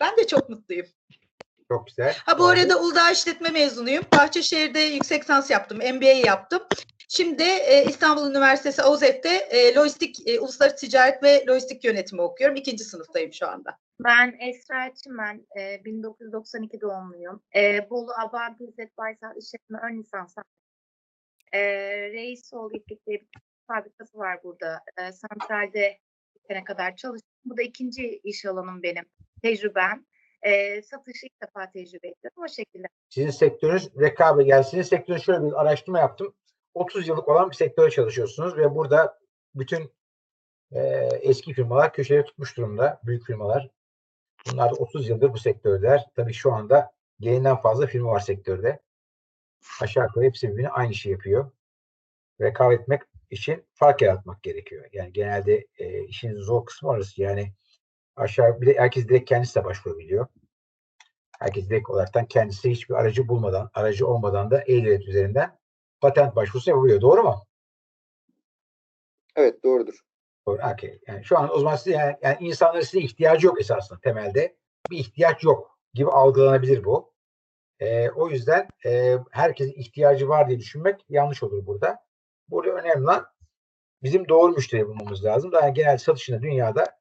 Ben de çok mutluyum. Çok güzel. Ha bu arada Uludağ İşletme mezunuyum. Bahçeşehir'de yüksek lisans yaptım. MBA yaptım. Şimdi e, İstanbul Üniversitesi AUZEF'te e, lojistik, e, uluslararası ticaret ve lojistik yönetimi okuyorum. İkinci sınıftayım şu anda. Ben Esra Çimen, e, 1992 doğumluyum. E, Bolu Abant İzzet Baysal İşletme Ön Lisans. E, İplik diye bir fabrikası var burada. E, santralde bir sene kadar çalıştım. Bu da ikinci iş alanım benim. Tecrübem. E, satışı ilk defa tecrübe ediyorum. O şekilde. Sizin sektörünüz rekabet. Yani sizin sektörünüz şöyle bir araştırma yaptım. 30 yıllık olan bir sektörde çalışıyorsunuz ve burada bütün e, eski firmalar köşeye tutmuş durumda. Büyük firmalar. Bunlar da 30 yıldır bu sektördeler. Tabii şu anda gereğinden fazla firma var sektörde. Aşağı yukarı hepsi birbirine aynı şey yapıyor. Rekabet etmek için fark yaratmak gerekiyor. Yani genelde e, işin zor kısmı orası. Yani aşağı bir de herkes direkt kendisi de başvurabiliyor. Herkes direkt olaraktan kendisi hiçbir aracı bulmadan, aracı olmadan da e-devlet üzerinden patent başvurusu yapabiliyor. Doğru mu? Evet doğrudur. Doğru. Okay. Yani şu an o zaman size yani, yani insanların size ihtiyacı yok esasında temelde. Bir ihtiyaç yok gibi algılanabilir bu. Ee, o yüzden e, herkesin ihtiyacı var diye düşünmek yanlış olur burada. Burada önemli olan bizim doğru müşteri bulmamız lazım. Daha genel satışında dünyada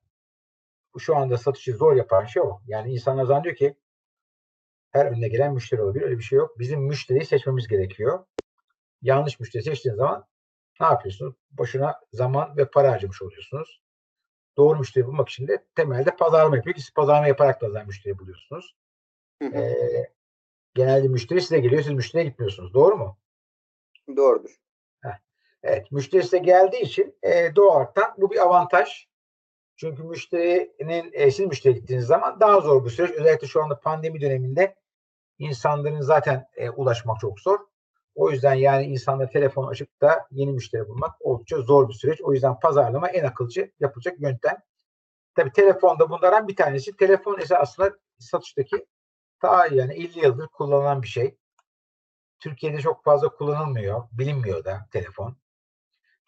şu anda satışı zor yapan şey o. Yani insanlar zannediyor ki her önüne gelen müşteri olabilir. Öyle bir şey yok. Bizim müşteriyi seçmemiz gerekiyor. Yanlış müşteri seçtiğiniz zaman ne yapıyorsunuz? Boşuna zaman ve para harcamış oluyorsunuz. Doğru müşteri bulmak için de temelde pazarlama yapıyor ki siz pazarlama yaparak da zaten müşteri buluyorsunuz. Ee, genelde müşteri size geliyor, siz müşteriye gitmiyorsunuz. Doğru mu? Doğrudur. Evet, müşteri size geldiği için e, doğal olarak bu bir avantaj. Çünkü müşterinin, e, siz müşteriye gittiğiniz zaman daha zor bir süreç. Özellikle şu anda pandemi döneminde insanların zaten e, ulaşmak çok zor. O yüzden yani insanlar telefon açıp da yeni müşteri bulmak oldukça zor bir süreç. O yüzden pazarlama en akılcı yapılacak yöntem. Tabii telefonda bunlardan bir tanesi. Telefon ise aslında satıştaki ta yani 50 yıldır kullanılan bir şey. Türkiye'de çok fazla kullanılmıyor, bilinmiyor da telefon.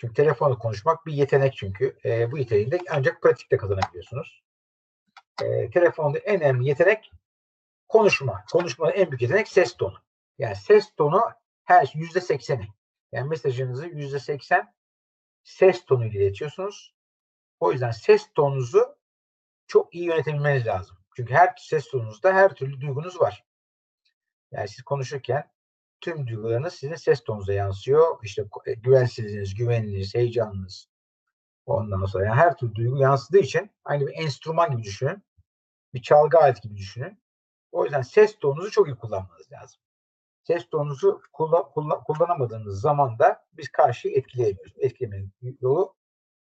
Çünkü telefonla konuşmak bir yetenek çünkü. E, bu yeteneği de ancak pratikte kazanabiliyorsunuz. E, telefonda en önemli yetenek konuşma. Konuşmanın en büyük yetenek ses tonu. Yani ses tonu her yüzde sekseni. Yani mesajınızı yüzde seksen ses tonuyla iletiyorsunuz. O yüzden ses tonunuzu çok iyi yönetebilmeniz lazım. Çünkü her ses tonunuzda her türlü duygunuz var. Yani siz konuşurken tüm duygularınız sizin ses tonunuza yansıyor. İşte e, güvensizliğiniz, güveniniz, heyecanınız. Ondan sonra yani her türlü duygu yansıdığı için aynı bir enstrüman gibi düşünün. Bir çalgı aleti gibi düşünün. O yüzden ses tonunuzu çok iyi kullanmanız lazım. Ses tonunuzu kullan, kullan, kullanamadığınız zaman da biz karşıyı etkileyemiyoruz. Etkilemenin yolu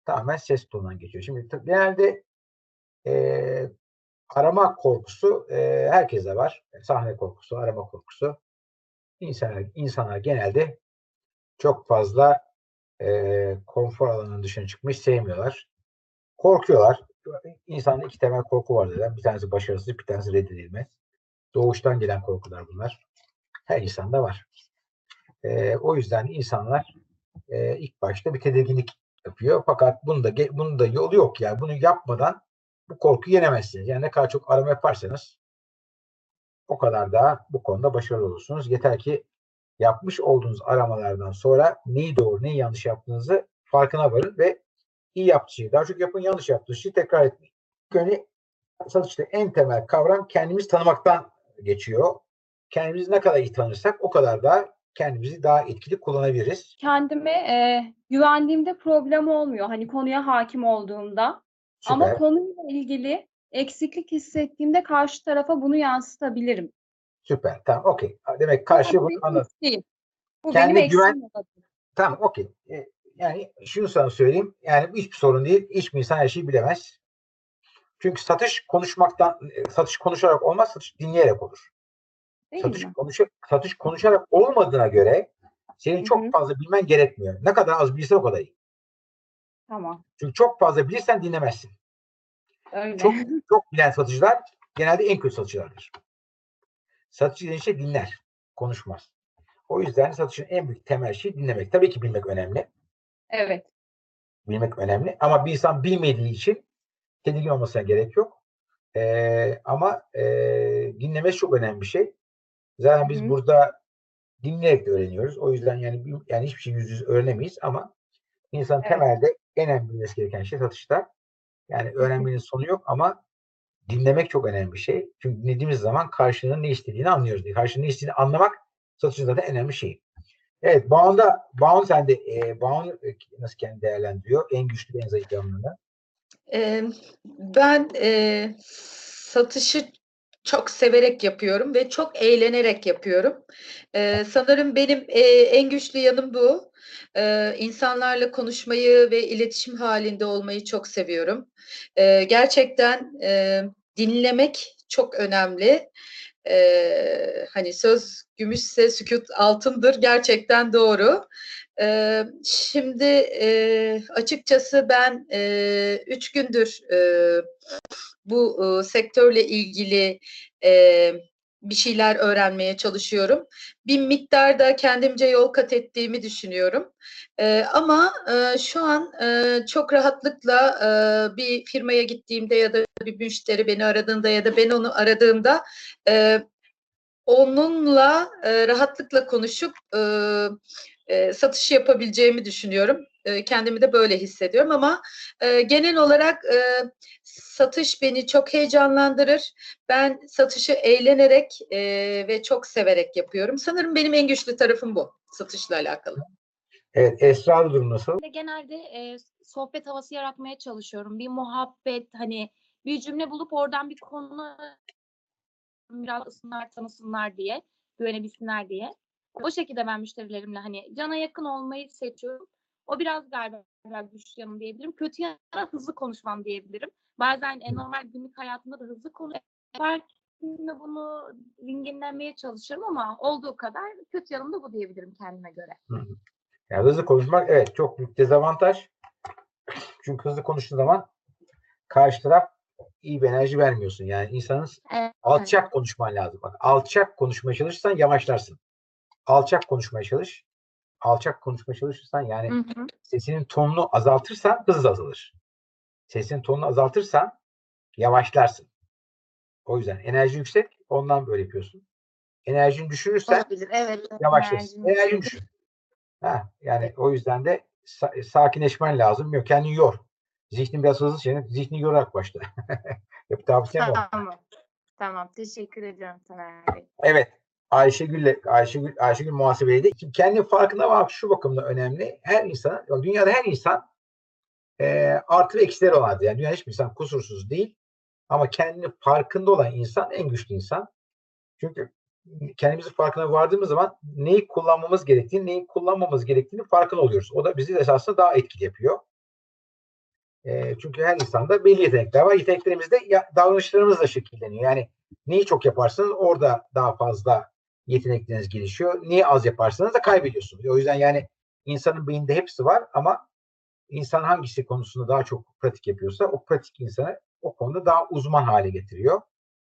tamamen ses tonundan geçiyor. Şimdi genelde e, arama korkusu e, herkeste var. Sahne korkusu, arama korkusu. İnsanlar, insanlar genelde çok fazla e, konfor alanının dışına çıkmış sevmiyorlar. Korkuyorlar. İnsanda iki temel korku var zaten. Bir tanesi başarısızlık, bir tanesi reddedilme. Doğuştan gelen korkular bunlar. Her insanda var. E, o yüzden insanlar e, ilk başta bir tedirginlik yapıyor. Fakat bunun da, yolu yok. Yani bunu yapmadan bu korkuyu yenemezsiniz. Yani ne kadar çok arama yaparsanız o kadar daha bu konuda başarılı olursunuz. Yeter ki yapmış olduğunuz aramalardan sonra neyi doğru, neyi yanlış yaptığınızı farkına varın ve iyi yaptığı daha çok yapın, yanlış yaptığı şeyi tekrar etmeyin. Yani satışta en temel kavram kendimizi tanımaktan geçiyor. Kendimizi ne kadar iyi tanırsak o kadar daha kendimizi daha etkili kullanabiliriz. kendime e, güvendiğimde problem olmuyor. Hani konuya hakim olduğumda. Süper. Ama konuyla ilgili eksiklik hissettiğimde karşı tarafa bunu yansıtabilirim. Süper. Tamam. Okey. Demek karşı Bu bunu anladım. Bu Kendine benim güven- olabilir. Tamam. Okey. E, yani şunu sana söyleyeyim. Yani bu hiçbir sorun değil. Hiçbir insan her şeyi bilemez. Çünkü satış konuşmaktan, e, satış konuşarak olmaz, satış dinleyerek olur. Değil satış mi? konuşa, satış konuşarak olmadığına göre senin Hı çok fazla bilmen gerekmiyor. Ne kadar az bilirsen o kadar iyi. Tamam. Çünkü çok fazla bilirsen dinlemezsin. Öyle. Çok çok bilen satıcılar genelde en kötü satıcılardır. Satıcı dediğin şey dinler, konuşmaz. O yüzden satışın en büyük temel şey dinlemek. Tabii ki bilmek önemli. Evet. Bilmek önemli. Ama bir insan bilmediği için tedirgin olmasına gerek yok. Ee, ama e, dinlemesi çok önemli bir şey. Zaten biz Hı burada dinleyerek de öğreniyoruz. O yüzden yani yani hiçbir şey yüz yüze öğrenemeyiz ama insan Evet. temelde en önemli bilmesi gereken şey satışta. Yani öğrenmenin sonu yok ama dinlemek çok önemli bir şey. Çünkü dinlediğimiz zaman karşının ne istediğini anlıyoruz. Karşının ne istediğini anlamak satışın zaten en önemli şeyi. Evet, Bağım'da, Bağım sen de e, Bağım e, nasıl kendini değerlendiriyor? En güçlü en zayıf yanlarını. Ee, ben e, satışı çok severek yapıyorum ve çok eğlenerek yapıyorum. Ee, sanırım benim e, en güçlü yanım bu. Ee, insanlarla konuşmayı ve iletişim halinde olmayı çok seviyorum. Ee, gerçekten e, dinlemek çok önemli. Ee, hani söz gümüşse sükut altındır gerçekten doğru. Ee, şimdi e, açıkçası ben e, üç gündür e, bu e, sektörle ilgili e, bir şeyler öğrenmeye çalışıyorum. Bir miktarda kendimce yol kat ettiğimi düşünüyorum. E, ama e, şu an e, çok rahatlıkla e, bir firmaya gittiğimde ya da bir müşteri beni aradığında ya da ben onu aradığımda e, onunla e, rahatlıkla konuşup e, e, satış yapabileceğimi düşünüyorum. E, kendimi de böyle hissediyorum ama e, genel olarak e, satış beni çok heyecanlandırır. Ben satışı eğlenerek e, ve çok severek yapıyorum. Sanırım benim en güçlü tarafım bu satışla alakalı. Evet, Esra'da durum nasıl? de genelde e, sohbet havası yaratmaya çalışıyorum. Bir muhabbet hani bir cümle bulup oradan bir konu biraz ısınlar tanısınlar diye, güvenebilsinler diye. O şekilde ben müşterilerimle hani cana yakın olmayı seçiyorum. O biraz galiba biraz güçlü yanım diyebilirim. Kötü yanı hızlı konuşmam diyebilirim. Bazen e, normal günlük hayatımda da hızlı konu Şimdi bunu ringinlemeye çalışırım ama olduğu kadar kötü yanım da bu diyebilirim kendime göre. Yani hızlı konuşmak evet çok büyük dezavantaj. Çünkü hızlı konuştuğun zaman karşı taraf iyi bir enerji vermiyorsun. Yani insanın Evet. alçak konuşman lazım. Bak alçak konuşmaya çalışırsan yavaşlarsın. Alçak konuşmaya çalış. Alçak konuşmaya çalışırsan yani Hı hı. sesinin tonunu azaltırsan hız azalır. Sesinin tonunu azaltırsan yavaşlarsın. O yüzden enerji yüksek ondan böyle yapıyorsun. Enerjini düşürürsen Olabilir. Evet. yavaşlarsın. Enerjini yüksek. düşür. Ha, yani o yüzden de sa- sakinleşmen lazım. Yok kendini yor. Zihnin biraz hızlı şey. Zihni yorarak başla. Yap tavsiyem. Tamam. Tamam. Teşekkür ediyorum Bey. Evet. Ayşegül'le Ayşegül Ayşegül muhasebeydi. Şimdi kendi farkına bak şu bakımda önemli. Her insan, ya dünyada her insan e, artı ve eksileri vardır. Yani dünyada hiçbir insan kusursuz değil. Ama kendini farkında olan insan en güçlü insan. Çünkü kendimizi farkına vardığımız zaman neyi kullanmamız gerektiğini, neyi kullanmamamız gerektiğini farkında oluyoruz. O da bizi esasında daha etkili yapıyor. E, çünkü her insanda belli yetenekler var. Yeteneklerimiz de ya, davranışlarımızla şekilleniyor. Yani neyi çok yaparsanız orada daha fazla yetenekleriniz gelişiyor. Neyi az yaparsanız da kaybediyorsunuz. O yüzden yani insanın beyninde hepsi var ama insan hangisi konusunda daha çok pratik yapıyorsa o pratik insanı o konuda daha uzman hale getiriyor.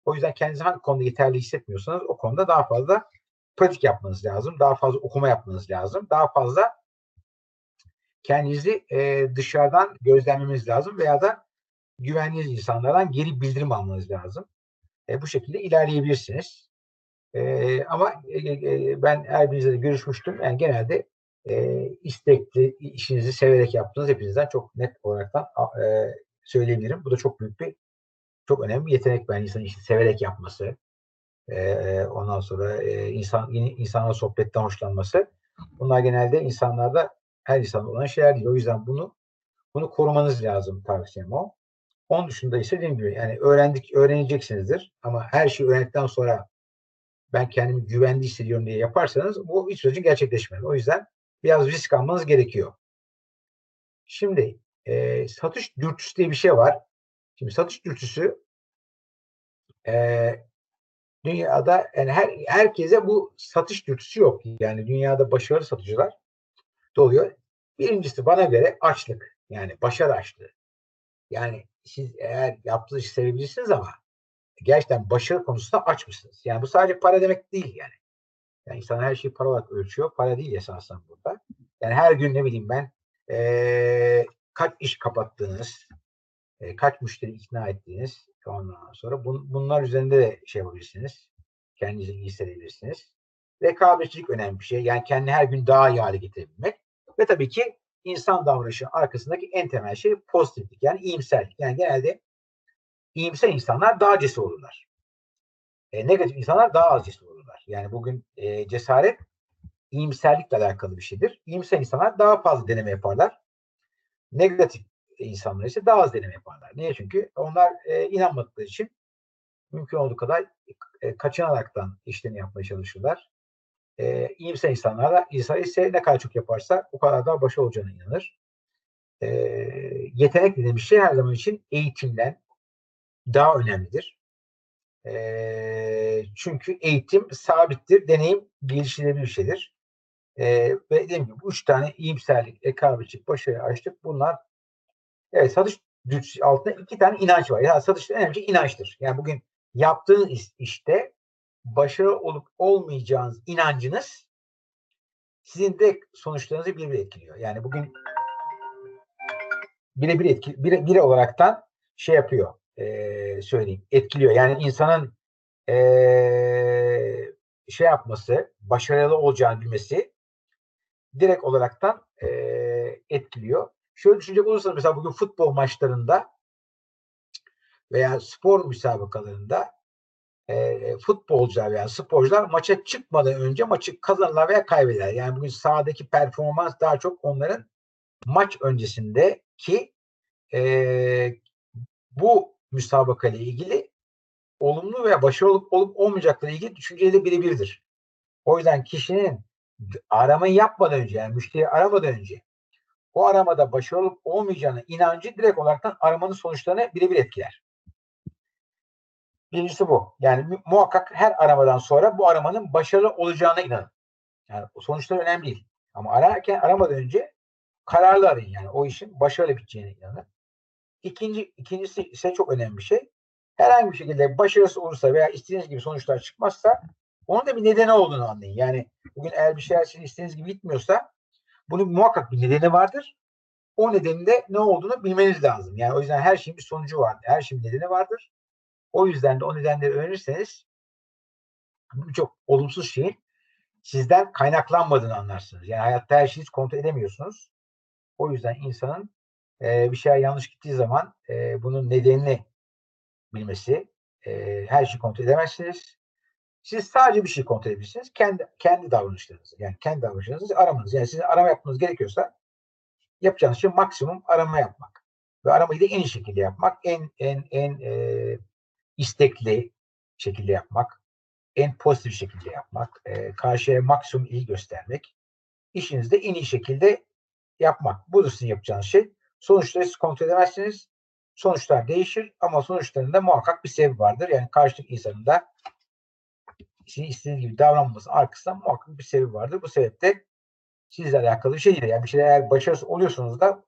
O yüzden kendinizi hangi konuda yeterli hissetmiyorsanız o konuda daha fazla pratik yapmanız lazım. Daha fazla okuma yapmanız lazım. Daha fazla kendinizi e, dışarıdan gözlemlemeniz lazım veya da güvendiğiniz insanlardan geri bildirim almanız lazım. E, bu şekilde ilerleyebilirsiniz. Ama ben her birinizle de görüşmüştüm. Yani genelde e, istekli, işinizi severek yaptığınız hepinizden çok net olaraktan e, söyleyebilirim. Bu da çok büyük bir, çok önemli bir yetenek ben insanın işini severek yapması. E, ondan sonra e, insan yeni insanla sohbetten hoşlanması. Bunlar genelde insanlarda her insanda olan şeyler değil. O yüzden bunu bunu korumanız lazım tavsiyem o. Onun dışında ise dediğim gibi yani öğrendik öğreneceksinizdir ama her şeyi öğrendikten sonra ben kendimi güvende hissediyorum diye yaparsanız bu hiç sürecin gerçekleşmez. O yüzden biraz risk almanız gerekiyor. Şimdi e, satış dürtüsü diye bir şey var. Şimdi satış dürtüsü e, dünyada yani her herkese bu satış dürtüsü yok. Yani dünyada başarılı satıcılar doluyor. Birincisi bana göre açlık. Yani başarı açlığı. Yani siz eğer yaptığınız işi sevebilirsiniz ama gerçekten başarı konusunda aç mısınız? Yani bu sadece para demek değil yani. Yani insan her şeyi para olarak ölçüyor. Para değil esasen burada. Yani her gün ne bileyim ben ee, kaç iş kapattınız? E, kaç müşteri ikna ettiğiniz ondan sonra bun- bunlar üzerinde de şey yapabilirsiniz. Kendinizi iyi hissedebilirsiniz. Rekabetçilik önemli bir şey. Yani kendini her gün daha iyi hale getirebilmek. Ve tabii ki insan davranışının arkasındaki en temel şey pozitiflik. Yani iyimserlik. Yani genelde iyimser insanlar daha cesur olurlar. E, negatif insanlar daha az cesur olurlar. Yani bugün e, cesaret iyimserlikle alakalı bir şeydir. İyimser insanlar daha fazla deneme yaparlar. Negatif insanlar ise daha az deneme yaparlar. Niye? Çünkü onlar e, inanmadıkları için mümkün olduğu kadar e, kaçınaraktan işlerini yapmaya çalışırlar. E, iyimser insanlar da insan ise ne kadar çok yaparsa o kadar daha başarılı olacağına inanır. E, yetenek dediğimiz şey her zaman için eğitimden daha önemlidir. E, çünkü eğitim sabittir, deneyim geliştirilebilir bir şeydir. E, ve dediğim gibi üç tane iyimserlik, rekabetçilik, başarı açtık. Bunlar evet satış altında iki tane inanç var. Yani satışta en önemli şey inançtır. Yani bugün yaptığınız iş- işte başarılı olup olmayacağınız inancınız sizin de sonuçlarınızı birebir etkiliyor. Yani bugün birebir etki, bire, bire olaraktan şey yapıyor, eee, söyleyeyim, etkiliyor. Yani insanın eee, şey yapması, başarılı olacağını bilmesi direkt olaraktan eee, etkiliyor. Şöyle düşünecek olursanız mesela bugün futbol maçlarında veya spor müsabakalarında eee futbolcular veya sporcular maça çıkmadan önce maçı kazanırlar veya kaybederler. Yani bugün sahadaki performans daha çok onların maç öncesindeki eee, bu müsabaka ile ilgili olumlu veya başarılı olup, olup olmayacakları ilgili düşünceleri birebirdir. O yüzden kişinin aramayı yapmadan önce yani müşteri aramadan önce o aramada başarılı olup olmayacağına inancı direkt olarak aramanın sonuçlarını birebir etkiler. Birincisi bu. Yani mu- muhakkak her aramadan sonra bu aramanın başarılı olacağına inanın. Yani sonuçlar önemli değil. Ama ararken aramadan önce kararlı arayın yani o işin başarılı biteceğine inanın. İkinci, ikincisi ise çok önemli bir şey. Herhangi bir şekilde başarısız olursa veya istediğiniz gibi sonuçlar çıkmazsa onun da bir nedeni olduğunu anlayın. Yani bugün eğer bir şeyler sizin istediğiniz gibi gitmiyorsa bunun muhakkak bir nedeni vardır. O nedenin de ne olduğunu bilmeniz lazım. Yani o yüzden her şeyin bir sonucu var. Her şeyin nedeni vardır. O yüzden de o nedenleri öğrenirseniz birçok olumsuz şeyin sizden kaynaklanmadığını anlarsınız. Yani hayatta her şeyi kontrol edemiyorsunuz. O yüzden insanın e, bir şey yanlış gittiği zaman e, bunun nedenini bilmesi, e, her şeyi kontrol edemezsiniz. Siz sadece bir şey kontrol edebilirsiniz. Kendi kendi davranışlarınızı. Yani kendi davranışlarınızı aramanız. Yani sizin arama yapmanız gerekiyorsa yapacağınız şey maksimum arama yapmak. Ve aramayı da en iyi şekilde yapmak. En en en e, istekli şekilde yapmak. En pozitif şekilde yapmak. E, karşıya maksimum iyi göstermek. İşinizi de en iyi şekilde yapmak. Budur sizin yapacağınız şey. Sonuçları siz kontrol edemezsiniz. Sonuçlar değişir ama sonuçlarında muhakkak bir sebep vardır. Yani karşılık insanın da sizin istediğiniz gibi davranması arkasında muhakkak bir sebebi vardır. Bu sebep de sizle alakalı bir şey değil. Yani bir şeyler eğer başarısız oluyorsunuz da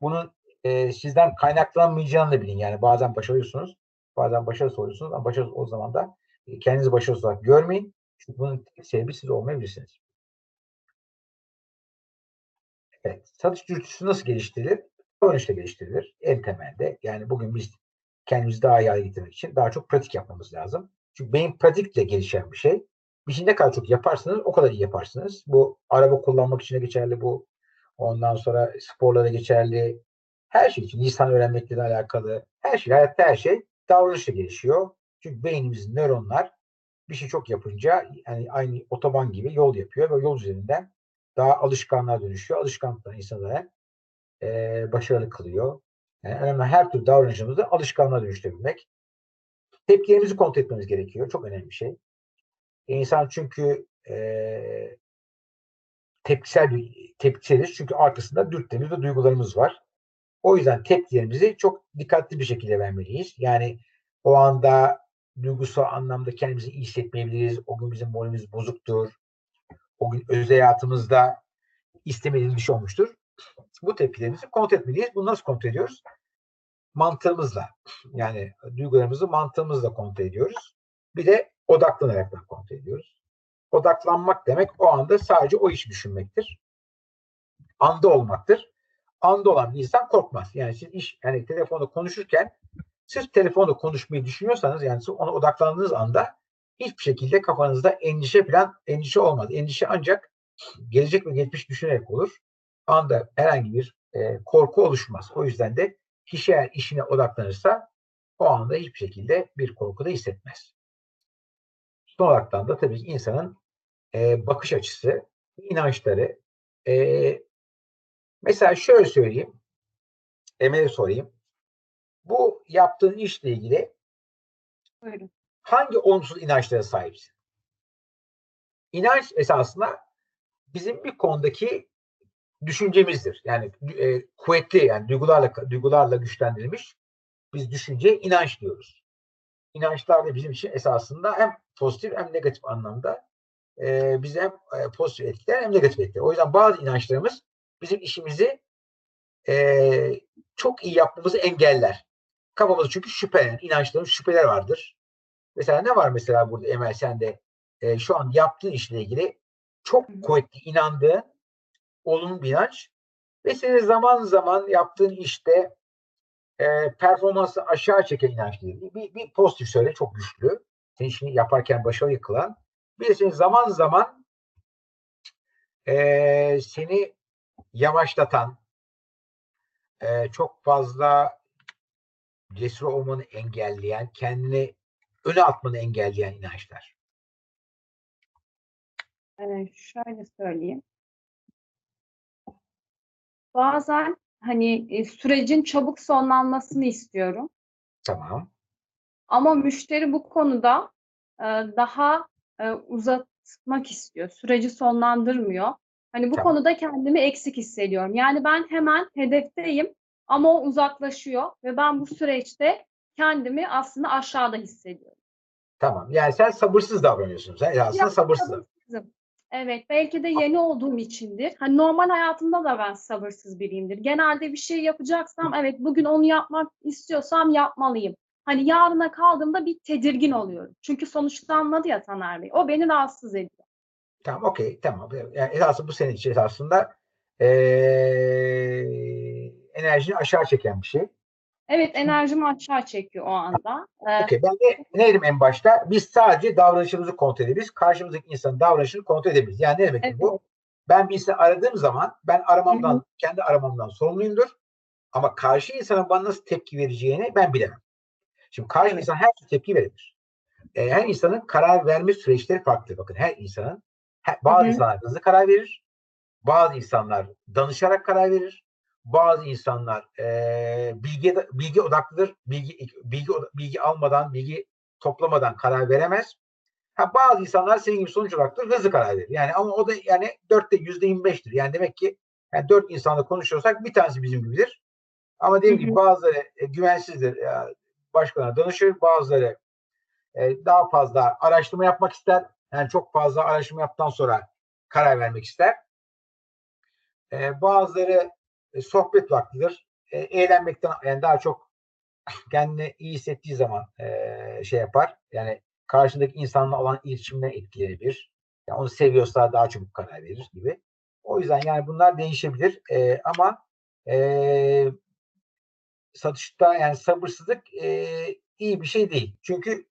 bunun e, sizden kaynaklanmayacağını da bilin. Yani bazen başarıyorsunuz, bazen başarısız oluyorsunuz ama başarısız o zaman da e, kendinizi başarısız olarak görmeyin. Çünkü bunun tek sebebi siz olmayabilirsiniz. Evet, satış dürtüsü nasıl geliştirilir? Davranışla geliştirilir en temelde. Yani bugün biz kendimizi daha iyi hale getirmek için daha çok pratik yapmamız lazım. Çünkü beyin pratikle gelişen bir şey. Bir şey ne kadar çok yaparsanız o kadar iyi yaparsınız. Bu araba kullanmak için de geçerli bu. Ondan sonra sporlara geçerli. Her şey için. Lisan öğrenmekle de alakalı. Her şey, hayatta her şey davranışla gelişiyor. Çünkü beynimizin nöronlar bir şey çok yapınca yani aynı otoban gibi yol yapıyor ve yol üzerinden daha alışkanlığa dönüşüyor. Alışkanlıklar insanları e, başarılı kılıyor. Yani önemli her türlü davranışımızı alışkanlığa dönüştürebilmek. Tepkilerimizi kontrol etmemiz gerekiyor. Çok önemli bir şey. İnsan çünkü e, tepkisel bir tepkiseliz. Çünkü arkasında dürtlerimiz ve duygularımız var. O yüzden tepkilerimizi çok dikkatli bir şekilde vermeliyiz. Yani o anda duygusal anlamda kendimizi iyi hissetmeyebiliriz. O gün bizim moralimiz bozuktur. O gün özel hayatımızda istemediğimiz bir şey olmuştur. Bu tepkilerimizi kontrol etmeliyiz. Bunu nasıl kontrol ediyoruz? Mantığımızla. Yani duygularımızı mantığımızla kontrol ediyoruz. Bir de odaklanarak kontrol ediyoruz. Odaklanmak demek o anda sadece o işi düşünmektir. Anda olmaktır. anda olan bir insan korkmaz. Yani siz iş yani telefonda konuşurken siz telefonda konuşmayı düşünüyorsanız yani siz ona odaklandığınız anda hiçbir şekilde kafanızda endişe falan endişe olmaz. Endişe ancak gelecek ve geçmiş düşünerek olur. Anda herhangi bir e, korku oluşmaz. O yüzden de kişi eğer işine odaklanırsa o anda hiçbir şekilde bir korku da hissetmez. Son olarak da tabii ki insanın e, bakış açısı, inançları. E, mesela şöyle söyleyeyim, Emel'e sorayım. Bu yaptığın işle ilgili Buyurun. hangi olumsuz inançlara sahipsin? İnanç esasında bizim bir konudaki düşüncemizdir. Yani e, kuvvetli yani duygularla duygularla güçlendirilmiş biz düşünceye inanç diyoruz. İnançlar da bizim için esasında hem pozitif hem negatif anlamda e, bizi hem e, pozitif etkiler hem negatif etkiler. O yüzden bazı inançlarımız bizim işimizi e, çok iyi yapmamızı engeller. Kafamızda çünkü şüphe, inançlarımız şüpheler vardır. Mesela ne var mesela burada Emel sende e, şu an yaptığın işle ilgili çok kuvvetli inandığın olumlu bir inanç ve seni zaman zaman yaptığın işte e, performansı aşağı çeken inanç değil. Bir, bir pozitif söyle çok güçlü. Seni işini yaparken başarılı kılan. Bir seni zaman zaman e, seni yavaşlatan, e, çok fazla cesur olmanı engelleyen, kendini öne atmanı engelleyen inançlar. Ee, şöyle söyleyeyim. Bazen hani e, sürecin çabuk sonlanmasını istiyorum. Tamam. Ama müşteri bu konuda e, daha e, uzatmak istiyor. Süreci sonlandırmıyor. Hani bu Tamam. konuda kendimi eksik hissediyorum. Yani ben hemen hedefteyim ama o uzaklaşıyor ve ben bu süreçte kendimi aslında aşağıda hissediyorum. Tamam. Yani sen sabırsız davranıyorsun. Sen aslında Biraz sabırsız. sabırsızım. Evet, belki de yeni olduğum içindir. Hani normal hayatımda da ben sabırsız biriyimdir. Genelde bir şey yapacaksam, evet bugün onu yapmak istiyorsam yapmalıyım. Hani yarına kaldığımda bir tedirgin oluyorum. Çünkü sonuçlanmadı ya Taner Bey. O beni rahatsız ediyor. Tamam, okey, tamam. Yani esasında bu senin için esasında eee enerjini aşağı çeken bir şey. Evet, enerjimi aşağı çekiyor o anda. Ee, Okey, ben de ne dedim en başta? Biz sadece davranışımızı kontrol edebiliriz. Karşımızdaki insanın davranışını kontrol edebiliriz. Yani ne demek evet, bu? Ben bir insanı aradığım zaman ben aramamdan, kendi aramamdan sorumluyumdur. Ama karşı insanın bana nasıl tepki vereceğini ben bilemem. Şimdi karşı Evet. insan her türlü tepki verebilir. Ee, her insanın karar verme süreçleri farklı. Bakın her insanın, he- bazı Hı hı. insanlar hızlı karar verir. Bazı insanlar danışarak karar verir. Bazı insanlar eee bilgi bilgi odaklıdır. Bilgi bilgi bilgi almadan, bilgi toplamadan karar veremez. Ha bazı insanlar senin gibi sonuç da hızlı karar verir. Yani ama o da yani dörtte yüzde yirmi beştir. Yani demek ki yani dört insanla konuşuyorsak bir tanesi bizim gibidir. Ama dediğim gibi bazıları e, güvensizdir. Ya, başkalarına danışır. Bazıları e, daha fazla araştırma yapmak ister. Yani çok fazla araştırma yaptıktan sonra karar vermek ister. E, bazıları e, sohbet vaktidir. E, eğlenmekten yani daha çok kendini iyi hissettiği zaman e, şey yapar. Yani karşındaki insanla olan iletişimden etkilenebilir. Yani onu seviyorsa daha çabuk karar verir gibi. O yüzden yani bunlar değişebilir. E, ama e, satışta yani sabırsızlık e, iyi bir şey değil. Çünkü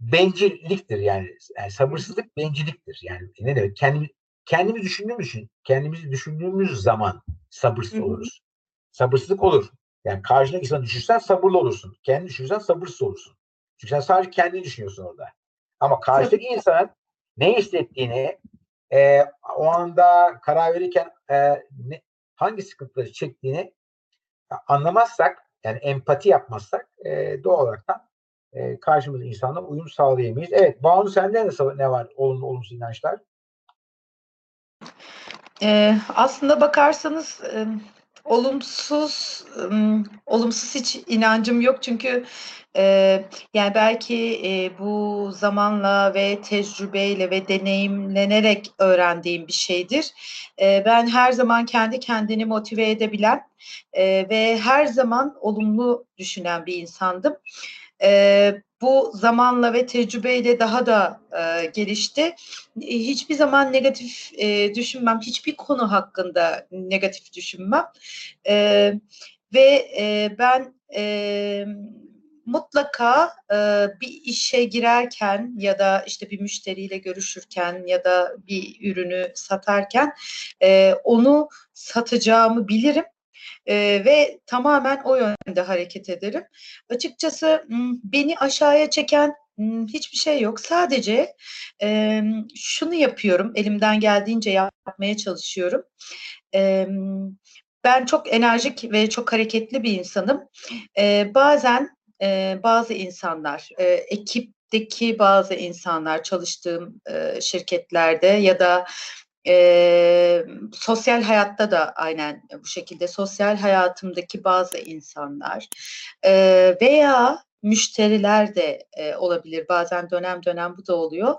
bencilliktir yani. yani sabırsızlık bencilliktir. Yani ne demek? Kendimi, kendimizi düşündüğümüz için, kendimizi düşündüğümüz zaman sabırsız Hı hı. oluruz. Sabırsızlık olur. Yani karşındaki insanı düşünsen sabırlı olursun. Kendini düşünürsen sabırsız olursun. Çünkü sen sadece kendini düşünüyorsun orada. Ama karşıdaki insanın ne hissettiğini e, o anda karar verirken e, ne, hangi sıkıntıları çektiğini anlamazsak yani empati yapmazsak e, doğal olarak da e, karşımızdaki insanla uyum sağlayamayız. Evet Banu sende nasıl ne var olumlu olumsuz inançlar? Ee, aslında bakarsanız e, olumsuz e, olumsuz hiç inancım yok çünkü e, yani belki e, bu zamanla ve tecrübeyle ve deneyimlenerek öğrendiğim bir şeydir. E, ben her zaman kendi kendini motive edebilen e, ve her zaman olumlu düşünen bir insandım. E, bu zamanla ve tecrübeyle daha da e, gelişti. E, hiçbir zaman negatif e, düşünmem, hiçbir konu hakkında negatif düşünmem. E, ve e, ben e, mutlaka e, bir işe girerken ya da işte bir müşteriyle görüşürken ya da bir ürünü satarken e, onu satacağımı bilirim e, ve tamamen o yönde hareket ederim. Açıkçası beni aşağıya çeken hiçbir şey yok. Sadece e, şunu yapıyorum, elimden geldiğince yapmaya çalışıyorum. E, ben çok enerjik ve çok hareketli bir insanım. E, bazen e, bazı insanlar, e, ekipteki bazı insanlar çalıştığım e, şirketlerde ya da e, sosyal hayatta da aynen bu şekilde sosyal hayatımdaki bazı insanlar e, veya müşteriler de e, olabilir bazen dönem dönem bu da oluyor.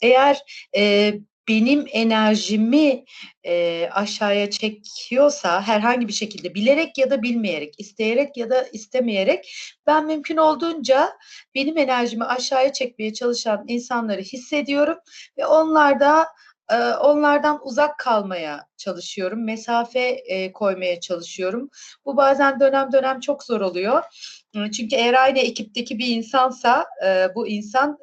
Eğer e, benim enerjimi e, aşağıya çekiyorsa herhangi bir şekilde bilerek ya da bilmeyerek, isteyerek ya da istemeyerek ben mümkün olduğunca benim enerjimi aşağıya çekmeye çalışan insanları hissediyorum ve onlarda onlardan uzak kalmaya çalışıyorum, mesafe koymaya çalışıyorum. Bu bazen dönem dönem çok zor oluyor. Çünkü eğer aynı ekipteki bir insansa bu insan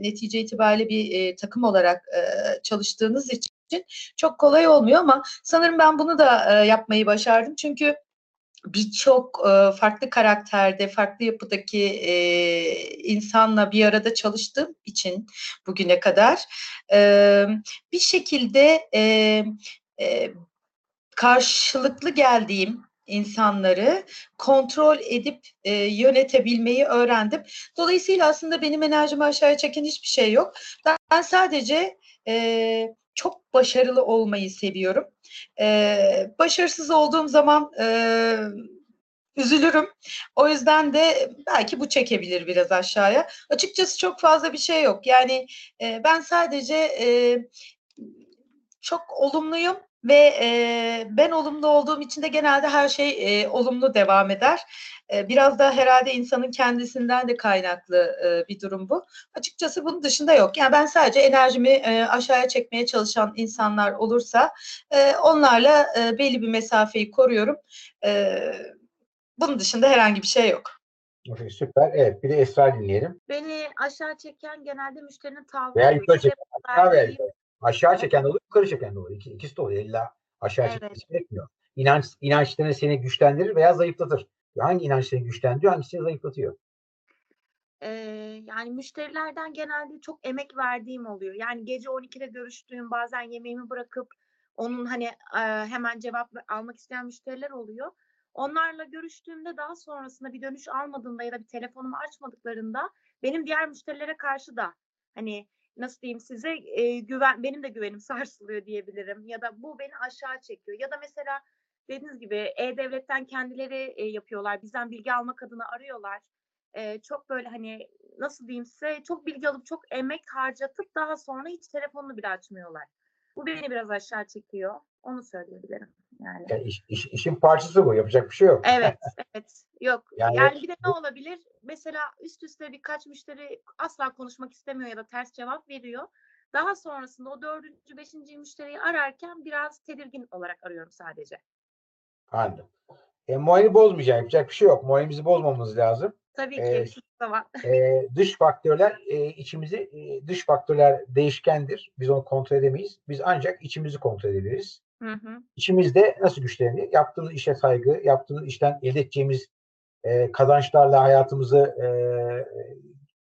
netice itibariyle bir takım olarak çalıştığınız için çok kolay olmuyor ama sanırım ben bunu da yapmayı başardım. Çünkü birçok e, farklı karakterde, farklı yapıdaki e, insanla bir arada çalıştığım için bugüne kadar e, bir şekilde e, karşılıklı geldiğim insanları kontrol edip e, yönetebilmeyi öğrendim. Dolayısıyla aslında benim enerjimi aşağıya çeken hiçbir şey yok. Ben, ben sadece e, çok başarılı olmayı seviyorum. E, başarısız olduğum zaman e, üzülürüm. O yüzden de belki bu çekebilir biraz aşağıya. Açıkçası çok fazla bir şey yok. Yani e, ben sadece e, çok olumluyum ve e, ben olumlu olduğum için de genelde her şey e, olumlu devam eder. E, biraz da herhalde insanın kendisinden de kaynaklı e, bir durum bu. Açıkçası bunun dışında yok. Yani ben sadece enerjimi e, aşağıya çekmeye çalışan insanlar olursa e, onlarla e, belli bir mesafeyi koruyorum. E, bunun dışında herhangi bir şey yok. Süper. Evet bir de Esra dinleyelim. Beni aşağı çeken genelde müşterinin tavrı. Veya yukarı çeken. Yukarı. Aşağı çeken de olur, yukarı çeken de olur. İki, ikisi de oluyor. İlla aşağı Evet. çekmesi gerekmiyor. İnanç, inançlarını seni güçlendirir veya zayıflatır. Hangi inanç seni güçlendiriyor, hangisi seni zayıflatıyor? Ee, yani müşterilerden genelde çok emek verdiğim oluyor. Yani gece 12'de görüştüğüm bazen yemeğimi bırakıp onun hani e, hemen cevap almak isteyen müşteriler oluyor. Onlarla görüştüğümde daha sonrasında bir dönüş almadığımda ya da bir telefonumu açmadıklarında benim diğer müşterilere karşı da hani nasıl diyeyim size e, güven benim de güvenim sarsılıyor diyebilirim ya da bu beni aşağı çekiyor ya da mesela dediğiniz gibi e-devletten kendileri e, yapıyorlar bizden bilgi almak adına arıyorlar e, çok böyle hani nasıl diyeyim size çok bilgi alıp çok emek harcatıp daha sonra hiç telefonunu bile açmıyorlar. Bu beni biraz aşağı çekiyor. Onu söyleyebilirim. Yani. Yani iş, iş- işin parçası bu. Yapacak bir şey yok. Evet, evet. Yok. Yani- Yani, bir de ne olabilir? Mesela üst üste birkaç müşteri asla konuşmak istemiyor ya da ters cevap veriyor. Daha sonrasında o dördüncü, beşinci müşteriyi ararken biraz tedirgin olarak arıyorum sadece. Anladım. E, morali bozmayacak. Yapacak bir şey yok. Moralimizi bozmamamız lazım. Tabii ki Evet. şu zaman. E, dış faktörler e, içimizi e, dış faktörler değişkendir. Biz onu kontrol edemeyiz. Biz ancak içimizi kontrol edebiliriz. Hı. İçimizde nasıl güçlenir? Yaptığımız işe saygı, yaptığımız işten elde edeceğimiz e, kazançlarla hayatımızı e,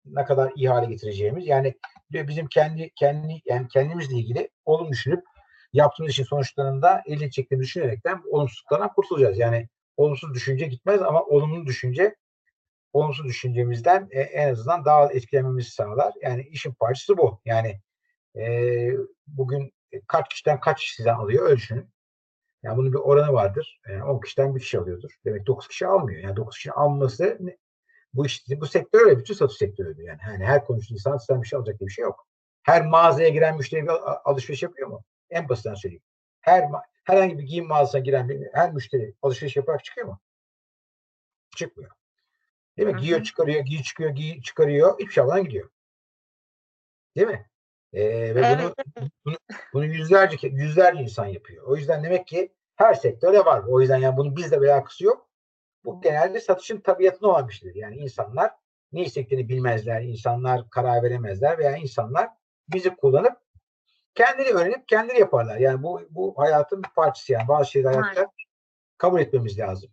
ne kadar iyi hale getireceğimiz. Yani bizim kendi kendi yani kendimizle ilgili olumlu düşünüp yaptığımız işin sonuçlarında elde edeceklerini düşünerekten olumsuzluklardan kurtulacağız. Yani olumsuz düşünce gitmez ama olumlu düşünce olumsuz düşüncemizden e, en azından daha az etkilenmemizi sağlar. Yani işin parçası bu. Yani e, bugün kaç kişiden kaç kişi sizden alıyor öyle düşünün. Yani bunun bir oranı vardır. Yani 10 kişiden bir kişi alıyordur. Demek 9 kişi almıyor. Yani 9 kişinin alması bu iş, bu sektör öyle. Bütün satış sektörü öyle. Yani, yani her konuştuğun insan sizden bir şey alacak diye bir şey yok. Her mağazaya giren müşteri alışveriş yapıyor mu? En basitinden söyleyeyim. Her herhangi bir giyim mağazasına giren bir, her müşteri alışveriş yaparak çıkıyor mu? Çıkmıyor. Değil mi? Giyiyor çıkarıyor, giyiyor çıkıyor, giyiyor çıkarıyor. Hiçbir şey almadan gidiyor. Değil mi? Ee, ve bunu, bunu, bunu yüzlerce yüzlerce insan yapıyor. O yüzden demek ki her sektörde var. O yüzden yani bunun bizle bir alakası yok. Bu genelde satışın tabiatına olan bir şeydir. Yani insanlar ne istediklerini bilmezler, insanlar karar veremezler veya insanlar bizi kullanıp kendini öğrenip kendini yaparlar. Yani bu bu hayatın bir parçası yani bazı şeyleri hayatta kabul etmemiz lazım.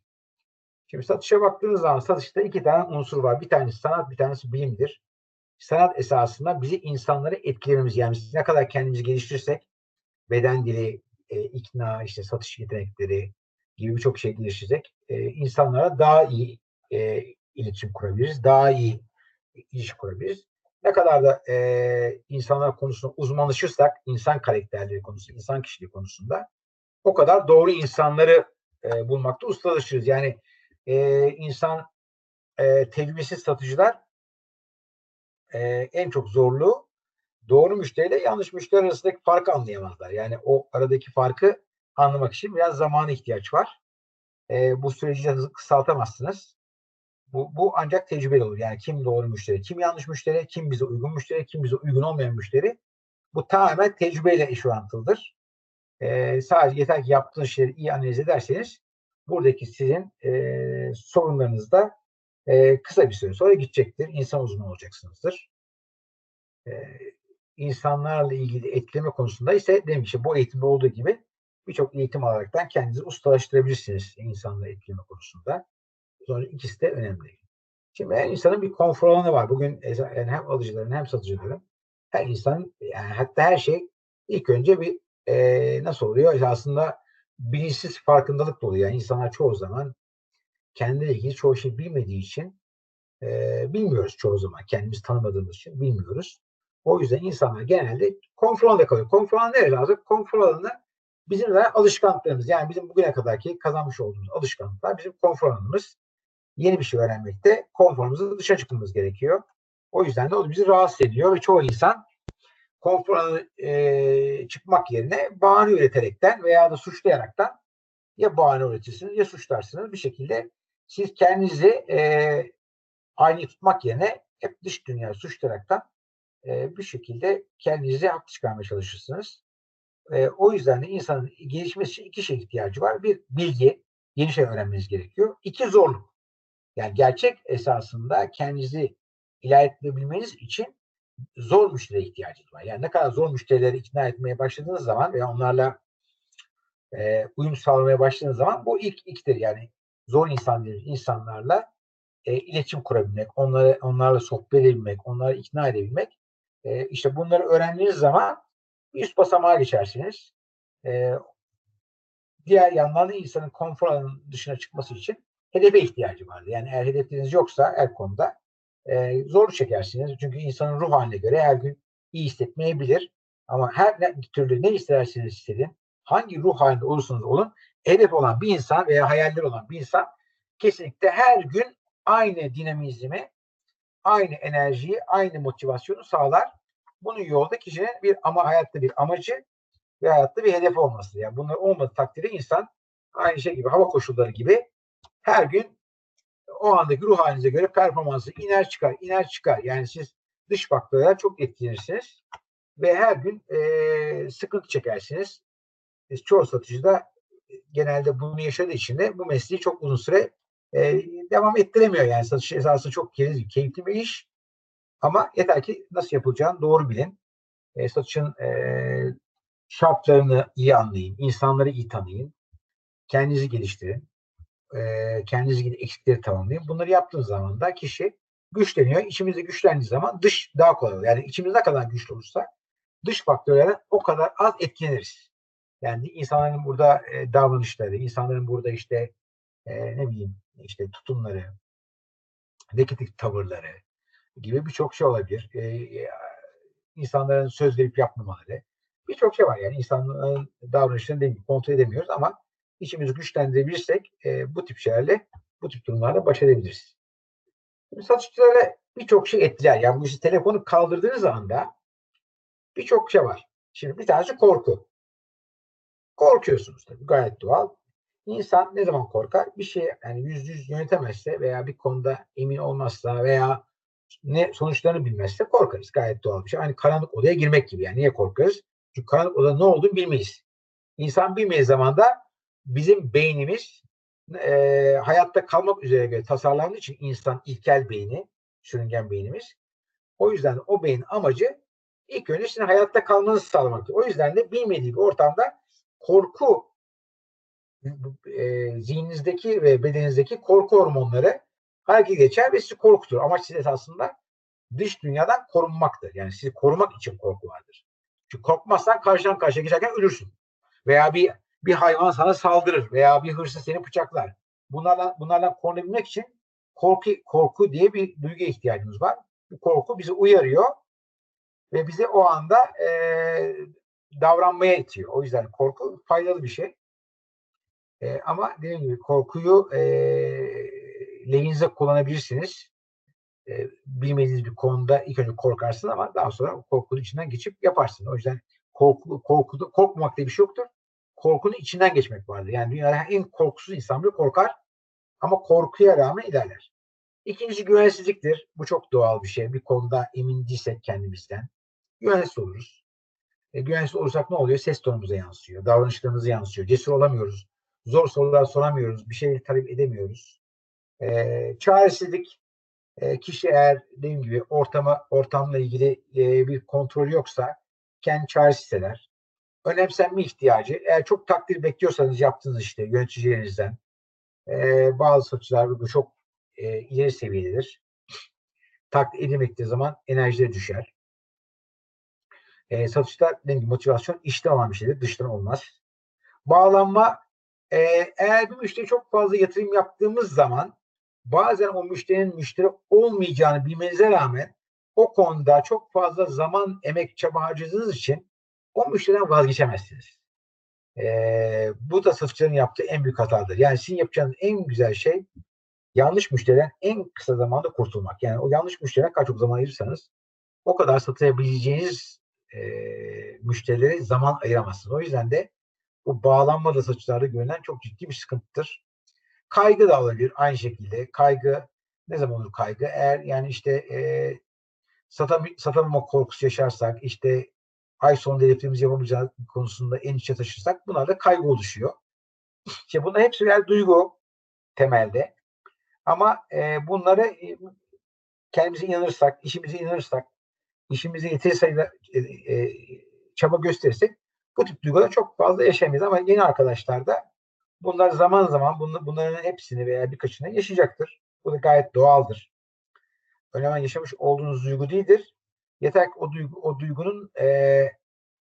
Şimdi satışa baktığınız zaman satışta iki tane unsur var. Bir tanesi sanat, bir tanesi bilimdir. Sanat esasında bizi insanları etkilememiz yani biz ne kadar kendimizi geliştirirsek beden dili, e, ikna, işte satış yetenekleri gibi birçok şey geliştirecek. E, insanlara daha iyi e, iletişim kurabiliriz, daha iyi iş kurabiliriz. Ne kadar da e, insanlar konusunda uzmanlaşırsak, insan karakterleri konusunda, insan kişiliği konusunda o kadar doğru insanları e, bulmakta ustalaşırız. Yani e, insan e, tecrübesiz satıcılar e, en çok zorluğu doğru müşteriyle yanlış müşteri arasındaki farkı anlayamazlar. Yani o aradaki farkı anlamak için biraz zamana ihtiyaç var. E, bu süreci kısaltamazsınız. Bu, bu ancak tecrübeli olur. Yani kim doğru müşteri, kim yanlış müşteri, kim bize uygun müşteri, kim bize uygun olmayan müşteri. Bu tamamen tecrübeyle iş orantılıdır. E, sadece yeter ki yaptığınız şeyleri iyi analiz ederseniz buradaki sizin e, sorunlarınız da e, kısa bir süre sonra gidecektir. İnsan uzmanı olacaksınızdır. E, insanlarla ilgili etkileme konusunda ise ki bu eğitimde olduğu gibi birçok eğitim alaraktan kendinizi ustalaştırabilirsiniz insanla etkileme konusunda. Sonra ikisi de önemli. Şimdi her insanın bir konfor alanı var. Bugün yani hem alıcıların hem satıcıların her insanın yani hatta her şey ilk önce bir e, nasıl oluyor? İşte aslında bilinçsiz farkındalık da oluyor. Yani insanlar çoğu zaman kendiyle ilgili çoğu şey bilmediği için e, bilmiyoruz çoğu zaman. Kendimizi tanımadığımız için bilmiyoruz. O yüzden insanlar genelde konfor alanında kalıyor. Konfor alanı nereye lazım? Konfor alanı bizim de alışkanlıklarımız. Yani bizim bugüne kadarki kazanmış olduğumuz alışkanlıklar bizim konfor alanımız. Yeni bir şey öğrenmekte konforumuzun dışa çıkmamız gerekiyor. O yüzden de o bizi rahatsız ediyor ve çoğu insan konfor alanı e, çıkmak yerine bahane üreterekten veya da suçlayaraktan ya bahane üretirsiniz ya suçlarsınız. Bir şekilde siz kendinizi e, aynı tutmak yerine hep dış dünyayı suçlayaraktan e, bir şekilde kendinizi haklı çıkarmaya çalışırsınız. E, o yüzden de insanın gelişmesi için iki şey ihtiyacı var. Bir, bilgi, yeni şey öğrenmeniz gerekiyor. İki, zorluk. Yani gerçek esasında kendinizi ilerletebilmeniz için zor müşteriye ihtiyacınız var. Yani ne kadar zor müşterileri ikna etmeye başladığınız zaman veya onlarla e, uyum sağlamaya başladığınız zaman bu ilk iktir. Yani zor insan dediğimiz insanlarla e, iletişim kurabilmek, onları onlarla sohbet edebilmek, onları ikna edebilmek. E, işte bunları öğrendiğiniz zaman bir üst basamağa geçersiniz. E, diğer yandan da insanın konfor alanının dışına çıkması için hedefe ihtiyacı vardır. Yani eğer hedefleriniz yoksa her konuda e, zorluk çekersiniz. Çünkü insanın ruh haline göre her gün iyi hissetmeyebilir. Ama her türlü ne isterseniz istedin, hangi ruh halinde olursanız olun, hedef olan bir insan veya hayaller olan bir insan kesinlikle her gün aynı dinamizmi, aynı enerjiyi, aynı motivasyonu sağlar. Bunun yolda kişinin bir ama hayatta bir amacı ve hayatta bir hedef olması. Yani bunlar olmadığı takdirde insan aynı şey gibi hava koşulları gibi her gün o andaki ruh halinize göre performansı iner çıkar, iner çıkar. Yani siz dış faktörler çok etkilenirsiniz ve her gün e, sıkıntı çekersiniz. E, çoğu satıcı da e, genelde bunu yaşadığı için de bu mesleği çok uzun süre e, devam ettiremiyor. Yani satış esasında çok keyifli, bir iş. Ama yeter ki nasıl yapılacağını doğru bilin. E, satışın e, şartlarını iyi anlayın, insanları iyi tanıyın, kendinizi geliştirin e, kendinize ilgili eksikleri tamamlayın. Bunları yaptığınız zaman da kişi güçleniyor. İçimizde güçlendiği zaman dış daha kolay oluyor. Yani içimiz ne kadar güçlü olursa dış faktörlerden o kadar az etkileniriz. Yani insanların burada e, davranışları, insanların burada işte e, ne bileyim işte tutumları, negatif tavırları gibi birçok şey olabilir. E, e, insanların söz verip yapmamaları. Birçok şey var yani insanların davranışlarını değil, kontrol edemiyoruz ama içimizi güçlendirebilirsek e, bu tip şeylerle, bu tip durumlarla baş edebiliriz. Şimdi satışçılara birçok şey etkiler. Yani bu işte telefonu kaldırdığınız anda birçok şey var. Şimdi bir tanesi korku. Korkuyorsunuz tabii gayet doğal. İnsan ne zaman korkar? Bir şey yani yüz yüz yönetemezse veya bir konuda emin olmazsa veya ne sonuçlarını bilmezse korkarız. Gayet doğal bir şey. Hani karanlık odaya girmek gibi yani. Niye korkarız? Çünkü karanlık odada ne olduğunu bilmeyiz. İnsan bilmeyiz zamanda bizim beynimiz e, hayatta kalmak üzere göre tasarlandığı için insan ilkel beyni, sürüngen beynimiz. O yüzden o beynin amacı ilk önce sizin hayatta kalmanızı sağlamaktır. O yüzden de bilmediği bir ortamda korku e, zihninizdeki ve bedeninizdeki korku hormonları hareket geçer ve sizi korkutur. Amaç siz esasında dış dünyadan korunmaktır. Yani sizi korumak için korku vardır. Çünkü korkmazsan karşıdan karşıya geçerken ölürsün. Veya bir bir hayvan sana saldırır veya bir hırsız seni bıçaklar. Bunlardan bunlardan korunabilmek için korku korku diye bir duygu ihtiyacımız var. Bu korku bizi uyarıyor ve bizi o anda e, davranmaya itiyor. O yüzden korku faydalı bir şey. E, ama dediğim gibi korkuyu e, lehinize kullanabilirsiniz. E, bilmediğiniz bir konuda ilk önce korkarsın ama daha sonra korkunun içinden geçip yaparsın. O yüzden korku, korku, korkmamak diye bir şey yoktur. Korkunun içinden geçmek vardır. Yani dünyada en korkusuz insan bile korkar ama korkuya rağmen ilerler. İkincisi güvensizliktir. Bu çok doğal bir şey. Bir konuda emin değilsek kendimizden güvensiz oluruz. E, güvensiz olursak ne oluyor? Ses tonumuza yansıyor. Davranışlarımıza yansıyor. Cesur olamıyoruz. Zor sorular soramıyoruz. Bir şey talep edemiyoruz. E, çaresizlik e, kişi eğer dediğim gibi ortama ortamla ilgili e, bir kontrol yoksa kendi çaresiz hisseder. Önemsenme ihtiyacı. Eğer çok takdir bekliyorsanız yaptığınız işte yöneticilerinizden e, bazı satıcılar bu çok e, ileri seviyededir. Takdir edilmekte zaman enerjileri düşer. E, satışta dediğim gibi motivasyon içten olan bir şeydir. Dıştan olmaz. Bağlanma e, eğer bir müşteri çok fazla yatırım yaptığımız zaman bazen o müşterinin müşteri olmayacağını bilmenize rağmen o konuda çok fazla zaman, emek, çaba harcadığınız için o müşteriden vazgeçemezsiniz. Ee, bu da satışçıların yaptığı en büyük hatadır. Yani sizin yapacağınız en güzel şey yanlış müşteriden en kısa zamanda kurtulmak. Yani o yanlış müşterine kaç çok zaman ayırırsanız o kadar satabileceğiniz e, müşterilere zaman ayıramazsınız. O yüzden de bu bağlanma da satışlarda görülen çok ciddi bir sıkıntıdır. Kaygı da olabilir aynı şekilde. Kaygı ne zaman olur kaygı? Eğer yani işte e, satam satamama korkusu yaşarsak, işte ay sonunda hedeflerimizi yapamayacağız konusunda endişe taşırsak bunlarla kaygı oluşuyor. İşte bunlar hepsi birer duygu temelde. Ama e, bunları e, kendimize inanırsak, işimize inanırsak, işimize yeteri sayıda e, e, çaba gösterirsek bu tip duyguları çok fazla yaşayamayız. Ama yeni arkadaşlar da bunlar zaman zaman bunlar, bunların hepsini veya birkaçını yaşayacaktır. Bu da gayet doğaldır. Önemli yaşamış olduğunuz duygu değildir. Yeter ki o, duygu, o duygunun e,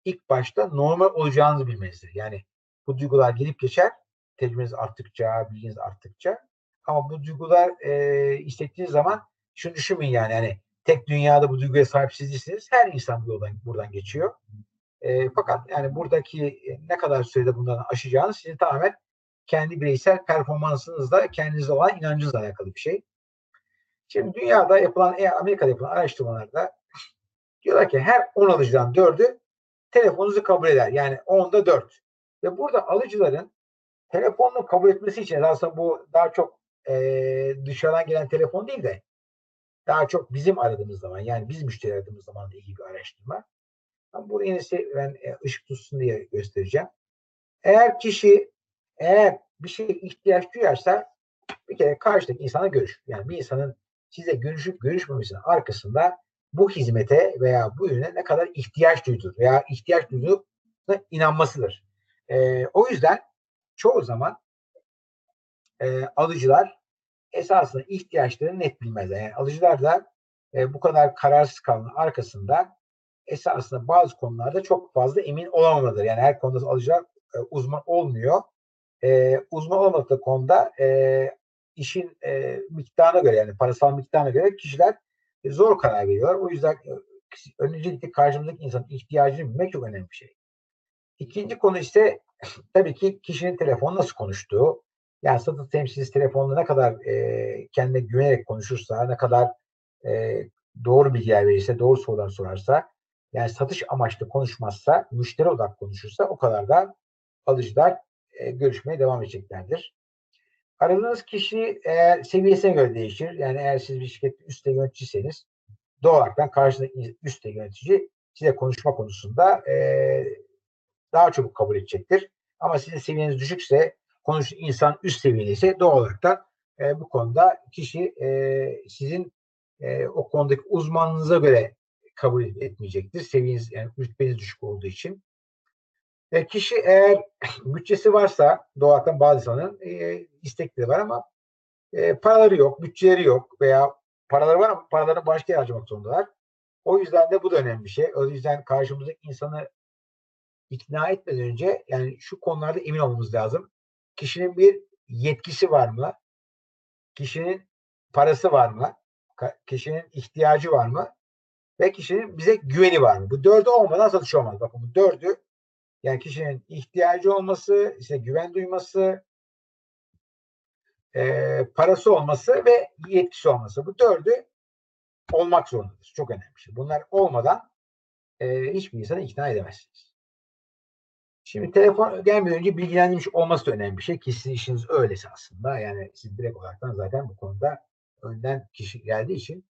ilk başta normal olacağınızı bilmenizdir. Yani bu duygular gelip geçer. Tecrübeniz arttıkça, bilginiz arttıkça. Ama bu duygular e, hissettiğiniz zaman şunu düşünmeyin yani hani tek dünyada bu duyguya sahip siz. Her insan bu yoldan buradan geçiyor. E, fakat yani buradaki e, ne kadar sürede bundan aşacağınız sizin tamamen kendi bireysel performansınızla kendinize olan inancınızla alakalı bir şey. Şimdi dünyada yapılan, e, Amerika'da yapılan araştırmalarda diyorlar ki her 10 alıcıdan 4'ü telefonunuzu kabul eder. Yani 10'da 4. Ve burada alıcıların telefonunu kabul etmesi için aslında bu daha çok e, dışarıdan gelen telefon değil de daha çok bizim aradığımız zaman yani biz müşteri aradığımız zaman da ilgili bir araştırma. Ben bunu yine ben e, ışık tutsun diye göstereceğim. Eğer kişi eğer bir şeye ihtiyaç duyarsa bir kere karşıdaki insana görüş. Yani bir insanın size görüşüp görüşmemesinin arkasında bu hizmete veya bu ürüne ne kadar ihtiyaç duyduğu veya ihtiyaç duyduğuna inanmasıdır. E, o yüzden çoğu zaman e, alıcılar esasında ihtiyaçlarını net bilmezler. Yani alıcılar da e, bu kadar kararsız kalmanın arkasında esasında bazı konularda çok fazla emin olamamadır. Yani her konuda alıcılar e, uzman olmuyor. E, uzman olmadığı konuda e, işin e, miktarına göre yani parasal miktarına göre kişiler e, zor karar veriyorlar. O yüzden e, öncelikle karşımızdaki insanın ihtiyacını bilmek çok önemli bir şey. İkinci konu ise tabii ki kişinin telefonu nasıl konuştuğu. Yani satış temsilcisi telefonla ne kadar e, kendine güvenerek konuşursa, ne kadar e, doğru bilgiler verirse, doğru sorular sorarsa, yani satış amaçlı konuşmazsa, müşteri odaklı konuşursa o kadar da alıcılar e, görüşmeye devam edeceklerdir. Aradığınız kişi eğer seviyesine göre değişir. Yani eğer siz bir şirkette üstte yöneticiyseniz doğal olarak karşındaki üstte yönetici size konuşma konusunda e, daha çabuk kabul edecektir. Ama sizin seviyeniz düşükse konuş insan üst seviyedeyse doğal olarak da e, bu konuda kişi e, sizin e, o konudaki uzmanlığınıza göre kabul etmeyecektir. Seviyeniz yani rütbeniz düşük olduğu için. E, kişi eğer bütçesi varsa doğal bazı insanın e, istekleri var ama e, paraları yok, bütçeleri yok veya paraları var ama paralarını başka yere harcamak zorundalar. O yüzden de bu da önemli bir şey. O yüzden karşımızdaki insanı ikna etmeden önce yani şu konularda emin olmamız lazım. Kişinin bir yetkisi var mı? Kişinin parası var mı? Kişinin ihtiyacı var mı? Ve kişinin bize güveni var mı? Bu dördü olmadan satış olmaz. Bakın bu dördü yani kişinin ihtiyacı olması, işte güven duyması, eee, parası olması ve yetkisi olması. Bu dördü olmak zorundadır. Çok önemli şey. Bunlar olmadan eee, hiçbir insanı ikna edemezsiniz. Şimdi telefon gelmeden önce bilgilendirmiş olması da önemli bir şey ki sizin işiniz öylesi aslında. Yani siz direkt olaraktan zaten bu konuda önden kişi geldiği için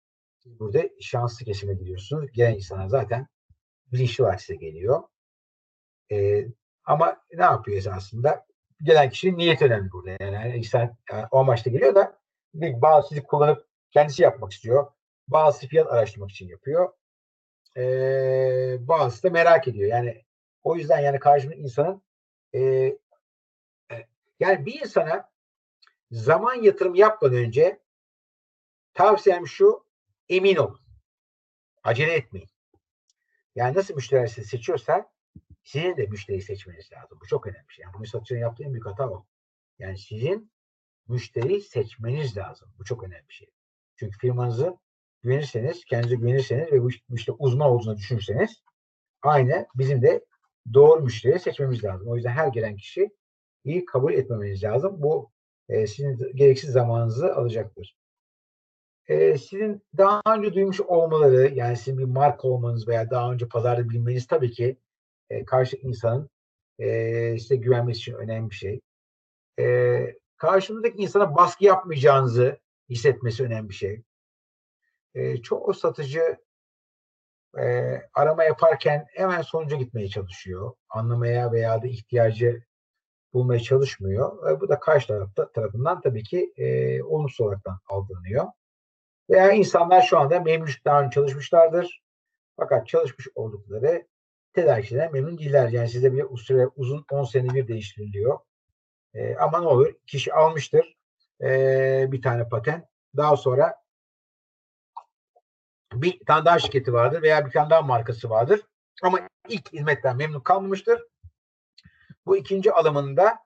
burada şanslı kesime giriyorsunuz. Gelen insana zaten bilinçli olarak size geliyor. Ee, ama ne yapıyor esasında? Gelen kişinin niyeti önemli burada. Yani her insan yani o amaçla geliyor da bir bazı kullanıp kendisi yapmak istiyor. Bazısı fiyat araştırmak için yapıyor. Ee, bazısı da merak ediyor. Yani o yüzden yani karşımda insanın e, yani bir insana zaman yatırım yapmadan önce tavsiyem şu emin olun. Acele etmeyin. Yani nasıl müşteri sizi seçiyorsa sizin de müşteri seçmeniz lazım. Bu çok önemli bir şey. Yani bunu satıcının yaptığı en büyük hata o. Yani sizin müşteri seçmeniz lazım. Bu çok önemli bir şey. Çünkü firmanızı güvenirseniz, kendinize güvenirseniz ve bu işte uzman olduğunu düşünürseniz aynı bizim de doğru müşteriyi seçmemiz lazım. O yüzden her gelen kişi iyi kabul etmemeniz lazım. Bu e, sizin gereksiz zamanınızı alacaktır. E, sizin daha önce duymuş olmaları, yani sizin bir marka olmanız veya daha önce pazarda bilmeniz tabii ki e, karşı insanın e, size güvenmesi için önemli bir şey. E, karşınızdaki insana baskı yapmayacağınızı hissetmesi önemli bir şey. E, çoğu satıcı e, arama yaparken hemen sonuca gitmeye çalışıyor. Anlamaya veya da ihtiyacı bulmaya çalışmıyor. E, bu da karşı tarafta, tarafından tabii ki e, olumsuz olarak algılanıyor. Veya insanlar şu anda memnun daha önce çalışmışlardır. Fakat çalışmış oldukları tedarikçiden memnun değiller. Yani size bir süre uzun 10 sene bir değiştiriliyor. E, ama ne olur kişi almıştır e, bir tane patent. Daha sonra bir tane daha şirketi vardır veya bir tane daha markası vardır. Ama ilk hizmetten memnun kalmamıştır. Bu ikinci alımında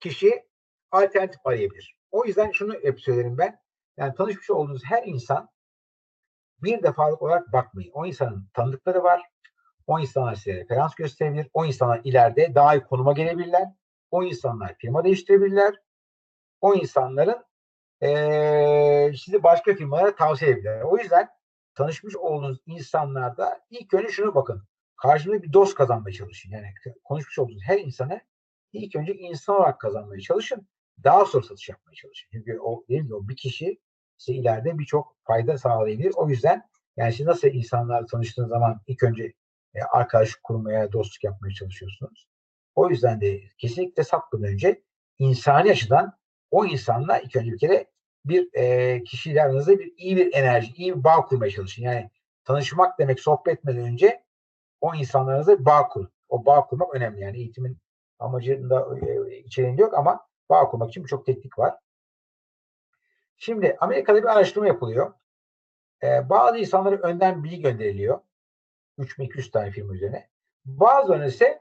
kişi alternatif arayabilir. O yüzden şunu hep söylerim ben. Yani tanışmış olduğunuz her insan bir defalık olarak bakmayın. O insanın tanıdıkları var. O insanlar size referans gösterebilir. O insanlar ileride daha iyi konuma gelebilirler. O insanlar firma değiştirebilirler. O insanların eee sizi başka firmalara tavsiye edebilirler. O yüzden tanışmış olduğunuz insanlarda ilk önce şuna bakın. Karşımda bir dost kazanmaya çalışın. Yani konuşmuş olduğunuz her insana ilk önce insan olarak kazanmaya çalışın. Daha sonra satış yapmaya çalışın. Çünkü o değil o bir kişi size ileride birçok fayda sağlayabilir. O yüzden yani siz nasıl insanlarla tanıştığınız zaman ilk önce e, arkadaşlık kurmaya, dostluk yapmaya çalışıyorsunuz. O yüzden de kesinlikle satmadan önce insani açıdan o insanla ilk önce bir kere bir e, kişiyle bir iyi bir enerji, iyi bir bağ kurmaya çalışın. Yani tanışmak demek sohbet etmeden önce o insanlarınızla bir bağ kurun. O bağ kurmak önemli. Yani eğitimin amacında e, içeriğinde yok ama bağ kurmak için birçok teknik var. Şimdi Amerika'da bir araştırma yapılıyor. E, bazı insanlara önden bilgi gönderiliyor. 3200 tane firma üzerine. Bazılarına ise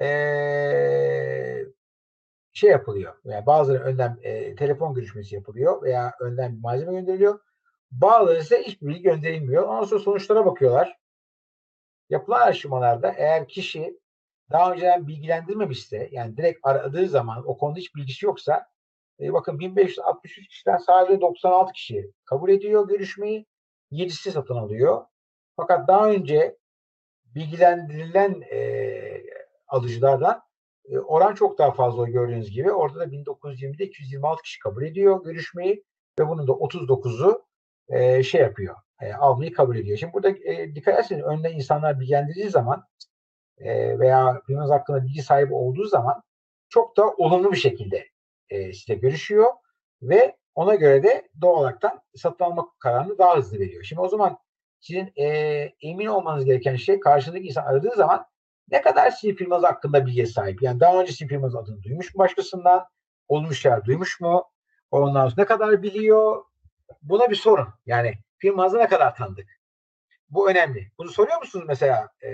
e, şey yapılıyor. Yani bazıları önden e, telefon görüşmesi yapılıyor veya önden bir malzeme gönderiliyor. Bazıları ise hiçbir bilgi gönderilmiyor. Ondan sonra sonuçlara bakıyorlar. Yapılan araştırmalarda eğer kişi daha önceden bilgilendirmemişse yani direkt aradığı zaman o konuda hiç bilgisi yoksa e, bakın 1563 kişiden sadece 96 kişi kabul ediyor görüşmeyi. 7'si satın alıyor. Fakat daha önce bilgilendirilen e, alıcılardan Oran çok daha fazla gördüğünüz gibi. Orada da 1920'de 226 kişi kabul ediyor görüşmeyi ve bunun da 39'u e, şey yapıyor. E, almayı kabul ediyor. Şimdi burada e, dikkat ederseniz önüne insanlar bilgilendirdiği zaman e, veya firmanız hakkında bilgi sahibi olduğu zaman çok da olumlu bir şekilde e, size görüşüyor ve ona göre de doğal olaraktan satın alma kararını daha hızlı veriyor. Şimdi o zaman sizin e, emin olmanız gereken şey karşındaki insan aradığı zaman ne kadar sizin firmanız hakkında bilgiye sahip. Yani daha önce sizin firmanız adını duymuş mu başkasından? Olmuş şeyler duymuş mu? Ondan sonra ne kadar biliyor? Buna bir sorun. Yani firmanızı ne kadar tanıdık? Bu önemli. Bunu soruyor musunuz mesela e,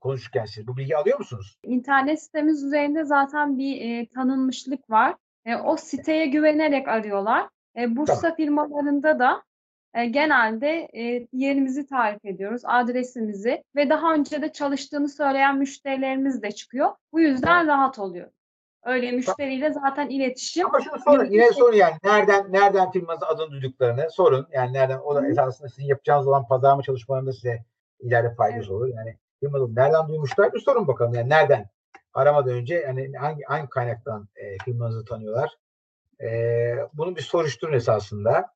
konuşurken siz? Bu bilgi alıyor musunuz? İnternet sitemiz üzerinde zaten bir e, tanınmışlık var. E, o siteye güvenerek arıyorlar. E, Bursa firmalarında da e, genelde e, yerimizi tarif ediyoruz, adresimizi ve daha önce de çalıştığını söyleyen müşterilerimiz de çıkıyor. Bu yüzden rahat oluyor. Öyle müşteriyle zaten iletişim. Ama şunu sorun. Yine sorun yani. Nereden nereden firmanızın adını duyduklarını sorun. Yani nereden o da esasında sizin yapacağınız olan pazarlama çalışmalarında size ileride faydası olur. Yani firmanın nereden duymuşlar bir sorun bakalım. Yani nereden aramadan önce yani hangi hangi kaynaktan e, firmanızı tanıyorlar? E, bunu bir soruşturun esasında.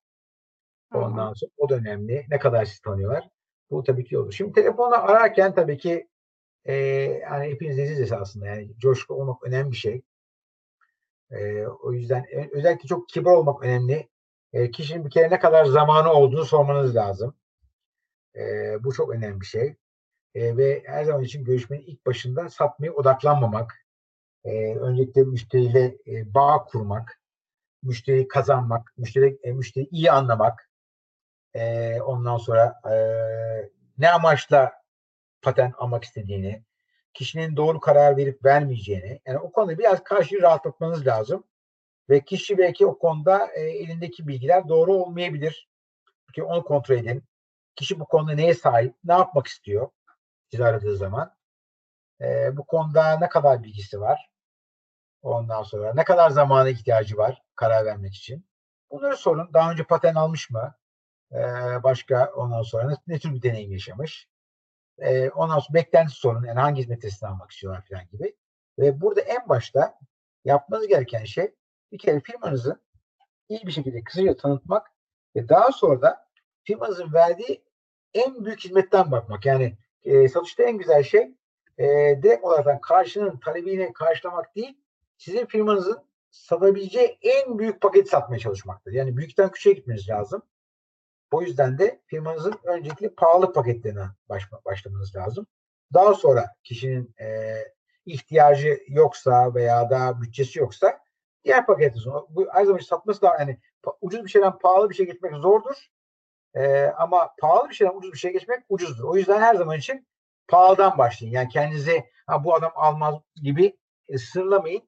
Ondan sonra o da önemli. Ne kadar sizi tanıyorlar? Bu tabii ki olur. Şimdi telefonu ararken tabii ki e, yani hepiniz leziz esasında yani coşku olmak önemli bir şey. E, o yüzden özellikle çok kibar olmak önemli. E, kişinin bir kere ne kadar zamanı olduğunu sormanız lazım. E, bu çok önemli bir şey. E, ve her zaman için görüşmenin ilk başında satmaya odaklanmamak. E, öncelikle müşteriyle e, bağ kurmak, müşteriyi kazanmak, müşteri, e, müşteriyi iyi anlamak, ee, ondan sonra eee, ne amaçla patent almak istediğini, kişinin doğru karar verip vermeyeceğini, yani o konuda biraz karşıyı rahatlatmanız lazım. Ve kişi belki o konuda e, elindeki bilgiler doğru olmayabilir. Peki onu kontrol edin. Kişi bu konuda neye sahip, ne yapmak istiyor sizi aradığı zaman. Ee, bu konuda ne kadar bilgisi var. Ondan sonra ne kadar zamana ihtiyacı var karar vermek için. Bunları sorun. Daha önce patent almış mı? Ee, başka ondan sonra ne, ne tür bir deneyim yaşamış? Ee, ondan sonra beklenti sorun. Yani hangi hizmet testini almak istiyorlar falan gibi. Ve burada en başta yapmanız gereken şey bir kere firmanızı iyi bir şekilde kısaca tanıtmak ve daha sonra da firmanızın verdiği en büyük hizmetten bakmak. Yani e, satışta en güzel şey e, direkt olarak karşının talebini karşılamak değil, sizin firmanızın satabileceği en büyük paketi satmaya çalışmaktır. Yani büyükten küçüğe gitmeniz lazım. O yüzden de firmanızın öncelikle pahalı paketlerine baş, başlamanız lazım. Daha sonra kişinin e, ihtiyacı yoksa veya da bütçesi yoksa diğer paketi bu her zaman satması da yani ucuz bir şeyden pahalı bir şey geçmek zordur. E, ama pahalı bir şeyden ucuz bir şey geçmek ucuzdur. O yüzden her zaman için pahalıdan başlayın. Yani kendinizi ha, bu adam almaz gibi e, sınırlamayın.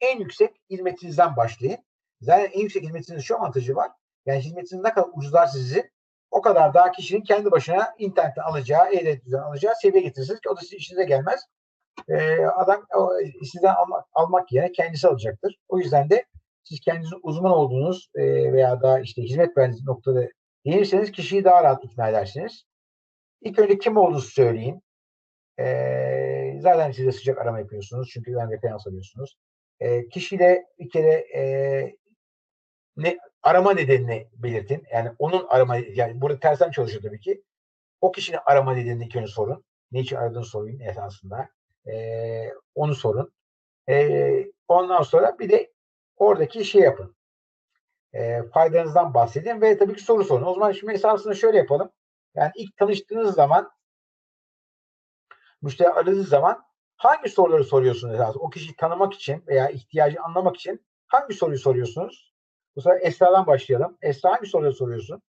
En yüksek hizmetinizden başlayın. Zaten en yüksek hizmetinizin şu avantajı var. Yani hizmetiniz ne kadar ucuzlar sizin o kadar daha kişinin kendi başına internetten alacağı, e-devlet alacağı seviye getirirsiniz ki o da sizin işinize gelmez. Ee, adam o, sizden almak, almak yerine kendisi alacaktır. O yüzden de siz kendinizin uzman olduğunuz e, veya da işte hizmet verdiğiniz noktada değilseniz kişiyi daha rahat ikna edersiniz. İlk önce kim olduğunuzu söyleyin. Ee, zaten size sıcak arama yapıyorsunuz. Çünkü ben referans alıyorsunuz. Ee, kişiyle bir kere e, ne arama nedenini belirtin. Yani onun arama yani burada tersten çalışıyor tabii ki. O kişinin arama nedenini ilk önce sorun. Ne için aradığını sorun esasında. Ee, onu sorun. Ee, ondan sonra bir de oradaki şey yapın. Ee, faydanızdan bahsedin ve tabii ki soru sorun. O zaman şimdi esasında şöyle yapalım. Yani ilk tanıştığınız zaman müşteri aradığı zaman hangi soruları soruyorsunuz esasında? O kişiyi tanımak için veya ihtiyacı anlamak için hangi soruyu soruyorsunuz? Bu sefer Esra'dan başlayalım. Esra hangi soruları soruyorsun?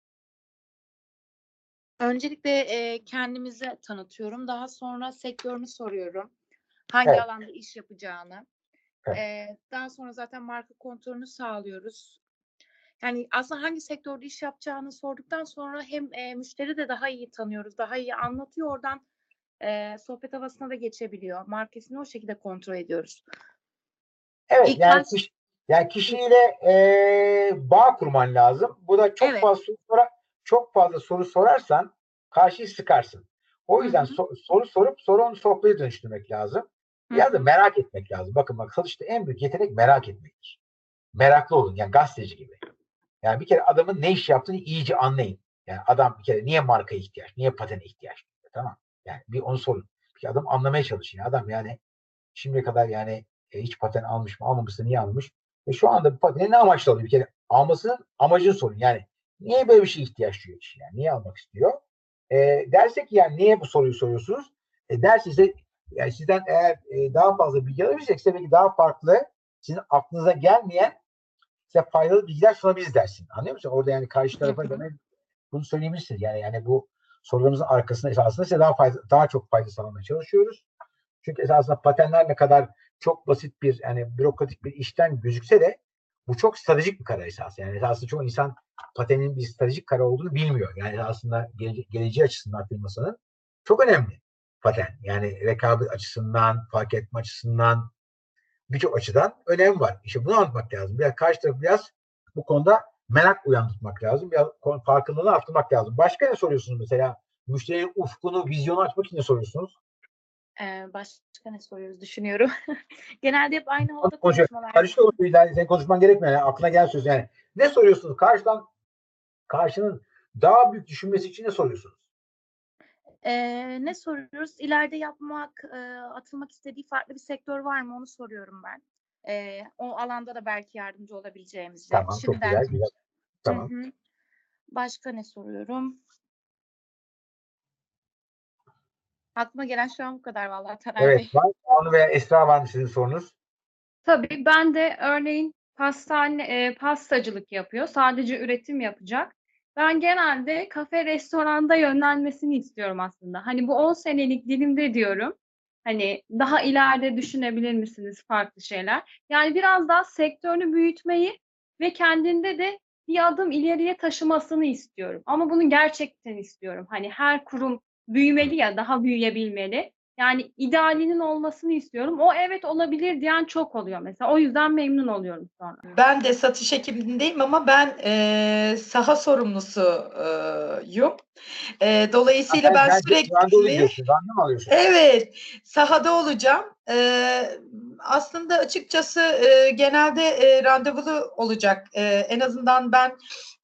Öncelikle e, kendimizi tanıtıyorum. Daha sonra sektörünü soruyorum. Hangi Evet. alanda iş yapacağını. Evet. E, daha sonra zaten marka kontrolünü sağlıyoruz. Yani aslında hangi sektörde iş yapacağını sorduktan sonra hem e, müşteri de daha iyi tanıyoruz, daha iyi anlatıyor. Oradan e, sohbet havasına da geçebiliyor. Markasını o şekilde kontrol ediyoruz. Evet İlk yani, baş- kişi, yani kişiyle eee bağ kurman lazım. Bu da çok Evet. fazla soru sora- çok fazla soru sorarsan karşıyı sıkarsın. O yüzden so- soru sorup sonra onu sohbete dönüştürmek lazım. Biraz da merak etmek lazım. Bakın bak satışta en büyük yetenek merak etmektir. Meraklı olun yani gazeteci gibi. Yani bir kere adamın ne iş yaptığını iyice anlayın. Yani adam bir kere niye markaya ihtiyaç, niye patene ihtiyaç tamam. Yani bir onu sorun. Bir adam anlamaya çalışın. Adam yani şimdiye kadar yani e, hiç paten almış mı, almamışsa niye almış? Ve şu anda bu pateni ne amaçla alıyor? Bir kere almasının amacını sorun. Yani niye böyle bir şey ihtiyaç duyuyor kişi? Yani niye almak istiyor? E, dersek yani niye bu soruyu soruyorsunuz? E, derse ise yani sizden eğer e, daha fazla bilgi alabilirsek size belki daha farklı sizin aklınıza gelmeyen size faydalı bilgiler sunabiliriz dersin. Anlıyor musun? Orada yani karşı tarafa demek bunu söyleyebilirsiniz. Yani yani bu sorularımızın arkasında esasında size daha fayda, daha çok fayda sağlamaya çalışıyoruz. Çünkü esasında patenler ne kadar çok basit bir yani bürokratik bir işten gözükse de bu çok stratejik bir karar esas. Yani esasında çoğu insan patenin bir stratejik karar olduğunu bilmiyor. Yani aslında gele- geleceği açısından firmasının çok önemli paten. Yani rekabet açısından, fark etme açısından birçok açıdan önem var. İşte bunu anlatmak lazım. Biraz karşı tarafı biraz bu konuda merak uyandırmak lazım. Biraz farkındalığını arttırmak lazım. Başka ne soruyorsunuz mesela? Müşterinin ufkunu, vizyonu açmak için ne soruyorsunuz? Ee, başka ne soruyoruz düşünüyorum. Genelde hep aynı Konuşuyor. konuşmalar. Karıştı o yani senin konuşman gerekmiyor. Yani aklına gelen söz yani. Ne soruyorsunuz? Karşıdan karşının daha büyük düşünmesi için ne soruyorsunuz? Ee, ne soruyoruz? İleride yapmak, e, atılmak istediği farklı bir sektör var mı? Onu soruyorum ben. Ee, o alanda da belki yardımcı olabileceğimizi. Tamam çok Şimdiden- güzel. güzel. Hı Tamam. hı. Başka ne soruyorum? Aklıma gelen şu an bu kadar vallahi Taner Bey. Evet. Var mı Banu veya Esra var mı sizin sorunuz? Tabii ben de örneğin pastane, e, pastacılık yapıyor. Sadece üretim yapacak. Ben genelde kafe restoranda yönlenmesini istiyorum aslında. Hani bu 10 senelik dilimde diyorum. Hani daha ileride düşünebilir misiniz farklı şeyler? Yani biraz daha sektörünü büyütmeyi ve kendinde de bir adım ileriye taşımasını istiyorum. Ama bunu gerçekten istiyorum. Hani her kurum büyümeli ya daha büyüyebilmeli. Yani idealinin olmasını istiyorum. O evet olabilir diyen çok oluyor mesela. O yüzden memnun oluyorum sonra. Ben de satış ekibindeyim ama ben e, saha sorumlusuyum. E, dolayısıyla ben sürekli Randevu. Randevu alıyorsun? Evet, sahada olacağım. Ee, aslında açıkçası e, genelde e, randevulu olacak. E, en azından ben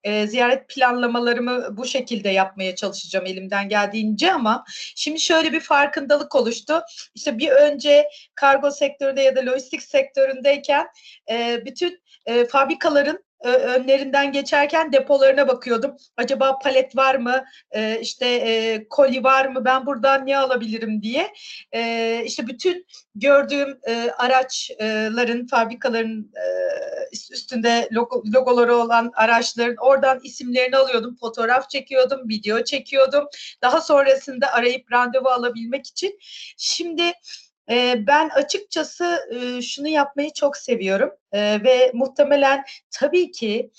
e, ziyaret planlamalarımı bu şekilde yapmaya çalışacağım elimden geldiğince ama şimdi şöyle bir farkındalık oluştu. İşte bir önce kargo sektöründe ya da lojistik sektöründeyken e, bütün e, fabrikaların önlerinden geçerken depolarına bakıyordum. Acaba palet var mı? E, işte e, koli var mı? Ben buradan ne alabilirim diye. E, işte bütün gördüğüm e, araçların, fabrikaların e, üst- üstünde logo, logoları olan araçların oradan isimlerini alıyordum, fotoğraf çekiyordum, video çekiyordum. Daha sonrasında arayıp randevu alabilmek için. Şimdi e, ben açıkçası e, şunu yapmayı çok seviyorum E, ve muhtemelen tabii ki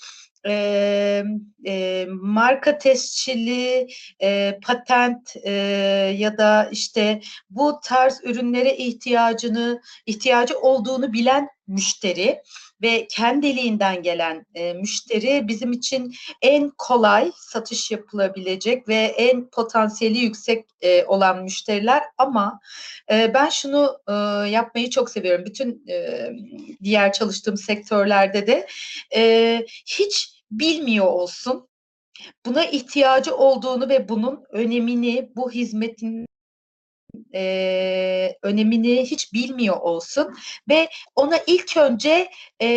e, e, marka tescilli, e, patent e, ya da işte bu tarz ürünlere ihtiyacını ihtiyacı olduğunu bilen müşteri ve kendiliğinden gelen e, müşteri bizim için en kolay satış yapılabilecek ve en potansiyeli yüksek e, olan müşteriler. Ama e, ben şunu e, yapmayı çok seviyorum. Bütün e, diğer çalıştığım sektörlerde de e, hiç bilmiyor olsun buna ihtiyacı olduğunu ve bunun önemini bu hizmetin e, önemini hiç bilmiyor olsun ve ona ilk önce e,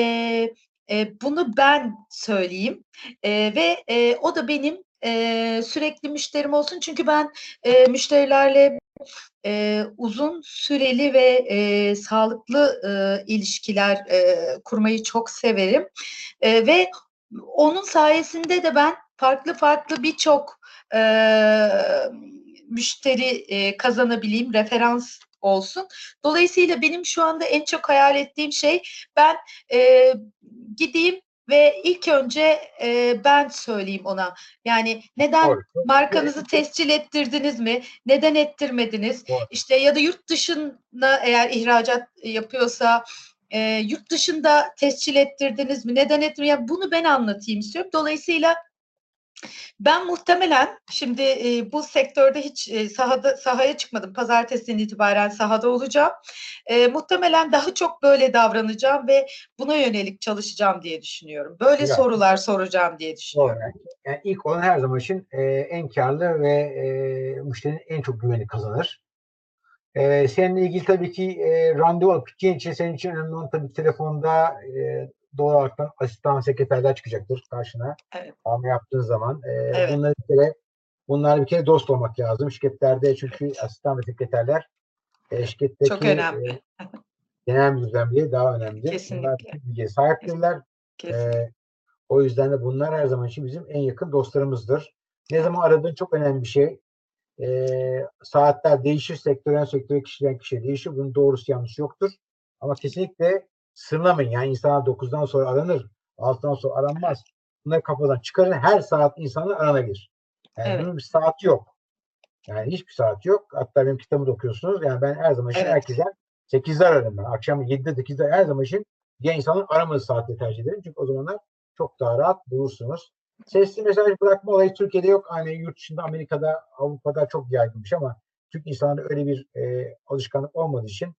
e, bunu ben söyleyeyim E, ve e, o da benim e, sürekli müşterim olsun. Çünkü ben e, müşterilerle e, uzun süreli ve e, sağlıklı e, ilişkiler e, kurmayı çok severim. E, ve onun sayesinde de ben farklı farklı birçok e, müşteri e, kazanabileyim, referans olsun. Dolayısıyla benim şu anda en çok hayal ettiğim şey ben e, gideyim ve ilk önce e, ben söyleyeyim ona. Yani neden Doğru. markanızı tescil ettirdiniz mi? Neden ettirmediniz? Doğru. İşte ya da yurt dışına eğer ihracat yapıyorsa e, yurt dışında tescil ettirdiniz mi? Neden etmiyor? Yani bunu ben anlatayım istiyorum. Dolayısıyla Ben muhtemelen şimdi e, bu sektörde hiç e, sahada sahaya çıkmadım. Pazartesinden itibaren sahada olacağım. E, muhtemelen daha çok böyle davranacağım ve buna yönelik çalışacağım diye düşünüyorum. Böyle Güzel. sorular soracağım diye düşünüyorum. Olarak, yani ilk olan her zaman için e, en karlı ve e, müşterinin en çok güveni kazanır. E, seninle ilgili tabii ki e, randevu alıp gideceğin için senin için önemli olan tabii telefonda e, doğal olarak asistan sekreterler çıkacaktır karşına. Evet. Ama yaptığın zaman e, Evet. bunları bir kere bunlar bir kere dost olmak lazım. Şirketlerde çünkü asistan ve sekreterler e, şirketteki Çok önemli. e, genel müdürden bile daha önemli. Bunlar Kesinlikle. bütün bilgiye sahiptirler. Kesinlikle. Ee, o yüzden de bunlar her zaman için bizim en yakın dostlarımızdır. Ne zaman aradığın çok önemli bir şey. Ee, saatler değişir, sektörden sektöre, kişiden kişiye değişir. Bunun doğrusu yanlışı yoktur. Ama kesinlikle sınırlamayın. Yani insanlar 9'dan sonra aranır, 6'dan sonra aranmaz. Bunları kafadan çıkarın. Her saat insanlar aranabilir. Yani Evet. bunun bir saati yok. Yani hiçbir saati yok. Hatta benim kitabımı da okuyorsunuz. Yani ben her zaman için Evet. herkesten 8'de ararım ben. Akşam 7'de 8'de her zaman için diğer insanın aramadığı saatte tercih ederim. Çünkü o zamanlar çok daha rahat bulursunuz. Sesli mesaj bırakma olayı Türkiye'de yok. Hani yurt dışında Amerika'da, Avrupa'da çok yaygınmış ama Türk insanlarda öyle bir e, alışkanlık olmadığı için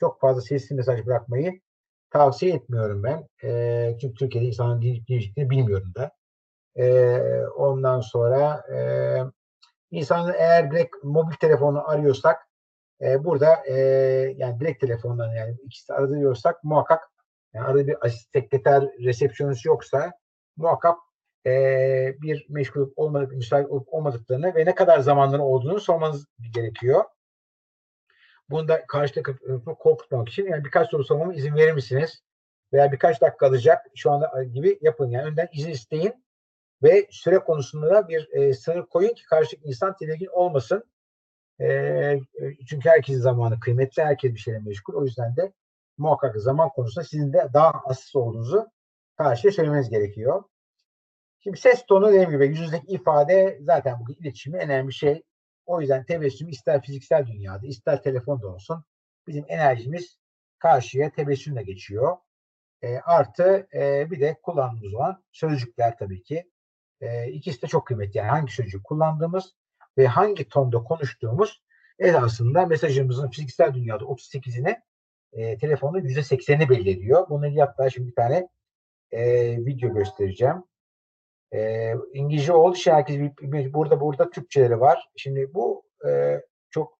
çok fazla sesli mesaj bırakmayı tavsiye etmiyorum ben. E, çünkü Türkiye'de insanın dinleyeceklerini bilmiyorum da. E, ondan sonra e, insanın eğer direkt mobil telefonu arıyorsak e, burada e, yani direkt telefondan yani ikisi arıyorsak muhakkak yani arada bir sekreter resepsiyonist yoksa muhakkak e, bir meşgul olmadık, müsait olup olmadıklarını ve ne kadar zamanları olduğunu sormanız gerekiyor. Bunu da karşıdaki tarafı korkutmamak için yani birkaç soru sormama izin verir misiniz? Veya birkaç dakika alacak şu anda gibi yapın. Yani önden izin isteyin ve süre konusunda da bir e, sınır koyun ki karşıdaki insan tedirgin olmasın. E, çünkü herkesin zamanı kıymetli, herkes bir şeyle meşgul. O yüzden de muhakkak zaman konusunda sizin de daha hassas olduğunuzu karşıya söylemeniz gerekiyor. Şimdi ses tonu dediğim gibi yüzündeki ifade zaten bugün iletişimin en önemli şey. O yüzden tebessüm ister fiziksel dünyada ister telefonda olsun bizim enerjimiz karşıya tebessümle geçiyor. E, artı e, bir de kullandığımız olan sözcükler tabii ki. E, ikisi de çok kıymetli. Yani hangi sözcüğü kullandığımız ve hangi tonda konuştuğumuz esasında mesajımızın fiziksel dünyada 38'ini e, telefonda %80'ini belli ediyor. Bununla ilgili şimdi bir tane e, video göstereceğim. E, İngilizce olduğu için herkes bir, bir- burada burada Türkçeleri var. Şimdi bu e, çok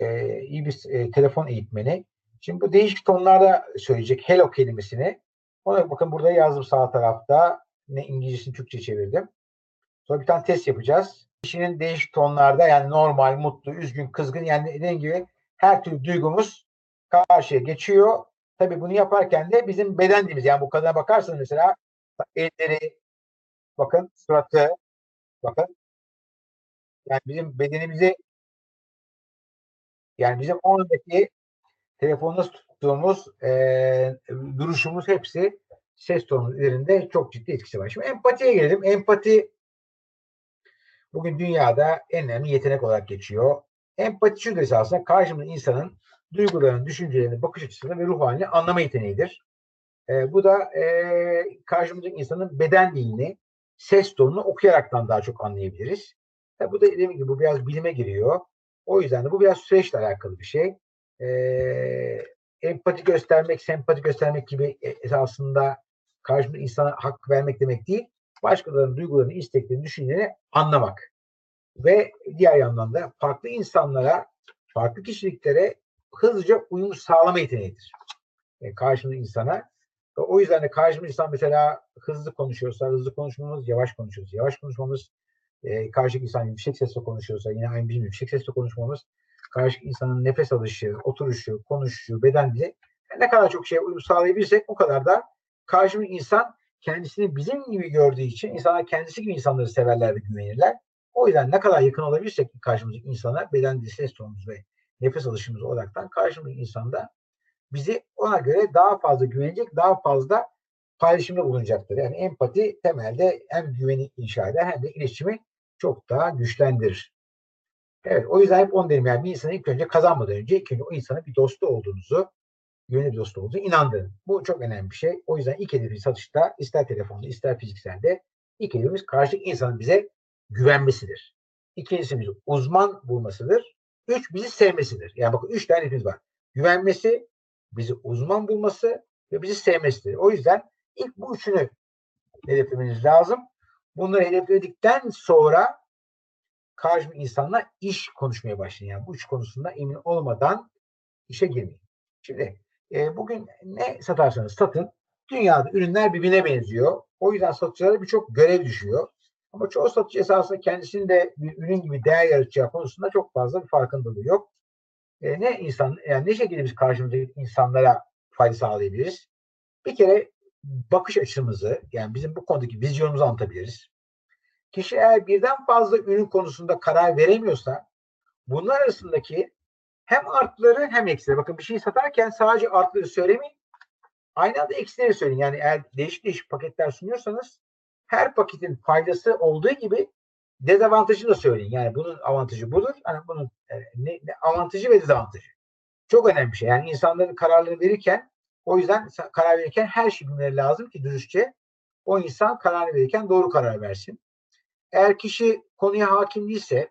e, iyi bir e, telefon eğitmeni. Şimdi bu değişik tonlarda söyleyecek hello kelimesini. Ona bakın burada yazdım sağ tarafta. Ne İngilizcesini Türkçe çevirdim. Sonra bir tane test yapacağız. Kişinin değişik tonlarda yani normal, mutlu, üzgün, kızgın yani dediğim gibi her türlü duygumuz karşıya geçiyor. Tabii bunu yaparken de bizim beden dilimiz yani bu kadına bakarsanız mesela elleri, bakın suratı, bakın yani bizim bedenimizi yani bizim oradaki telefonda tuttuğumuz eee duruşumuz hepsi ses tonu üzerinde çok ciddi etkisi var. Şimdi empatiye gelelim. Empati bugün dünyada en önemli yetenek olarak geçiyor. Empati şudur esasında karşımızda insanın duygularını, düşüncelerini, bakış açısını ve ruh halini anlama yeteneğidir. Eee, bu da eee karşımızdaki insanın beden dilini, ses tonunu okuyaraktan daha çok anlayabiliriz. Tabii bu da dediğim gibi bu biraz bilime giriyor. O yüzden de bu biraz süreçle alakalı bir şey. Eee empati göstermek, sempati göstermek gibi e, esasında karşımda insana hak vermek demek değil. Başkalarının duygularını, isteklerini, düşüncelerini anlamak. Ve diğer yandan da farklı insanlara, farklı kişiliklere hızlıca uyum sağlama yeteneğidir. E, karşımda insana. O yüzden de karşımda insan mesela hızlı konuşuyorsa, hızlı konuşmamız, yavaş konuşuyoruz. Yavaş konuşmamız, e, karşıdaki insan yüksek sesle konuşuyorsa yine aynı bizim yüksek sesle konuşmamız, karşı insanın nefes alışı, oturuşu, konuşuşu, beden dili ne kadar çok şeye uyum sağlayabilirsek o kadar da karşımdaki insan kendisini bizim gibi gördüğü için insanlar kendisi gibi insanları severler ve güvenirler. O yüzden ne kadar yakın olabilirsek karşımızdaki insana beden dili, ses tonumuz ve nefes alışımız olaraktan karşımızdaki insanda bizi ona göre daha fazla güvenecek, daha fazla paylaşımda bulunacaktır. Yani empati temelde hem güveni inşa eder hem de iletişimi çok daha güçlendirir. Evet o yüzden hep onu derim yani bir insanı ilk önce kazanmadan önce ilk önce o insanın bir dostu olduğunuzu, güvenli bir dostu olduğunuzu inandırın. Bu çok önemli bir şey. O yüzden ilk hedefi satışta ister telefonda ister fizikselde İlk hedefimiz karşı insanın bize güvenmesidir. İkincisi bizi uzman bulmasıdır. Üç bizi sevmesidir. Yani bakın üç tane hedefimiz var. Güvenmesi, bizi uzman bulması ve bizi sevmesidir. O yüzden ilk bu üçünü hedeflemeniz lazım. Bunları hedefledikten sonra karşı bir insanla iş konuşmaya başlayın. Yani bu üç konusunda emin olmadan işe girmeyin. Şimdi e, bugün ne satarsanız satın dünyada ürünler birbirine benziyor. O yüzden satıcılara birçok görev düşüyor. Ama çoğu satıcı esasında kendisinin de bir ürün gibi değer yaratacağı konusunda çok fazla bir farkındalığı yok. E, ne insan yani ne şekilde biz karşımızdaki insanlara fayda sağlayabiliriz? Bir kere bakış açımızı yani bizim bu konudaki vizyonumuzu anlatabiliriz. Kişi eğer birden fazla ürün konusunda karar veremiyorsa bunlar arasındaki hem artıları hem eksileri. Bakın bir şey satarken sadece artıları söylemeyin. Aynı anda eksileri söyleyin. Yani eğer değişik değişik paketler sunuyorsanız her paketin faydası olduğu gibi dezavantajını da söyleyin. Yani bunun avantajı budur. Yani bunun e, ne, ne avantajı ve dezavantajı. Çok önemli bir şey. Yani insanların kararlarını verirken o yüzden karar verirken her şey bilmeleri lazım ki dürüstçe o insan karar verirken doğru karar versin. Eğer kişi konuya hakim değilse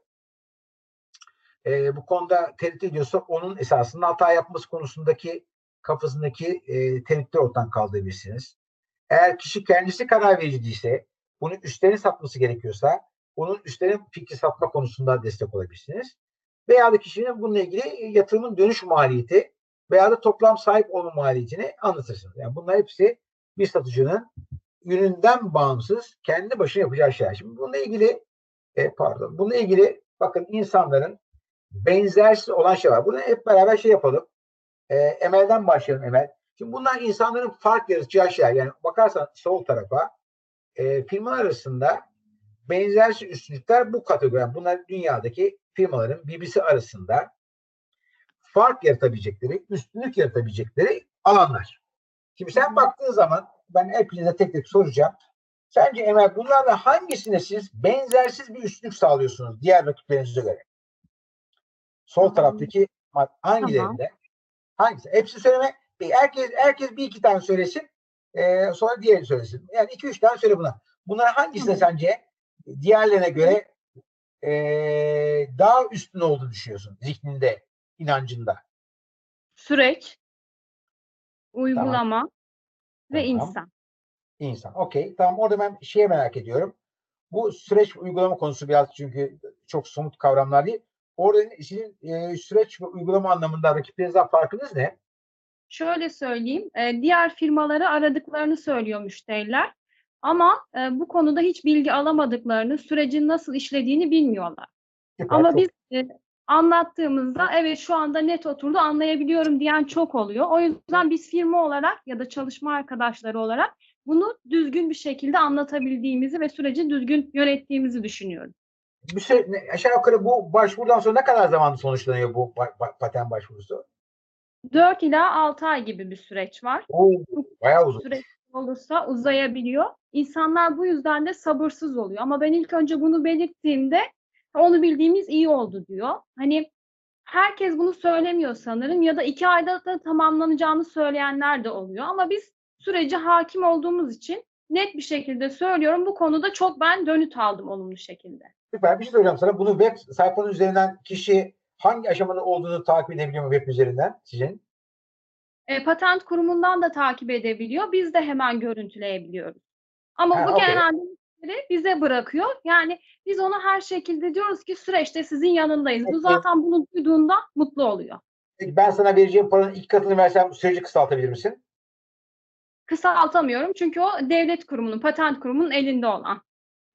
e, bu konuda tereddüt ediyorsa onun esasında hata yapması konusundaki kafasındaki e, tereddütleri ortadan kaldırabilirsiniz. Eğer kişi kendisi karar verici değilse, bunu üstlerin satması gerekiyorsa, onun üstlerin fikri satma konusunda destek olabilirsiniz. Veya da kişinin bununla ilgili yatırımın dönüş maliyeti veya da toplam sahip olma maliyetini anlatırsınız. Yani bunlar hepsi bir satıcının üründen bağımsız kendi başına yapacağı şeyler. Şimdi bununla ilgili e, pardon, bununla ilgili bakın insanların benzersiz olan şey var. Bunu hep beraber şey yapalım. E, Emel'den başlayalım Emel. Şimdi bunlar insanların fark yaratacağı şeyler. Yani bakarsan sol tarafa e, firma arasında benzersiz üstünlükler bu kategori. Bunlar dünyadaki firmaların birbirisi arasında fark yaratabilecekleri, üstünlük yaratabilecekleri alanlar. Şimdi sen baktığın zaman ben hepinize tek tek soracağım. Sence Emel bunlardan hangisine siz benzersiz bir üstünlük sağlıyorsunuz diğer rakiplerinize göre? Sol taraftaki hangilerinde? Hangisi? Hepsi söyleme. Bir, herkes herkes bir iki tane söylesin. Ee, sonra diğeri söylesin. Yani iki üç tane söyle buna. Bunlar hangisine sence diğerlerine göre ee, daha üstün olduğunu düşünüyorsun zihninde, inancında? Süreç, uygulama ve Tamam. insan. İnsan. Okey. Tamam orada ben şeye merak ediyorum. Bu süreç uygulama konusu biraz çünkü çok somut kavramlar değil. Orada sizin e, süreç ve uygulama anlamında rakiplerinizden farkınız ne? Şöyle söyleyeyim, e, diğer firmaları aradıklarını söylüyor müşteriler. Ama e, bu konuda hiç bilgi alamadıklarını, sürecin nasıl işlediğini bilmiyorlar. Süper, Ama çok- biz e, anlattığımızda evet şu anda net oturdu anlayabiliyorum diyen çok oluyor. O yüzden biz firma olarak ya da çalışma arkadaşları olarak bunu düzgün bir şekilde anlatabildiğimizi ve süreci düzgün yönettiğimizi düşünüyorum. bir ne- aşağı yukarı bu başvurudan sonra ne kadar zamanda sonuçlanıyor bu patent başvurusu? 4 ila 6 ay gibi bir süreç var. Oo, bayağı uzun. süreç olursa uzayabiliyor. İnsanlar bu yüzden de sabırsız oluyor. Ama ben ilk önce bunu belirttiğimde onu bildiğimiz iyi oldu diyor. Hani herkes bunu söylemiyor sanırım ya da iki ayda da tamamlanacağını söyleyenler de oluyor. Ama biz sürece hakim olduğumuz için net bir şekilde söylüyorum. Bu konuda çok ben dönüt aldım olumlu şekilde. Süper. Bir şey söyleyeceğim sana. Bunu web sayfanın üzerinden kişi hangi aşamada olduğunu takip edebiliyor mu web üzerinden sizin? E, patent kurumundan da takip edebiliyor. Biz de hemen görüntüleyebiliyoruz. Ama Ha, bu okey. genelde bize bırakıyor. Yani biz ona her şekilde diyoruz ki süreçte sizin yanındayız. Bu zaten bunu duyduğunda mutlu oluyor. Peki ben sana vereceğim paranın iki katını versem süreci kısaltabilir misin? Kısaltamıyorum çünkü o devlet kurumunun, patent kurumunun elinde olan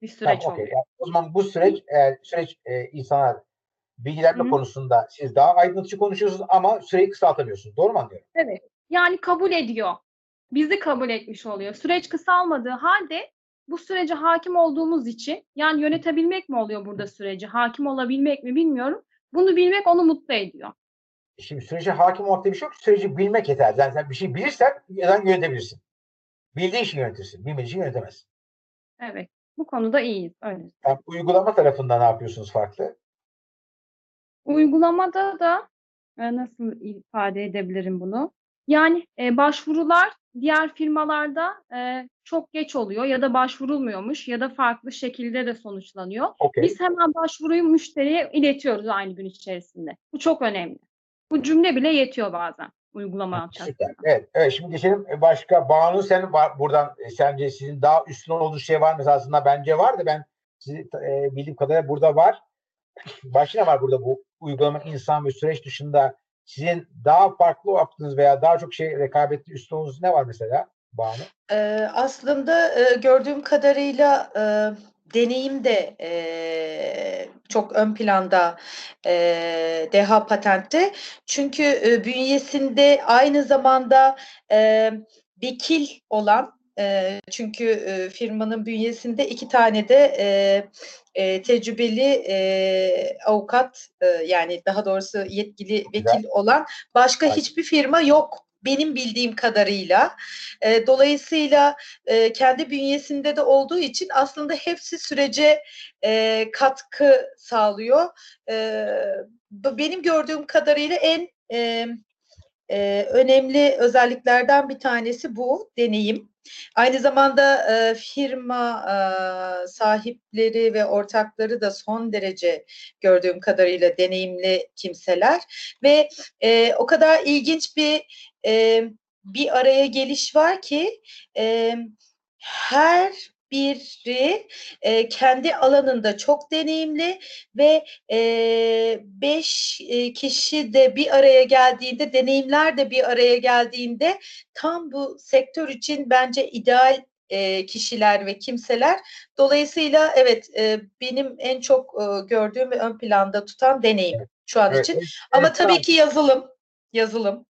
bir süreç Tamam, okey. oluyor. Yani o zaman bu süreç eğer süreç e, insanlar bilgilenme konusunda siz daha aydınlatıcı konuşuyorsunuz ama süreyi kısaltamıyorsunuz. Doğru mu anlıyorum? Evet. Yani kabul ediyor. Bizi kabul etmiş oluyor. Süreç kısalmadığı halde bu sürece hakim olduğumuz için yani yönetebilmek mi oluyor burada süreci? Hakim olabilmek mi bilmiyorum. Bunu bilmek onu mutlu ediyor. Şimdi sürece hakim olmak diye bir şey yok. Süreci bilmek yeter. Yani sen bir şey bilirsen neden yönetebilirsin. Bildiğin için yönetirsin. Bilmediğin için yönetemezsin. Evet. Bu konuda iyiyiz. Öyle. Yani uygulama tarafında ne yapıyorsunuz farklı? Uygulamada da e, nasıl ifade edebilirim bunu? Yani e, başvurular diğer firmalarda e, çok geç oluyor ya da başvurulmuyormuş ya da farklı şekilde de sonuçlanıyor. Okey. Biz hemen başvuruyu müşteriye iletiyoruz aynı gün içerisinde. Bu çok önemli. Bu cümle bile yetiyor bazen uygulama. Süper. Evet, evet. Şimdi geçelim başka. Banu sen buradan e, sence sizin daha üstün olduğu şey var mı? Aslında bence var da ben sizi e, bildiğim kadarıyla burada var. Başka ne var burada bu uygulama insan ve süreç dışında sizin daha farklı yaptığınız veya daha çok şey rekabetli üstün olduğunuz ne var mesela Banu? Ee, aslında e, gördüğüm kadarıyla e, deneyim de e, çok ön planda e, Deha Patent'te. Çünkü e, bünyesinde aynı zamanda e, vekil olan e, çünkü e, firmanın bünyesinde iki tane de e, e, tecrübeli e, avukat e, yani daha doğrusu yetkili vekil olan başka hiçbir firma yok benim bildiğim kadarıyla. E, dolayısıyla e, kendi bünyesinde de olduğu için aslında hepsi sürece e, katkı sağlıyor. E, benim gördüğüm kadarıyla en e, e, önemli özelliklerden bir tanesi bu deneyim. Aynı zamanda e, firma e, sahipleri ve ortakları da son derece gördüğüm kadarıyla deneyimli kimseler ve e, o kadar ilginç bir e, bir araya geliş var ki e, her biri e, kendi alanında çok deneyimli ve e, beş e, kişi de bir araya geldiğinde, deneyimler de bir araya geldiğinde tam bu sektör için bence ideal e, kişiler ve kimseler. Dolayısıyla evet e, benim en çok e, gördüğüm ve ön planda tutan deneyim şu an Evet, için. evet, Ama evet, tabii tamam. ki yazılım, yazılım.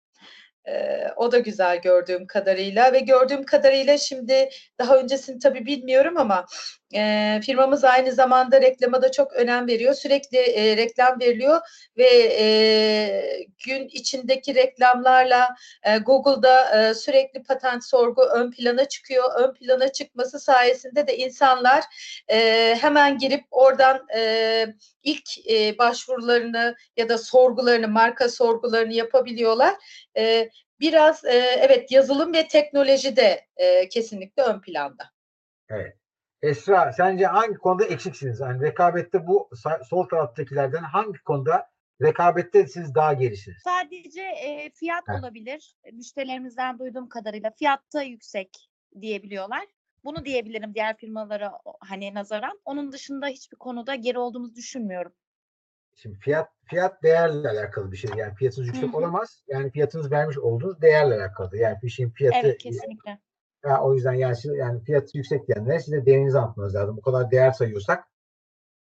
O da güzel gördüğüm kadarıyla ve gördüğüm kadarıyla şimdi daha öncesini tabii bilmiyorum ama e, firmamız aynı zamanda reklama da çok önem veriyor. Sürekli e, reklam veriliyor ve e, gün içindeki reklamlarla e, Google'da e, sürekli patent sorgu ön plana çıkıyor. Ön plana çıkması sayesinde de insanlar e, hemen girip oradan e, ilk e, başvurularını ya da sorgularını, marka sorgularını yapabiliyorlar. E, biraz e, evet yazılım ve teknoloji de e, kesinlikle ön planda. Esra sence hangi konuda eksiksiniz? Yani rekabette bu sol taraftakilerden hangi konuda rekabette siz daha gerisiniz? Sadece e, fiyat Heh. olabilir. Müşterilerimizden duyduğum kadarıyla fiyatta yüksek diyebiliyorlar. Bunu diyebilirim diğer firmalara hani nazaran. Onun dışında hiçbir konuda geri olduğumuzu düşünmüyorum. Şimdi fiyat fiyat değerle alakalı bir şey. Yani fiyatınız yüksek olamaz. Yani fiyatınız vermiş olduğunuz değerle alakalı. Yani bir şeyin fiyatı Evet kesinlikle. Ya o yüzden yani, siz, yani fiyatı yüksek diyenlere size değerinizi anlatmanız lazım. Bu kadar değer sayıyorsak.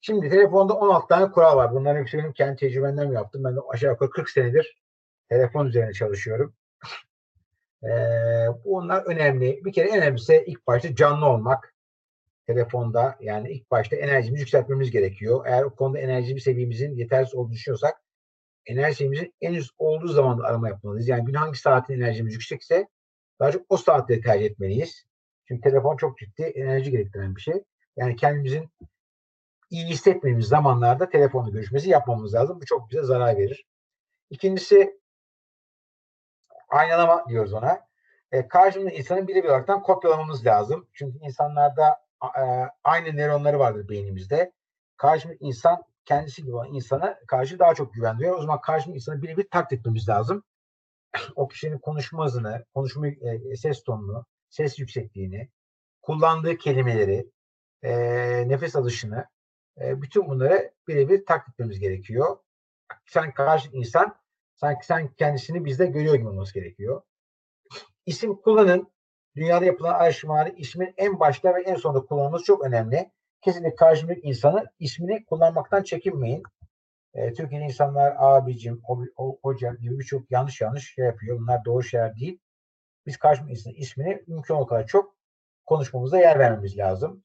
Şimdi telefonda 16 tane kural var. Bunların hepsini benim kendi tecrübemden yaptım. Ben de aşağı yukarı 40 senedir telefon üzerine çalışıyorum. Ee, bunlar önemli. Bir kere en önemlisi ilk başta canlı olmak. Telefonda yani ilk başta enerjimizi yükseltmemiz gerekiyor. Eğer o konuda enerji seviyemizin yetersiz olduğunu düşünüyorsak enerji seviyemizin en üst olduğu zaman arama yapmalıyız. Yani gün hangi saatin enerjimiz yüksekse daha çok o saatleri tercih etmeliyiz. Çünkü telefon çok ciddi enerji gerektiren bir şey. Yani kendimizin iyi hissetmediğimiz zamanlarda telefonla görüşmesi yapmamız lazım. Bu çok bize zarar verir. İkincisi aynalama diyoruz ona. E, karşımızda insanı birebir olaraktan kopyalamamız lazım. Çünkü insanlarda e, aynı nöronları vardır beynimizde. Karşımda insan kendisi gibi olan insana karşı daha çok güven duyuyor. O zaman karşımda insanı birebir taklit etmemiz lazım. O kişinin konuşma hızını, konuşma e, ses tonunu, ses yüksekliğini, kullandığı kelimeleri, e, nefes alışını, e, bütün bunları birebir taklit etmemiz gerekiyor. Sen karşı insan, sanki sen kendisini bizde görüyor gibi olması gerekiyor. İsim kullanın. Dünyada yapılan araştırmalarda ismin en başta ve en sonunda kullanılması çok önemli. Kesinlikle karşımdaki insanı ismini kullanmaktan çekinmeyin. E, Türkiye'de insanlar abicim, o, o, hocam gibi birçok yanlış yanlış şey yapıyor. Bunlar doğru şeyler değil. Biz insanın ismini mümkün olduğu kadar çok konuşmamıza yer vermemiz lazım.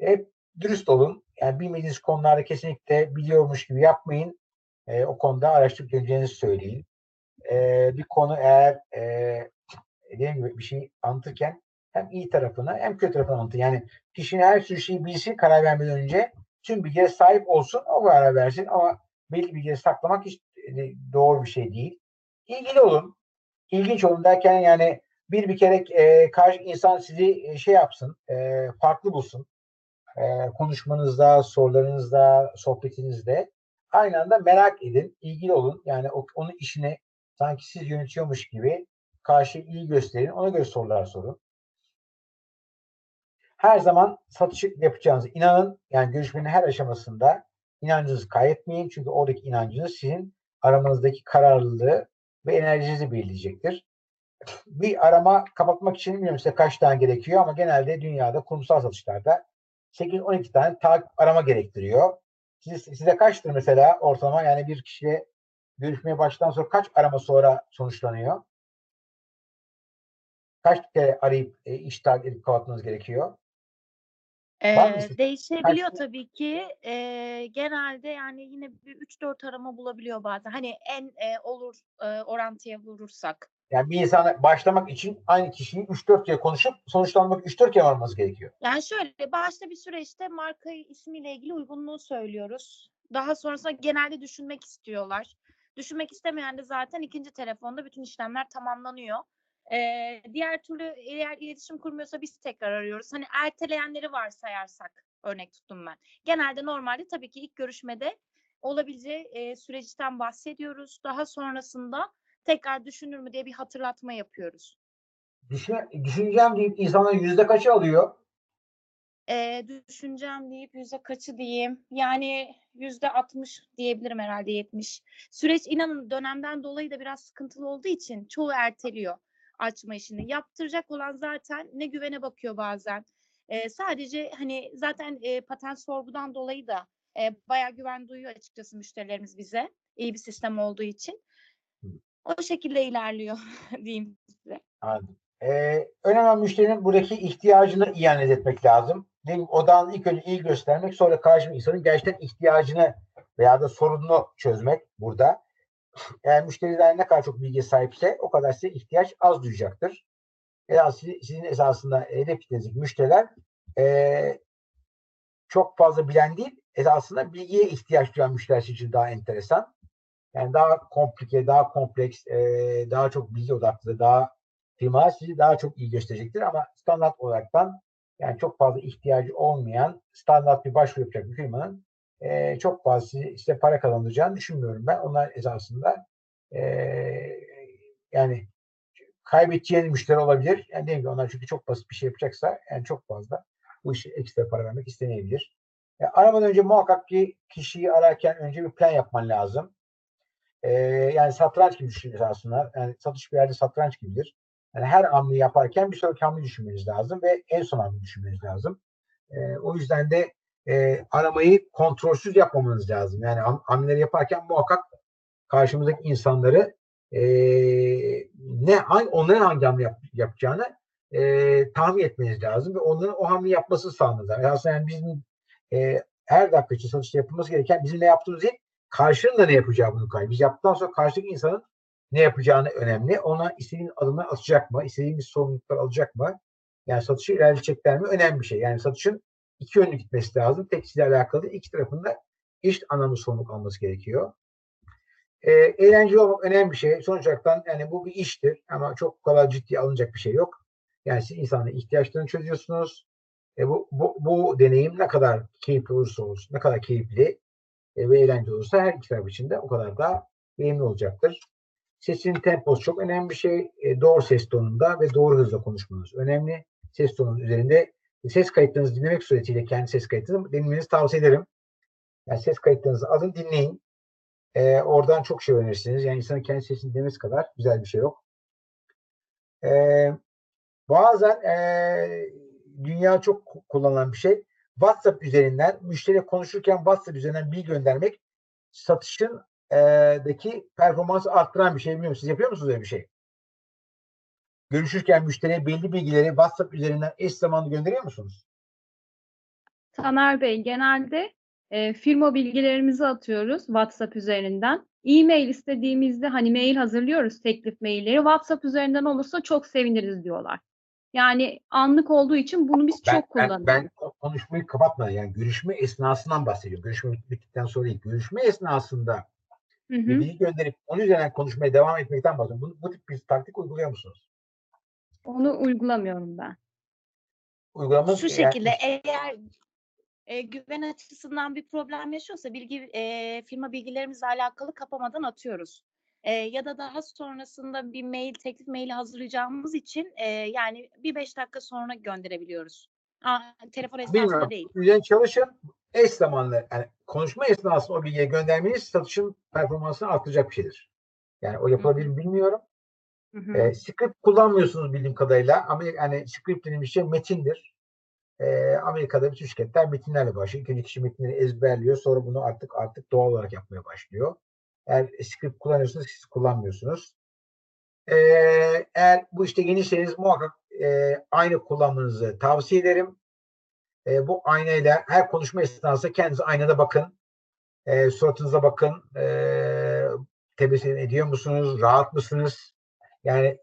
Hep dürüst olun. Yani bilmediğiniz konularda kesinlikle biliyormuş gibi yapmayın. E, o konuda araştırıp geleceğinizi söyleyin. E, bir konu eğer e, dediğim gibi bir şey anlatırken hem iyi tarafını hem kötü tarafını anlatın. Yani kişinin her sürü şeyi bilsin karar vermeden önce tüm bilgiye sahip olsun o karar versin ama belli bilgileri saklamak hiç e, doğru bir şey değil. İlgili olun. İlginç olun derken yani bir bir kere e, karşı insan sizi e, şey yapsın, e, farklı bulsun. E, konuşmanızda, sorularınızda, sohbetinizde aynı anda merak edin, ilgili olun. Yani o, onun işini sanki siz yönetiyormuş gibi karşı iyi gösterin. Ona göre sorular sorun. Her zaman satış yapacağınızı inanın. Yani görüşmenin her aşamasında inancınızı kaybetmeyin. Çünkü oradaki inancınız sizin aramanızdaki kararlılığı ve enerjinizi belirleyecektir. Bir arama kapatmak için bilmiyorum size kaç tane gerekiyor ama genelde dünyada kurumsal satışlarda 8-12 tane takip arama gerektiriyor. Siz, size kaçtır mesela ortalama yani bir kişiye görüşmeye başladıktan sonra kaç arama sonra sonuçlanıyor? Kaç kere arayıp e, iş takip edip kapatmanız gerekiyor? Ee, değişebiliyor tabii ki. Ee, genelde yani yine bir 3-4 arama bulabiliyor bazen. Hani en e, olur e, orantıya vurursak. Yani bir insana başlamak için aynı kişiyi 3-4 kere konuşup sonuçlanmak 3-4 kere varmanız gerekiyor. Yani şöyle başta bir süreçte marka ismiyle ilgili uygunluğu söylüyoruz. Daha sonrasında genelde düşünmek istiyorlar. Düşünmek istemeyen de zaten ikinci telefonda bütün işlemler tamamlanıyor. Ee, diğer türlü eğer iletişim kurmuyorsa biz tekrar arıyoruz. Hani erteleyenleri varsayarsak örnek tuttum ben. Genelde normalde tabii ki ilk görüşmede olabileceği e, süreçten bahsediyoruz. Daha sonrasında tekrar düşünür mü diye bir hatırlatma yapıyoruz. Düşün, düşüneceğim deyip insanlar yüzde kaçı alıyor? Ee, düşüneceğim deyip yüzde kaçı diyeyim? Yani yüzde 60 diyebilirim herhalde 70. Süreç inanın dönemden dolayı da biraz sıkıntılı olduğu için çoğu erteliyor açma işini. Yaptıracak olan zaten ne güvene bakıyor bazen. Ee, sadece hani zaten e, patent sorgudan dolayı da e, bayağı güven duyuyor açıkçası müşterilerimiz bize. İyi bir sistem olduğu için. O şekilde ilerliyor diyeyim size. Anladım. Ee, önemli müşterinin buradaki ihtiyacını iyi analiz etmek lazım. Değil mi? Odan ilk önce iyi göstermek sonra karşı insanın gerçekten ihtiyacını veya da sorununu çözmek burada. Eğer müşteriden ne kadar çok bilgi sahipse o kadar size ihtiyaç az duyacaktır. Veya sizin, esasında hedef kitlenizdeki müşteriler ee, çok fazla bilen değil, esasında bilgiye ihtiyaç duyan müşteriler için daha enteresan. Yani daha komplike, daha kompleks, ee, daha çok bilgi odaklı, daha firmalar sizi daha çok iyi gösterecektir ama standart olaraktan yani çok fazla ihtiyacı olmayan standart bir başvuru yapacak bir firmanın eee, çok fazla size para kazandıracağını düşünmüyorum ben. Onlar esasında eee, yani kaybedeceğiniz müşteri olabilir. Yani değil mi? Onlar çünkü çok basit bir şey yapacaksa yani çok fazla bu işe ekstra para vermek istemeyebilir. E, aramadan önce muhakkak ki kişiyi ararken önce bir plan yapman lazım. E, yani satranç gibi düşünün aslında. Yani satış bir yerde satranç gibidir. Yani her hamle yaparken bir sonraki hamle düşünmeniz lazım ve en son hamle düşünmeniz lazım. E, o yüzden de e, aramayı kontrolsüz yapmamanız lazım. Yani ham- hamleleri yaparken muhakkak karşımızdaki insanları e, ne hangi, onların hangi hamle yap, yapacağını e, tahmin etmeniz lazım ve onların o hamle yapmasını sağlamanız lazım. Aslında yani bizim e, her dakika için satışta yapılması gereken bizim ne yaptığımız değil, karşının da ne yapacağı bunu kaybı. Biz yaptıktan sonra karşıdaki insanın ne yapacağını önemli. Ona istediğimiz adımları atacak mı? İstediğimiz sorumluluklar alacak mı? Yani satışı ilerleyecekler mi? Önemli bir şey. Yani satışın iki yönlü gitmesi lazım. Tek kişiyle alakalı iki tarafında eşit anlamda sorumluluk alması gerekiyor. E, eğlenceli olmak önemli bir şey. Sonuç yani bu bir iştir ama çok kadar ciddi alınacak bir şey yok. Yani siz insanın ihtiyaçlarını çözüyorsunuz. E, bu, bu, bu deneyim ne kadar keyifli olursa olsun, ne kadar keyifli e, ve eğlenceli olursa her iki taraf için de o kadar da verimli olacaktır. Sesin temposu çok önemli bir şey. E, doğru ses tonunda ve doğru hızla konuşmanız önemli. Ses tonunun üzerinde ses kayıtlarınızı dinlemek suretiyle kendi ses kayıtlarınızı dinlemenizi tavsiye ederim. Yani ses kayıtlarınızı alın dinleyin. E, oradan çok şey öğrenirsiniz. Yani insanın kendi sesini dinlemesi kadar güzel bir şey yok. E, bazen e, dünya çok kullanılan bir şey. WhatsApp üzerinden müşteriyle konuşurken WhatsApp üzerinden bilgi göndermek satışın daki performansı arttıran bir şey biliyor musunuz? Yapıyor musunuz öyle bir şey? Görüşürken müşteriye belli bilgileri WhatsApp üzerinden eş zamanlı gönderiyor musunuz? Taner Bey genelde e, firma bilgilerimizi atıyoruz WhatsApp üzerinden. E-mail istediğimizde hani mail hazırlıyoruz teklif mailleri. WhatsApp üzerinden olursa çok seviniriz diyorlar. Yani anlık olduğu için bunu biz Ben, çok ben, kullanıyoruz. ben konuşmayı kapatmadan yani görüşme esnasından bahsediyorum. Görüşme bittikten sonra değil. Görüşme esnasında Hı hı. bilgi gönderip onun üzerinden konuşmaya devam etmekten bahsediyorum. Bu, bu tip bir taktik uyguluyor musunuz? Onu uygulamıyorum ben. Uygulamamız Şu yani- şekilde eğer e, güven açısından bir problem yaşıyorsa bilgi e, firma bilgilerimizle alakalı kapamadan atıyoruz. E, ya da daha sonrasında bir mail teklif maili hazırlayacağımız için e, yani bir beş dakika sonra gönderebiliyoruz. Aa, telefon esnasında Bilmiyorum. değil. Üzerine çalışın. Eş zamanlı yani konuşma esnasında o bilgiyi göndermeniz satışın performansını arttıracak bir şeydir. Yani o yapılabilir mi bilmiyorum. Hı. E, script kullanmıyorsunuz bildiğim kadarıyla. Ama yani script dediğim şey metindir. E, Amerika'da bütün şirketler metinlerle başlıyor. İlk önce kişi metinleri ezberliyor. Sonra bunu artık artık doğal olarak yapmaya başlıyor. Eğer script kullanıyorsunuz siz kullanmıyorsunuz. E, eğer bu işte yeniyseniz muhakkak e, aynı kullanmanızı tavsiye ederim. E, bu aynayla her konuşma esnasında kendinize aynada bakın. E, suratınıza bakın. E, tebessüm ediyor musunuz? Rahat mısınız? Yani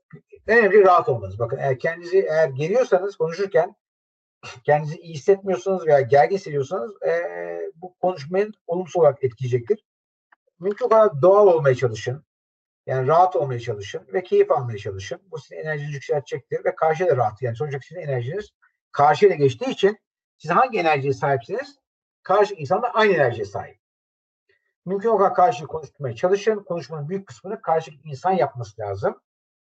önemli rahat olmanız. Bakın eğer kendinizi eğer geliyorsanız konuşurken kendinizi iyi hissetmiyorsanız veya gergin hissediyorsanız e, bu konuşmayı olumsuz olarak etkileyecektir. Mümkün kadar doğal olmaya çalışın. Yani rahat olmaya çalışın ve keyif almaya çalışın. Bu sizin enerjinizi yükseltecektir ve karşıya da rahat. Yani sonuçta sizin enerjiniz karşıya da geçtiği için siz hangi enerjiye sahipsiniz? Karşı insan da aynı enerjiye sahip. Mümkün kadar karşıyı konuşmaya çalışın. Konuşmanın büyük kısmını karşıdaki insan yapması lazım.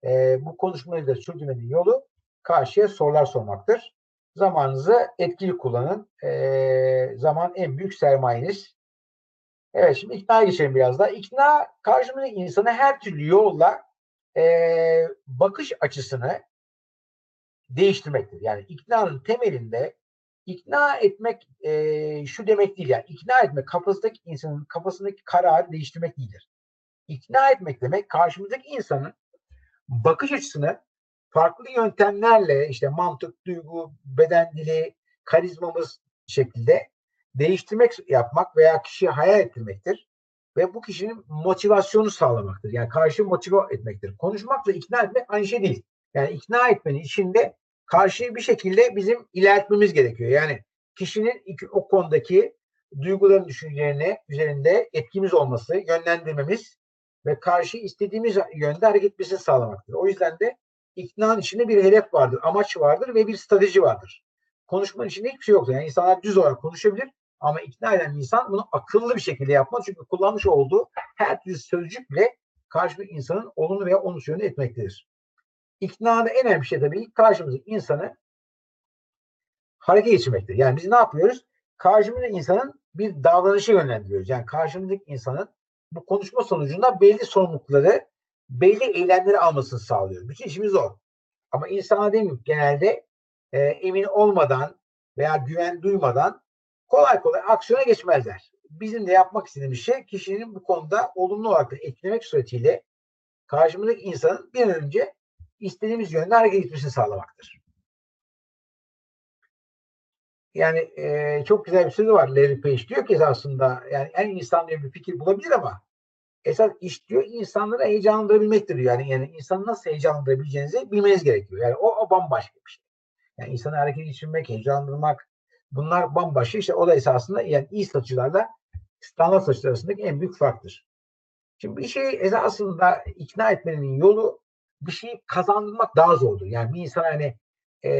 Ee, bu konuşmayı da sürdürmenin yolu karşıya sorular sormaktır. Zamanınızı etkili kullanın. Ee, zaman en büyük sermayeniz. Evet şimdi iknaya geçelim biraz daha. İkna karşımızdaki insanı her türlü yolla ee, bakış açısını değiştirmektir. Yani iknanın temelinde ikna etmek e, şu demek değil yani ikna etmek kafasındaki insanın kafasındaki kararı değiştirmek değildir. İkna etmek demek karşımızdaki insanın bakış açısını farklı yöntemlerle işte mantık, duygu, beden dili, karizmamız şekilde değiştirmek yapmak veya kişiyi hayal ettirmektir. Ve bu kişinin motivasyonu sağlamaktır. Yani karşı motive etmektir. Konuşmakla ikna etmek aynı şey değil. Yani ikna etmenin içinde karşıyı bir şekilde bizim ilerletmemiz gerekiyor. Yani kişinin o konudaki duyguların düşüncelerine üzerinde etkimiz olması, yönlendirmemiz ve karşı istediğimiz yönde hareket etmesini sağlamaktır. O yüzden de iknanın içinde bir hedef vardır, amaç vardır ve bir strateji vardır. Konuşmanın içinde hiçbir şey yoktur. Yani insanlar düz olarak konuşabilir ama ikna eden bir insan bunu akıllı bir şekilde yapmaz. Çünkü kullanmış olduğu her türlü sözcük bile karşındaki insanın olumlu veya olumsuz yönde etmektedir. İknada en önemli şey tabii karşımızdaki insanı hareket geçirmektir. Yani biz ne yapıyoruz? Karşımızdaki insanın bir davranışı yönlendiriyoruz. Yani karşımızdaki insanın bu konuşma sonucunda belli sorumlulukları, belli eylemleri almasını sağlıyoruz. Bütün işimiz o. Ama insana mi? Genelde e, emin olmadan veya güven duymadan kolay kolay aksiyona geçmezler. Bizim de yapmak istediğimiz şey kişinin bu konuda olumlu olarak etkilemek suretiyle karşımızdaki insanın bir an önce istediğimiz yönde hareket etmesini sağlamaktır. Yani e, çok güzel bir sözü var Larry Page diyor ki aslında yani en insan bir fikir bulabilir ama esas iş diyor insanları heyecanlandırabilmektir diyor. Yani, yani insanı nasıl heyecanlandırabileceğinizi bilmeniz gerekiyor. Yani o, o bambaşka bir şey. Yani insanı hareket geçirmek, heyecanlandırmak bunlar bambaşka. İşte o da esasında yani iyi satıcılarla standart satıcılar arasındaki en büyük farktır. Şimdi bir şeyi esasında ikna etmenin yolu bir şeyi kazandırmak daha zordur. Yani bir insan hani e,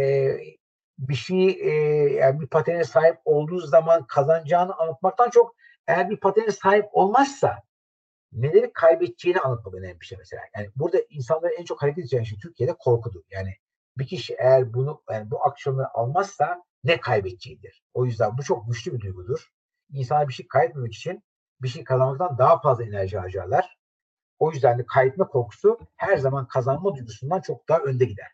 bir şey e, yani bir patene sahip olduğu zaman kazanacağını anlatmaktan çok eğer bir patene sahip olmazsa neleri kaybedeceğini anlatmak önemli bir şey mesela. Yani burada insanları en çok hareket edeceği şey Türkiye'de korkudur. Yani bir kişi eğer bunu yani bu aksiyonu almazsa ne kaybedeceğidir. O yüzden bu çok güçlü bir duygudur. İnsanlar bir şey kaybetmemek için bir şey kazanmaktan daha fazla enerji harcarlar. O yüzden de kaybetme korkusu her zaman kazanma duygusundan çok daha önde gider.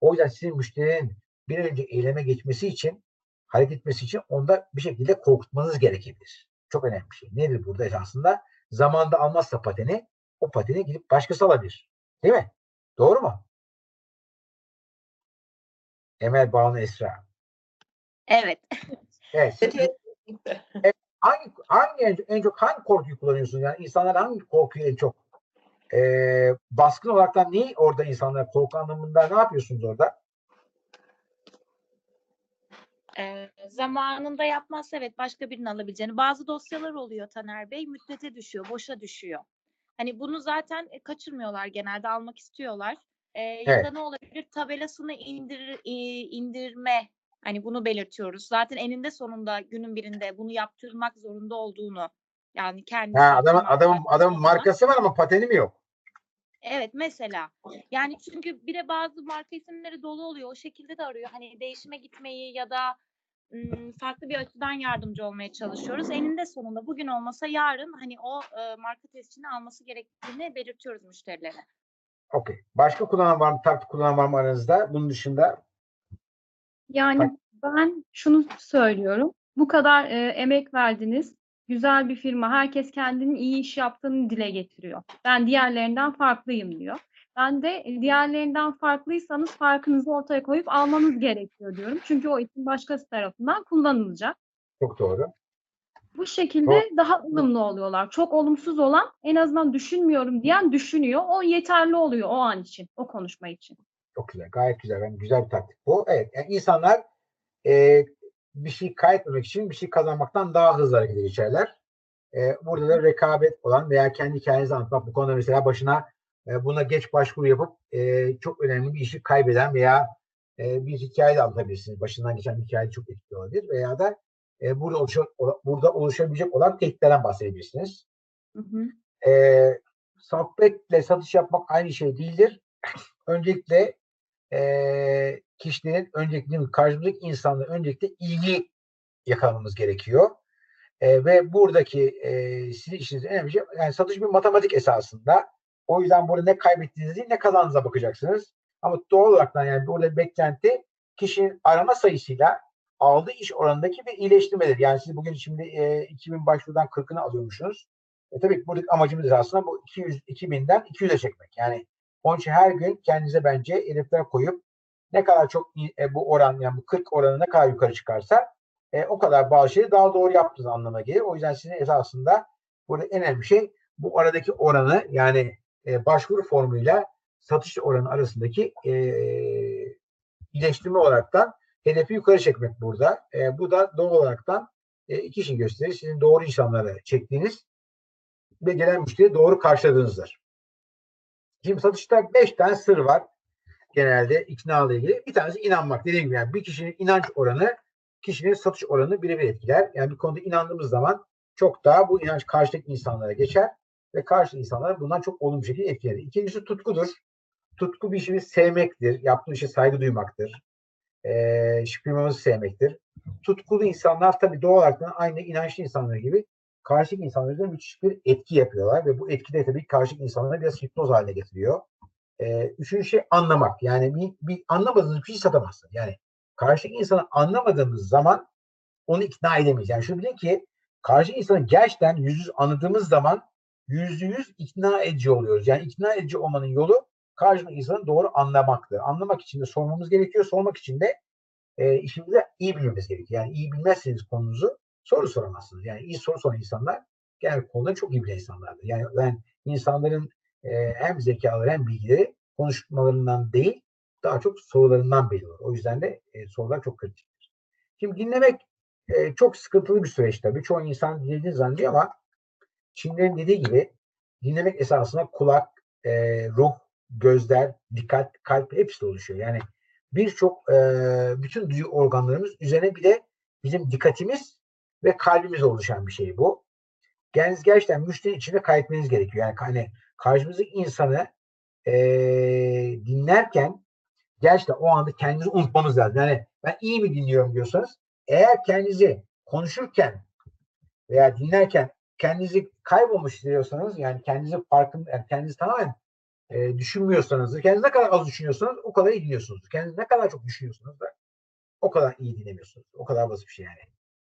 O yüzden sizin müşterinin bir an önce eyleme geçmesi için, hareket etmesi için onda bir şekilde korkutmanız gerekebilir. Çok önemli bir şey. Nedir burada esasında? Zamanda almazsa pateni, o pateni gidip başkası alabilir. Değil mi? Doğru mu? Emel Banu Esra. Evet. Evet. siz- Evet, evet. hangi hangi en, en çok hangi korkuyu kullanıyorsunuz? Yani insanlar hangi korkuyu en çok e, baskın olaraktan neyi orada insanlar korku anlamında ne yapıyorsunuz orada? Ee, zamanında yapmazsa evet başka birinin alabileceğini. Bazı dosyalar oluyor Taner Bey müddete düşüyor, boşa düşüyor. Hani bunu zaten e, kaçırmıyorlar genelde almak istiyorlar. Ya Evet. da ne olabilir? Tabelasını indir, e, indirme. Hani bunu belirtiyoruz. Zaten eninde sonunda günün birinde bunu yaptırmak zorunda olduğunu yani kendisi Ha, adamın yaptırmak adamın markası var ama pateni mi yok? Evet mesela. Yani çünkü bir de bazı marka isimleri dolu oluyor. O şekilde de arıyor. Hani değişime gitmeyi ya da ım, farklı bir açıdan yardımcı olmaya çalışıyoruz. Eninde sonunda bugün olmasa yarın hani o e, marka tescilini alması gerektiğini belirtiyoruz müşterilere. Okey. Başka kullanan var mı? Taktik kullanan var mı aranızda? Bunun dışında Yani ben şunu söylüyorum. Bu kadar e, emek verdiniz. Güzel bir firma. Herkes kendinin iyi iş yaptığını dile getiriyor. Ben diğerlerinden farklıyım diyor. Ben de e, diğerlerinden farklıysanız farkınızı ortaya koyup almanız gerekiyor diyorum. Çünkü o isim başkası tarafından kullanılacak. çok doğru. Bu şekilde daha ılımlı oluyorlar. Çok olumsuz olan en azından düşünmüyorum diyen düşünüyor. O yeterli oluyor o an için, o konuşma için. Çok güzel. Gayet güzel. Yani güzel bir taktik bu. Evet. Yani insanlar e, bir şey kaybetmemek için bir şey kazanmaktan daha hızlı harekete geçerler. E, burada da rekabet olan veya kendi hikayenizi anlatmak bu konuda mesela başına e, buna geç başvuru yapıp e, çok önemli bir işi kaybeden veya e, bir hikaye de anlatabilirsiniz. Başından geçen bir hikaye çok etkili olabilir veya da e, burada, oluşa, burada oluşabilecek olan tehditlerden bahsedebilirsiniz. Hı hı. e, sohbetle satış yapmak aynı şey değildir. Öncelikle e, kişilerin öncelikle karşımızdaki insanların öncelikle ilgi yakalamamız gerekiyor. E, ve buradaki e, sizin işinizin en önemli şey yani satış bir matematik esasında. O yüzden burada ne kaybettiğiniz değil ne kazandığınıza bakacaksınız. Ama doğal olarak da yani burada beklenti kişinin arama sayısıyla aldığı iş oranındaki bir iyileştirmedir. Yani siz bugün şimdi e, 2000 başvurudan 40'ını alıyormuşsunuz. E tabii ki buradaki amacımız aslında bu 200 2000'den 200'e çekmek. Yani onun için her gün kendinize bence hedefler koyup ne kadar çok e, bu oran yani bu 40 oranı ne kadar yukarı çıkarsa e, o kadar bazı şeyi daha doğru yaptığınız anlamına gelir. O yüzden sizin esasında burada en önemli şey bu aradaki oranı yani e, başvuru formuyla satış oranı arasındaki e, iyileştirme olaraktan hedefi yukarı çekmek burada. E, bu da doğal olaraktan e, iki şey gösterir. Sizin doğru insanları çektiğiniz ve gelen müşteri doğru karşıladığınızdır. Şimdi satışta beş tane sır var genelde ikna ile ilgili. Bir tanesi inanmak. Dediğim gibi yani bir kişinin inanç oranı kişinin satış oranını birebir etkiler. Yani bir konuda inandığımız zaman çok daha bu inanç karşıdaki insanlara geçer ve karşı insanlar bundan çok olumlu şekilde etkilenir. İkincisi tutkudur. Tutku bir işi sevmektir. Yaptığı işe saygı duymaktır. Firmamızı sevmektir. Tutkulu insanlar tabii doğal olarak aynı inançlı insanlar gibi karşıdaki insanlara müthiş bir etki yapıyorlar ve bu etki de tabii karşıdaki insanları biraz hipnoz haline getiriyor. Ee, üçüncü şey anlamak. Yani bir, bir anlamadığınız bir şey satamazsınız. Yani karşıdaki insanı anlamadığımız zaman onu ikna edemeyiz. Yani şunu bilin ki karşı insanı gerçekten yüz yüz anladığımız zaman yüzde yüz ikna edici oluyoruz. Yani ikna edici olmanın yolu karşındaki insanı doğru anlamaktır. Anlamak için de sormamız gerekiyor. Sormak için de e, işimizi iyi bilmemiz gerekiyor. Yani iyi bilmezseniz konunuzu soru soramazsınız. Yani iyi soru soran insanlar genel konuda çok iyi bilen insanlardır. Yani ben insanların e, hem zekaları hem bilgileri konuşmalarından değil daha çok sorularından belli olur. O yüzden de e, sorular çok kritiktir. Şimdi dinlemek e, çok sıkıntılı bir süreç tabii. Çoğu insan dinlediğini zannediyor ama Çinlerin dediği gibi dinlemek esasında kulak, e, ruh, gözler, dikkat, kalp hepsi oluşuyor. Yani birçok e, bütün duyu organlarımız üzerine bir de bizim dikkatimiz ve kalbimiz oluşan bir şey bu. Yani gerçekten müşteri içinde kaybetmeniz gerekiyor. Yani hani karşımızdaki insanı e, dinlerken gerçekten o anda kendinizi unutmanız lazım. Yani ben iyi mi dinliyorum diyorsanız eğer kendinizi konuşurken veya dinlerken kendinizi kaybolmuş hissediyorsanız yani kendinizi farkında yani kendinizi tamamen e, düşünmüyorsanız kendinizi ne kadar az düşünüyorsanız o kadar iyi dinliyorsunuz. Kendinizi ne kadar çok düşünüyorsunuz da o kadar iyi dinlemiyorsunuz. O kadar basit bir şey yani.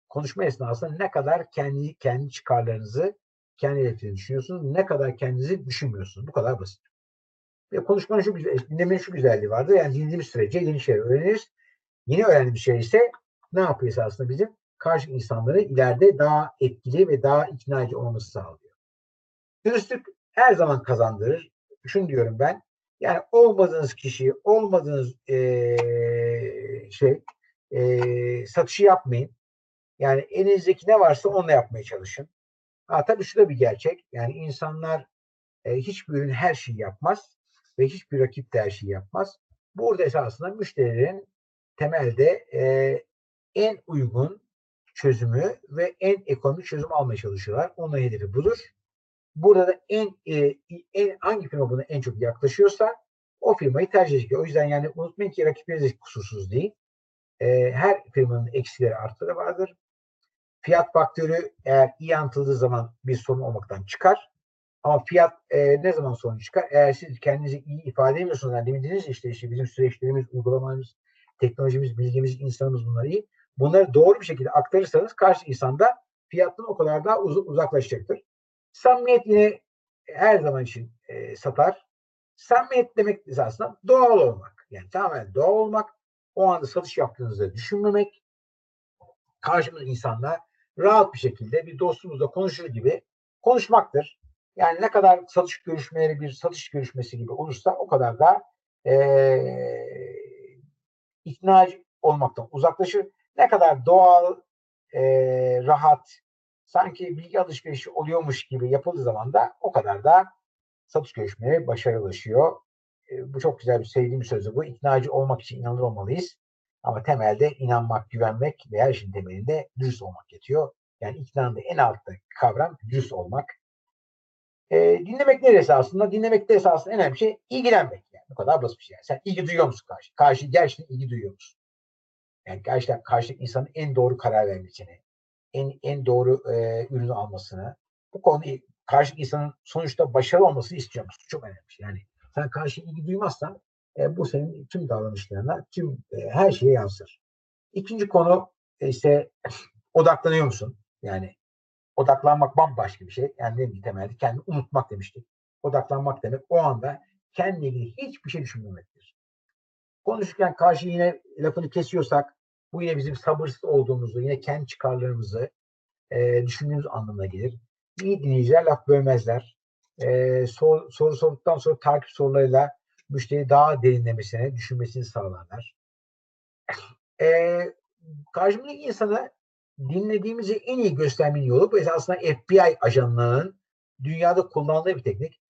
Konuşma esnasında ne kadar kendi kendi çıkarlarınızı, kendi hedeflerinizi düşünüyorsunuz, ne kadar kendinizi düşünmüyorsunuz. Bu kadar basit. Ve konuşmanın şu güzel, dinlemenin şu güzelliği vardır. Yani dinlediğimiz sürece yeni şeyler öğreniriz. Yeni öğrendiğimiz şey ise ne yapıyor aslında bizim? Karşı insanları ileride daha etkili ve daha ikna edici olması sağlıyor. Dürüstlük her zaman kazandırır. Şunu diyorum ben. Yani olmadığınız kişi, olmadığınız ee, şey ee, satışı yapmayın. Yani elinizdeki ne varsa onunla yapmaya çalışın. Ha, tabii şu da bir gerçek. Yani insanlar e, hiçbir ürün her şeyi yapmaz. ve hiçbir rakip de her şeyi yapmaz. Burada esasında müşterilerin temelde e, en uygun çözümü ve en ekonomik çözüm almaya çalışıyorlar. Onun hedefi budur. Burada da en, e, en hangi firma buna en çok yaklaşıyorsa o firmayı tercih edecek. O yüzden yani unutmayın ki rakipleriniz kusursuz değil. E, her firmanın eksileri artıları vardır. Fiyat faktörü eğer iyi anlatıldığı zaman bir sorun olmaktan çıkar. Ama fiyat e, ne zaman sorun çıkar? Eğer siz kendinizi iyi ifade edemiyorsunuz. Yani demin dediniz işte, işte bizim süreçlerimiz, uygulamalarımız, teknolojimiz, bilgimiz, insanımız bunlar iyi. Bunları doğru bir şekilde aktarırsanız karşı insanda fiyattan o kadar daha uz- uzaklaşacaktır. Samimiyet yine her zaman için e, satar. Samimiyet demek esasında doğal olmak. Yani tamamen doğal olmak. O anda satış yaptığınızda düşünmemek. Karşımız insanla rahat bir şekilde bir dostumuzla konuşur gibi konuşmaktır. Yani ne kadar satış görüşmeleri bir satış görüşmesi gibi olursa o kadar da eee ikna olmaktan uzaklaşır. Ne kadar doğal, eee, rahat, sanki bilgi alışverişi oluyormuş gibi yapıldığı zaman da o kadar da satış görüşmeleri başarılaşıyor. E, bu çok güzel bir sevdiğim sözü bu. İknacı olmak için inanır olmalıyız. Ama temelde inanmak, güvenmek ve her şeyin temelinde dürüst olmak yatıyor. Yani iknanın en alttaki kavram dürüst olmak. E, dinlemek neresi aslında? Dinlemekte esasında en önemli şey ilgilenmek. Yani bu kadar basit bir şey. Yani sen ilgi duyuyor musun karşı? Karşı gerçekten ilgi duyuyor musun? Yani gerçekten karşı insanın en doğru karar vermesini, en en doğru e, ürünü almasını, bu konuda karşı insanın sonuçta başarılı olmasını istiyor musun? Çok önemli şey. Yani sen karşı ilgi duymazsan e, bu senin tüm davranışlarına, tüm e, her şeye yansır. İkinci konu e, işte odaklanıyor musun? Yani odaklanmak bambaşka bir şey. Yani ne temelde kendini unutmak demiştik. Odaklanmak demek o anda kendine ilgili hiçbir şey düşünmemektir. Konuşurken karşı yine lafını kesiyorsak bu yine bizim sabırsız olduğumuzu, yine kendi çıkarlarımızı e, düşündüğümüz anlamına gelir. İyi dinleyiciler laf bölmezler. E, sor, soru sorduktan sonra takip sorularıyla müşteri daha derinlemesine düşünmesini sağlarlar. E, karşımdaki insanı dinlediğimizi en iyi göstermenin yolu bu esasında FBI ajanlarının dünyada kullandığı bir teknik.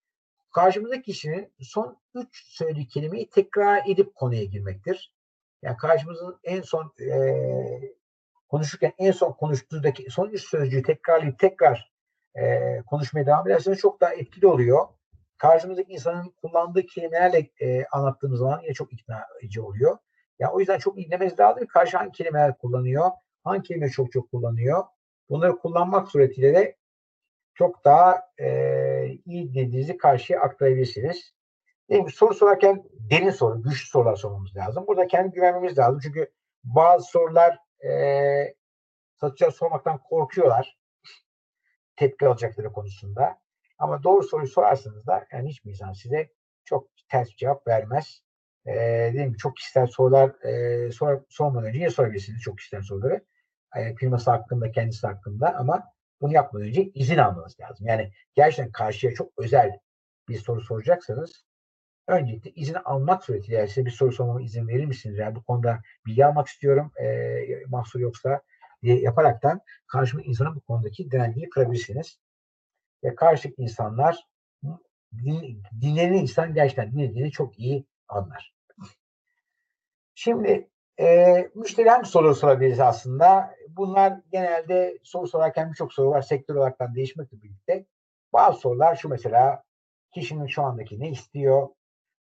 Karşımızdaki kişinin son üç söylediği kelimeyi tekrar edip konuya girmektir. Yani karşımızın en son e, konuşurken en son konuştuğundaki son üç sözcüğü tekrarlayıp tekrar e, konuşmaya devam ederseniz çok daha etkili oluyor. Karşımızdaki insanın kullandığı kelimelerle e, anlattığımız zaman yine çok ikna edici oluyor. Yani o yüzden çok dinlemeniz lazım. Karşı hangi kelimeler kullanıyor, hangi kelime çok çok kullanıyor. Bunları kullanmak suretiyle de çok daha e, iyi dediğinizi karşıya aktarabilirsiniz. Değil Soru sorarken derin soru, güçlü sorular sormamız lazım. Burada kendi güvenmemiz lazım. Çünkü bazı sorular e, satıcılar sormaktan korkuyorlar. Tepki alacakları konusunda. Ama doğru soruyu sorarsanız da yani hiçbir insan size çok ters cevap vermez. E, dediğim gibi çok kişisel sorular e, sor, sormadan önce yine sorabilirsiniz çok kişisel soruları. E, firması hakkında, kendisi hakkında ama bunu yapmadan önce izin almanız lazım. Yani gerçekten karşıya çok özel bir soru soracaksanız öncelikle izin almak suretiyle size bir soru sormama izin verir misiniz? Yani bu konuda bilgi almak istiyorum. E, mahsur yoksa diye yaparaktan karşımda insanın bu konudaki direncini kırabilirsiniz. Ve karşıdaki insanlar din, dinlenen insan gerçekten dinlediğini çok iyi anlar. Şimdi e, müşteri hangi soru sorabiliriz aslında? Bunlar genelde soru sorarken birçok soru var. Sektör olarak değişmekle birlikte. Bazı sorular şu mesela kişinin şu andaki ne istiyor?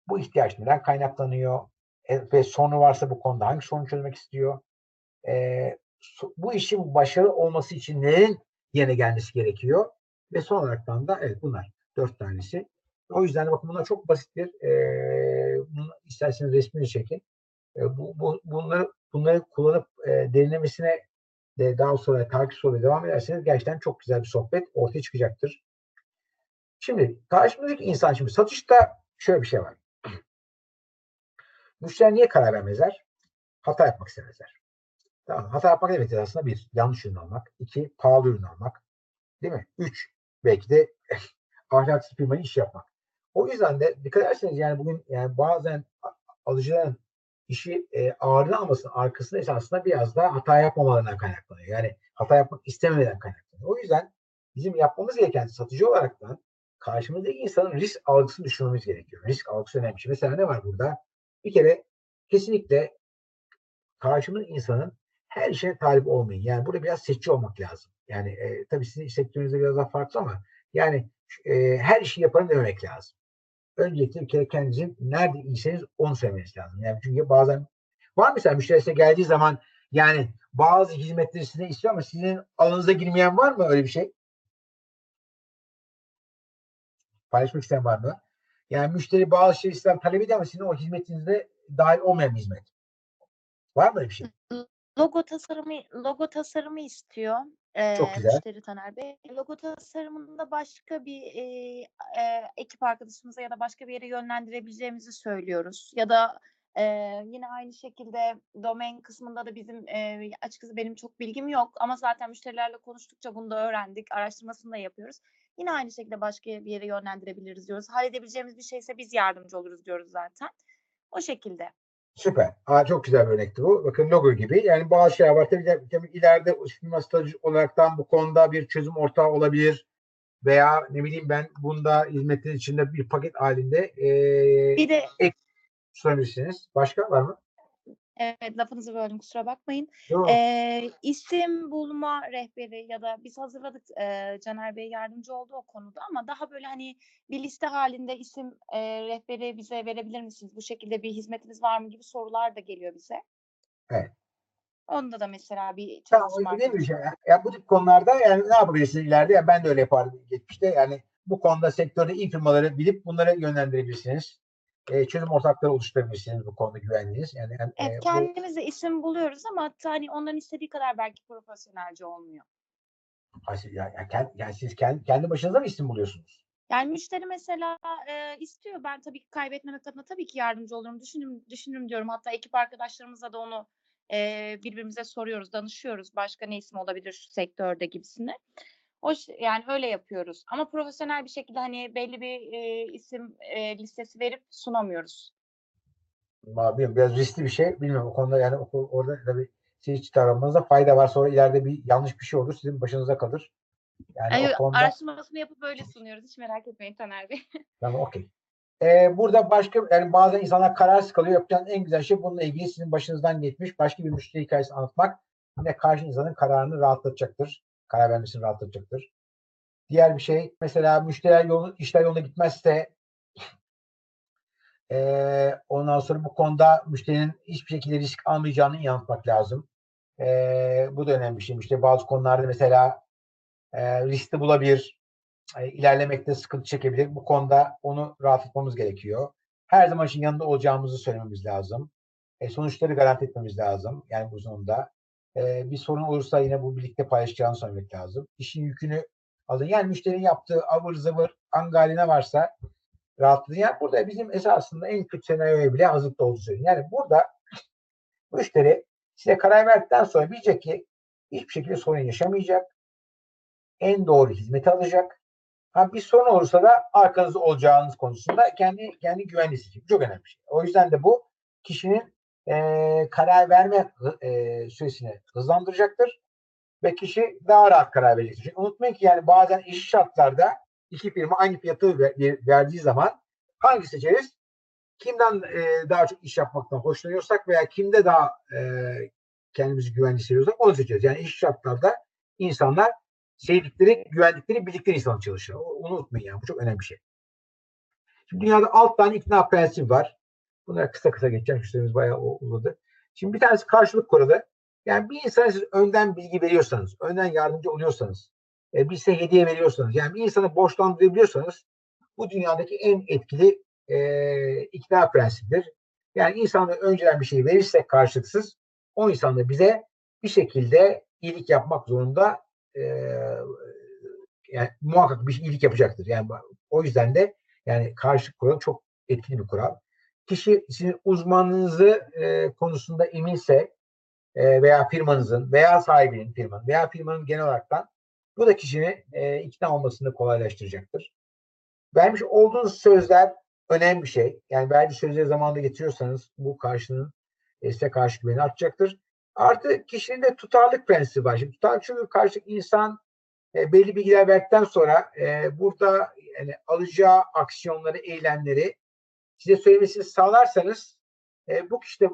Bu ihtiyaç neden kaynaklanıyor? E, ve sorunu varsa bu konuda hangi sorunu çözmek istiyor? E, bu işin başarılı olması için nelerin yerine gelmesi gerekiyor? Ve son olaraktan da evet bunlar dört tanesi. O yüzden de bakın bunlar çok basittir. E, bunu isterseniz resmini çekin. E, bu, bu, bunları bunları kullanıp e, derinlemesine de daha sonra takip soruya devam ederseniz gerçekten çok güzel bir sohbet ortaya çıkacaktır. Şimdi karşımızdaki insan şimdi satışta şöyle bir şey var. Müşteriler niye karar vermezler? Hata yapmak istemezler. Tamam, hata yapmak demek aslında bir, yanlış ürün almak. iki pahalı ürün almak. Değil mi? Üç, belki de ahlaksız firmayı iş yapmak. O yüzden de dikkat ederseniz yani bugün yani bazen alıcıların işi e, ağırlığı almasının arkasında esasında biraz daha hata yapmamalarından kaynaklanıyor. Yani hata yapmak istememeden kaynaklanıyor. O yüzden bizim yapmamız gereken satıcı olarak da karşımızdaki insanın risk algısını düşünmemiz gerekiyor. Risk algısı önemli. şey. Mesela ne var burada? Bir kere kesinlikle karşımız insanın her işine talip olmayın. Yani burada biraz seçici olmak lazım. Yani e, tabii sizin sektörünüzde biraz daha farklı ama yani e, her işi yaparım dememek lazım. Öncelikle bir kere kendinizin nerede iyiseniz onu söylemeniz lazım. Yani çünkü bazen var mesela müşteri size geldiği zaman yani bazı hizmetleri size istiyor ama sizin alanınıza girmeyen var mı öyle bir şey? Paylaşmak isteyen var mı? Yani müşteri bazı şey ister talep ediyor ama sizin o hizmetinizde dahil olmayan bir hizmet. Var mı öyle bir şey? Logo tasarımı logo tasarımı istiyor. Çok eee, güzel. Müşteri Taner Bey. Logo tasarımında başka bir eee, eee, ekip arkadaşımıza ya da başka bir yere yönlendirebileceğimizi söylüyoruz. Ya da eee, yine aynı şekilde domain kısmında da bizim eee, açıkçası benim çok bilgim yok ama zaten müşterilerle konuştukça bunu da öğrendik. Araştırmasını da yapıyoruz. Yine aynı şekilde başka bir yere yönlendirebiliriz diyoruz. Halledebileceğimiz bir şeyse biz yardımcı oluruz diyoruz zaten. O şekilde. Süper. Aa, çok güzel bir örnekti bu. Bakın logo gibi. Yani bazı şeyler var. Tabii, tabii, tabii ileride firma stratejik olaraktan bu konuda bir çözüm ortağı olabilir. Veya ne bileyim ben bunda hizmetin içinde bir paket halinde ee, Bir de sunabilirsiniz. Başka var mı? Evet lafınızı böldüm kusura bakmayın. Yok. Ee, isim bulma rehberi ya da biz hazırladık e, Caner Bey yardımcı oldu o konuda ama daha böyle hani bir liste halinde isim e, rehberi bize verebilir misiniz? Bu şekilde bir hizmetiniz var mı gibi sorular da geliyor bize. Evet. Onda da mesela bir çalışma değil mi? arkadaşı- Ya, ya bu tip konularda yani ne yapabilirsiniz ileride? Ya ben de öyle yapardım geçmişte. Yani bu konuda sektörde iyi firmaları bilip bunları yönlendirebilirsiniz. E, çözüm ortakları oluşturabilirsiniz bu konuda güvenliğiniz. Yani hem, Evet, e, bu- kendimiz de isim buluyoruz ama hani onların istediği kadar belki profesyonelce olmuyor. Ay, siz- ya, ya, kend- yani siz kendi, kendi başınıza mı isim buluyorsunuz? Yani müşteri mesela e, istiyor. Ben tabii ki kaybetmemek adına tabii ki yardımcı olurum. Düşünürüm, düşünürüm diyorum. Hatta ekip arkadaşlarımızla da onu e, birbirimize soruyoruz, danışıyoruz. Başka ne isim olabilir şu sektörde gibisine. O yani öyle yapıyoruz. Ama profesyonel bir şekilde hani belli bir e, isim e, listesi verip sunamıyoruz. Bilmiyorum, biraz riskli bir şey. Bilmiyorum o konuda yani o- orada tabii siz hiç davranmanızda fayda var. Sonra ileride bir yanlış bir şey olur. Sizin başınıza kalır. Yani Yani o konuda araştırmasını yapıp böyle sunuyoruz. Hiç merak etmeyin Taner Bey. tamam okey. Ee, burada başka yani bazen insanlar kararsız kalıyor. Yapacağınız en güzel şey bununla ilgili sizin başınızdan geçmiş başka bir müşteri hikayesi anlatmak. Yine karşı insanın kararını rahatlatacaktır. Karar vermesini rahatlatacaktır. Diğer bir şey mesela müşteriler yolu, işler yoluna gitmezse eee, ondan sonra bu konuda müşterinin hiçbir şekilde risk almayacağını iyi anlatmak lazım. Eee, bu da önemli bir şey. Müşteri bazı konularda mesela eee riskli bulabilir, e, ilerlemekte sıkıntı çekebilir. Bu konuda onu rahatlatmamız gerekiyor. Her zaman için yanında olacağımızı söylememiz lazım. E, sonuçları garanti etmemiz lazım. Yani bu sonunda. Bir sorun olursa yine bu birlikte paylaşacağını söylemek lazım. İşin yükünü alın. Yani müşterinin yaptığı avır zıvır ne varsa rahatlatın. Yani burada bizim esasında en kötü senaryoya bile hazırlıklı olduğunu söylüyorum. Yani burada müşteri size karar verdikten sonra bilecek ki hiçbir şekilde sorun yaşamayacak. En doğru hizmeti alacak. Ha, bir sorun olursa da arkanızda olacağınız konusunda kendi kendi hissedecek. Çok önemli şey. O yüzden de bu kişinin eee, karar verme eee, süresini hızlandıracaktır ve kişi daha rahat karar verecektir. Çünkü unutmayın ki yani bazen iş şartlarda iki firma aynı fiyatı ver- verdiği zaman hangi seçeriz? Kimden eee, daha çok iş yapmaktan hoşlanıyorsak veya kimde daha eee, kendimizi güvenli hissediyorsak onu seçeriz. Yani iş şartlarda insanlar sevdikleri, güvendikleri, bildikleri insan çalışır. Onu unutmayın yani. Bu çok önemli bir şey. Şimdi dünyada alt tane ikna prensibi var. Bunları kısa kısa geçeceğim. Süremiz bayağı uzadı. Şimdi bir tanesi karşılık kuralı. Yani bir insana siz önden bilgi veriyorsanız, önden yardımcı oluyorsanız, e, bir size hediye veriyorsanız, yani bir insanı borçlandırabiliyorsanız bu dünyadaki en etkili e, ikna prensibidir. Yani insanlar önceden bir şey verirsek karşılıksız, o insan da bize bir şekilde iyilik yapmak zorunda e, yani muhakkak bir iyilik yapacaktır. Yani o yüzden de yani karşılık kuralı çok etkili bir kural. Kişi sizin uzmanlığınızı e, konusunda eminse e, veya firmanızın veya sahibinin firmanın veya firmanın genel olaraktan bu da kişinin e, ikna olmasını kolaylaştıracaktır. Vermiş olduğunuz sözler önemli bir şey. Yani verdiği sözleri zamanında getiriyorsanız bu karşının e, size karşı güveni artacaktır. Artı kişinin de tutarlılık prensibi var. Şimdi tutarlılık çünkü karşı insan e, belli bilgiler verdikten sonra e, burada yani alacağı aksiyonları, eylemleri size söylemesini sağlarsanız e, bu kişi de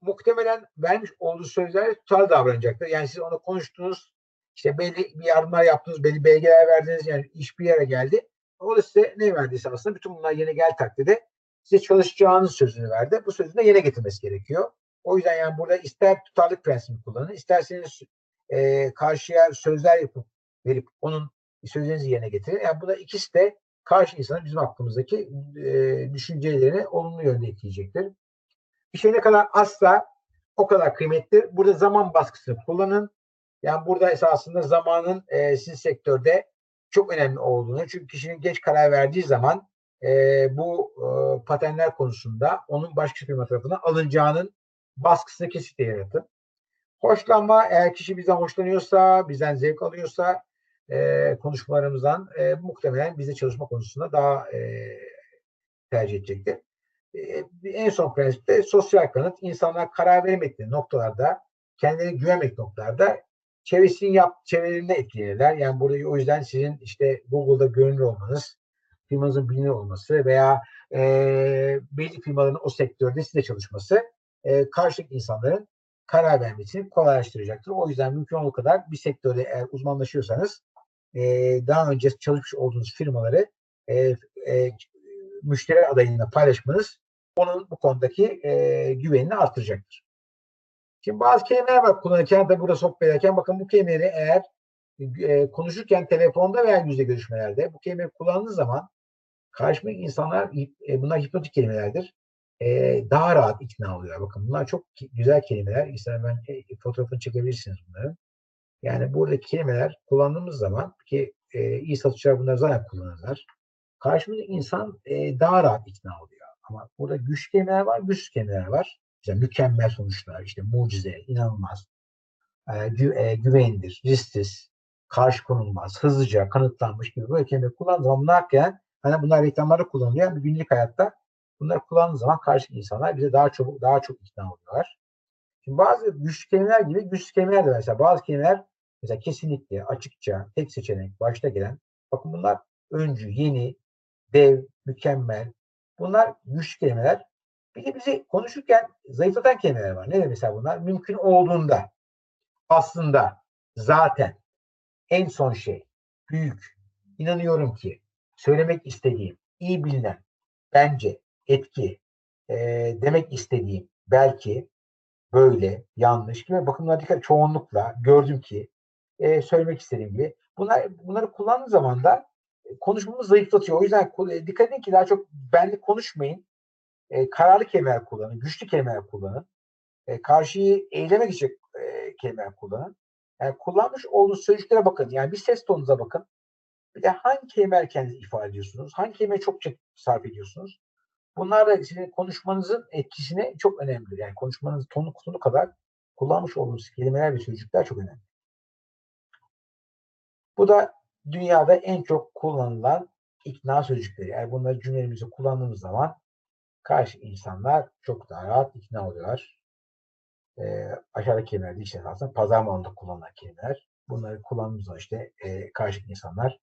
muhtemelen vermiş olduğu sözlerle tutarlı davranacaktır. Yani siz ona konuştunuz, işte belli bir yardımlar yaptınız, belli belgeler verdiniz, yani iş bir yere geldi. O da size ne verdiyse aslında bütün bunlar yine gel takdirde size çalışacağınız sözünü verdi. Bu sözünü de yerine getirmesi gerekiyor. O yüzden yani burada ister tutarlılık prensibini kullanın, isterseniz e, karşıya sözler yapıp verip onun sözlerinizi yerine getirin. Yani buna ikisi de karşı insanın bizim aklımızdaki e, düşüncelerini olumlu yönde etkileyecektir. Bir şey ne kadar azsa o kadar kıymetli. Burada zaman baskısını kullanın. Yani burada esasında zamanın e, sizin sektörde çok önemli olduğunu. Çünkü kişinin geç karar verdiği zaman e, bu e, patenler konusunda onun başka firma tarafından alınacağının baskısını kesinlikle yaratın. Hoşlanma eğer kişi bizden hoşlanıyorsa, bizden zevk alıyorsa e, konuşmalarımızdan e, muhtemelen bizle çalışma konusunda daha e, tercih edecektir. E, en son prensip de sosyal kanıt. İnsanlar karar veremedikleri noktalarda, kendilerine güvenmek noktalarda çevresinin yap, çevrelerine etkilenirler. Yani burada o yüzden sizin işte Google'da görünür olmanız, firmanızın bilinir olması veya e, belli firmaların o sektörde size çalışması e, karşılıklı insanların karar vermesini kolaylaştıracaktır. O yüzden mümkün olduğu kadar bir sektörde eğer uzmanlaşıyorsanız e, daha önce çalışmış olduğunuz firmaları e, e, müşteri adayıyla paylaşmanız onun bu konudaki e, güvenini artıracaktır. Şimdi bazı kelimeler var kullanırken de burada sohbet ederken bakın bu kelimeleri eğer e, konuşurken telefonda veya yüzde görüşmelerde bu kelimeyi kullandığınız zaman karşımdaki insanlar e, bunlar hipnotik kelimelerdir. E, daha rahat ikna oluyor. Bakın bunlar çok güzel kelimeler. İster ben e, fotoğrafını çekebilirsiniz bunların. Yani buradaki kelimeler kullandığımız zaman ki e, iyi satışçılar bunları zaten kullanırlar. Karşımızdaki insan e, daha rahat ikna oluyor. Ama burada güç kelimeler var, güçsüz kelimeler var. İşte mükemmel sonuçlar, işte mucize, inanılmaz, e, gü, e, güvenilir, risksiz, karşı konulmaz, hızlıca, kanıtlanmış gibi böyle kelimeler kullandığı zaman bunlar hakikaten hani bunlar reklamlarda kullanılıyor. ama Günlük hayatta bunları kullandığı zaman karşı insanlar bize daha çok daha çok ikna oluyorlar. Şimdi bazı güçlü kelimeler gibi güçsüz kelimeler de mesela bazı kelimeler mesela kesinlikle, açıkça, tek seçenek, başta gelen bakın bunlar öncü, yeni, dev, mükemmel. Bunlar güçlü kelimeler. Bir de bizi konuşurken zayıflatan kelimeler var. Ne demek mesela bunlar? Mümkün olduğunda, aslında, zaten, en son şey, büyük, inanıyorum ki, söylemek istediğim, iyi bilinen, bence, etki, eee, demek istediğim, belki, böyle, yanlış gibi bakımlar dikkat çoğunlukla gördüm ki eee, söylemek istediğim gibi bunlar bunları kullandığım zaman da e, konuşmamı zayıflatıyor. O yüzden e, dikkat edin ki daha çok benli konuşmayın. E, kararlı kelimeler kullanın, güçlü kelimeler kullanın. E, karşıyı eylemek için e, kelimeler kullanın. Yani kullanmış olduğunuz sözcüklere bakın. Yani bir ses tonunuza bakın. Bir de hangi kelimeler kendinizi ifade ediyorsunuz? Hangi kelimeyi çokça sarf ediyorsunuz? Bunlar da sizin konuşmanızın etkisine çok önemlidir. Yani konuşmanızın tonu kutunu kadar kullanmış olduğunuz kelimeler ve sözcükler çok önemli. Bu da dünyada en çok kullanılan ikna sözcükleri. Eğer bunları cümlelerimize kullandığımız zaman karşı insanlar çok daha rahat ikna oluyorlar. Ee, aşağıdaki kelimeler işte aslında pazar malında kullanılan kelimeler. Bunları kullandığımız zaman işte e, karşı insanlar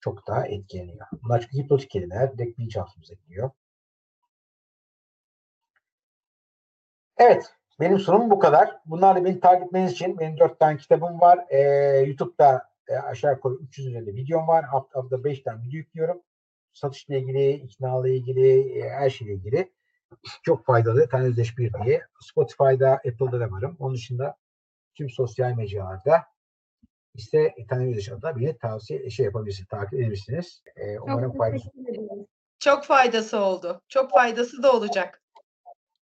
çok daha etkileniyor. Bunlar çünkü hipnotik kelimeler direkt bilinçaltımıza gidiyor. Evet, benim sunumum bu kadar. Bunlarla beni takip etmeniz için benim dört tane kitabım var. Ee, YouTube'da e, aşağı yukarı 300 üzerinde videom var. Hafta hafta 5 tane video yüklüyorum. Satışla ilgili, ikna ile ilgili, e, her şeyle ilgili. Çok faydalı. Tane Özdeş bir diye. Spotify'da, Apple'da da varım. Onun dışında tüm sosyal mecralarda ise Tane Özdeş adına beni tavsiye şey yapabilirsiniz, takip edebilirsiniz. Ee, umarım faydası. Çok faydası oldu. Çok faydası da olacak.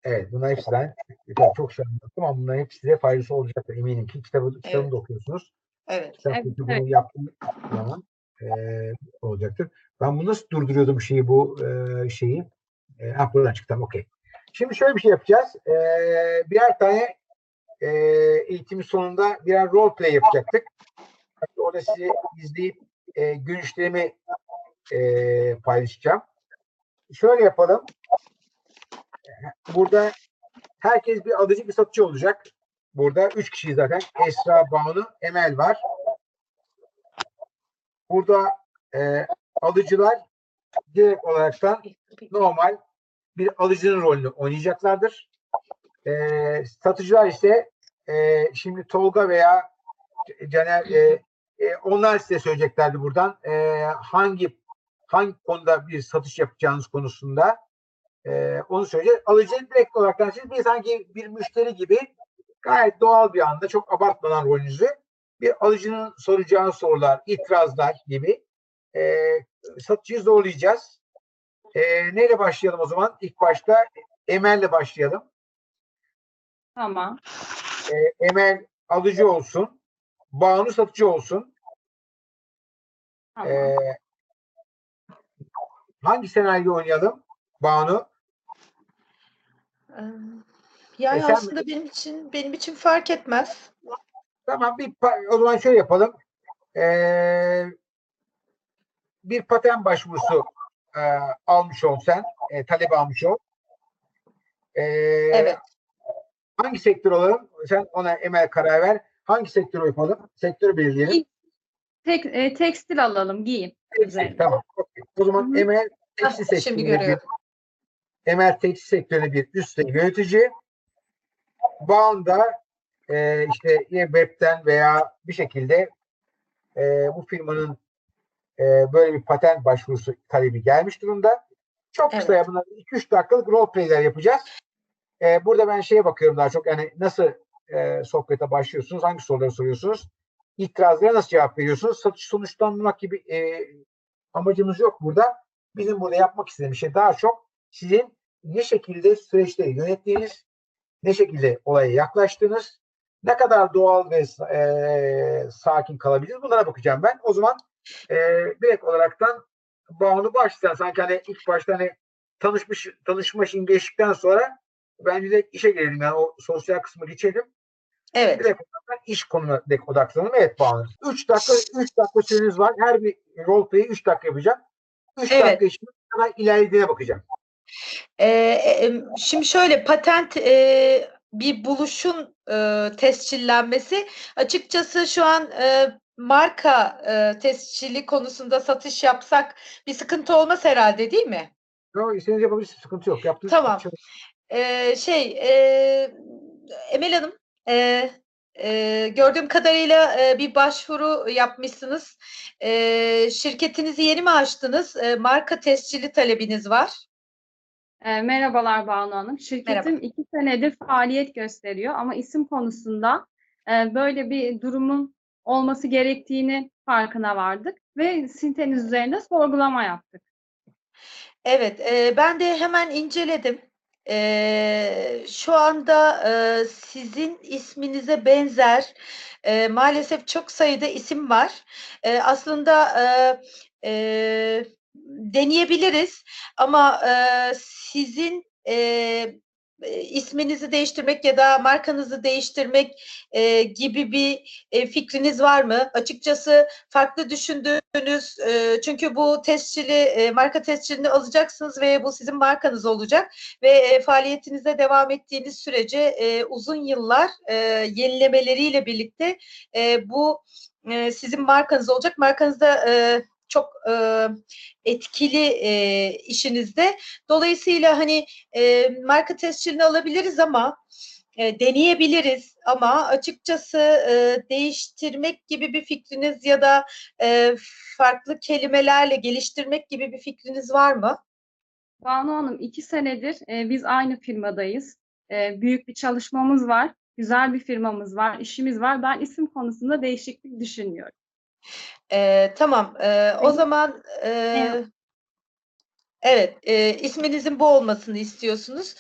Evet, bunlar hepsinden tabii çok şey anlattım ama bunların hepsi size faydası olacaktır eminim ki kitabı, kitabını Evet. da okuyorsunuz. Evet. Kitap Evet, bunu evet. yaptığım zaman eee, olacaktır. Ben bunu nasıl durduruyordum şeyi bu eee, şeyi? Eee ha, buradan çıktım okey. Şimdi şöyle bir şey yapacağız. Eee birer tane eee eğitimin sonunda birer role play yapacaktık. Orada sizi izleyip eee görüşlerimi eee paylaşacağım. Şöyle yapalım. Burada herkes bir alıcı bir satıcı olacak. Burada üç kişi zaten. Esra, Banu, Emel var. Burada e, alıcılar direkt olaraktan normal bir alıcının rolünü oynayacaklardır. Ee, satıcılar ise e, şimdi Tolga veya Caner e, e, onlar size söyleyeceklerdi buradan e, hangi hangi konuda bir satış yapacağınız konusunda e, onu söyleyecek. Alıcı direkt olarak siz bir sanki bir müşteri gibi gayet doğal bir anda çok abartmadan rolünüzü bir alıcının soracağı sorular, itirazlar gibi e, satıcıyı zorlayacağız. E, neyle başlayalım o zaman? İlk başta Emel'le başlayalım. Tamam. E, Emel alıcı olsun. Banu satıcı olsun. Tamam. E, hangi senaryo oynayalım? Banu. Yani E sen- aslında benim için benim için fark etmez. Tamam bir o zaman şöyle yapalım. Ee, bir patent başvurusu e, almış ol sen. E, talep almış ol. Ee, Evet. Hangi sektör olalım? Sen ona Emel karar ver. Hangi sektörü yapalım? Sektörü belirleyelim. Tek, e, tekstil alalım, giyim. üzerine. Tamam. okey. O zaman Hı hı. Emel tekstil şimdi sektöründe bir, görüyorum. Emel tekstil sektöründe bir üst seviye yönetici. Bağında e, işte webten veya bir şekilde e, bu firmanın e, böyle bir patent başvurusu talebi gelmiş durumda. Çok kısa Evet. bunlar 2-3 dakikalık role play'ler yapacağız. E, burada ben şeye bakıyorum daha çok yani nasıl e, sohbete başlıyorsunuz, hangi soruları soruyorsunuz, itirazlara nasıl cevap veriyorsunuz, satış sonuçlanmak gibi e, amacımız yok burada. Bizim burada yapmak istediğimiz şey daha çok sizin ne şekilde süreçleri yönettiğiniz, ne şekilde olaya yaklaştığınız, ne kadar doğal ve e, sakin kalabilir bunlara bakacağım ben. O zaman e, direkt olaraktan Banu baştan sanki hani ilk başta hani tanışmış tanışma işin geçtikten sonra bence de işe gelelim yani o sosyal kısmı geçelim. Evet. Direkt olarak iş konuna direkt odaklanalım. Evet Banu. 3 dakika 3 dakika süreniz var. Her bir role play'i 3 dakika yapacağım. 3 Evet. dakika içinde kadar ilerlediğine bakacağım. Ee, şimdi şöyle patent e, bir buluşun e, tescillenmesi açıkçası şu an e, marka e, tescili konusunda satış yapsak bir sıkıntı olmaz herhalde değil mi? Yo, istediğiniz yapabilirsiniz. Sıkıntı yok. Yaptığınız Tamam. Ee, şey e, Emel Hanım e, e, gördüğüm kadarıyla e, bir başvuru yapmışsınız. E, şirketinizi yeni mi açtınız? E, marka tescili talebiniz var. E, merhabalar Banu Hanım. Şirketim iki senedir faaliyet gösteriyor ama isim konusunda e, böyle bir durumun olması gerektiğini farkına vardık ve siteniz üzerinde sorgulama yaptık. Evet, e, ben de hemen inceledim. E, şu anda e, sizin isminize benzer e, maalesef çok sayıda isim var. E, aslında e, e, deneyebiliriz ama e, sizin e, e, isminizi değiştirmek ya da markanızı değiştirmek e, gibi bir e, fikriniz var mı? Açıkçası farklı düşündüğünüz e, çünkü bu tescili e, marka tescilini alacaksınız ve bu sizin markanız olacak ve e, faaliyetinize devam ettiğiniz sürece e, uzun yıllar e, yenilemeleriyle birlikte e, bu e, sizin markanız olacak. Markanızda e, çok e, etkili e, işinizde. Dolayısıyla hani e, marka tescilini alabiliriz ama e, deneyebiliriz ama açıkçası e, değiştirmek gibi bir fikriniz ya da e, farklı kelimelerle geliştirmek gibi bir fikriniz var mı? Banu Hanım iki senedir e, biz aynı firmadayız. E, büyük bir çalışmamız var. Güzel bir firmamız var, işimiz var. Ben isim konusunda değişiklik düşünmüyorum. E, tamam. E, o zaman e, Evet. evet isminizin bu olmasını istiyorsunuz.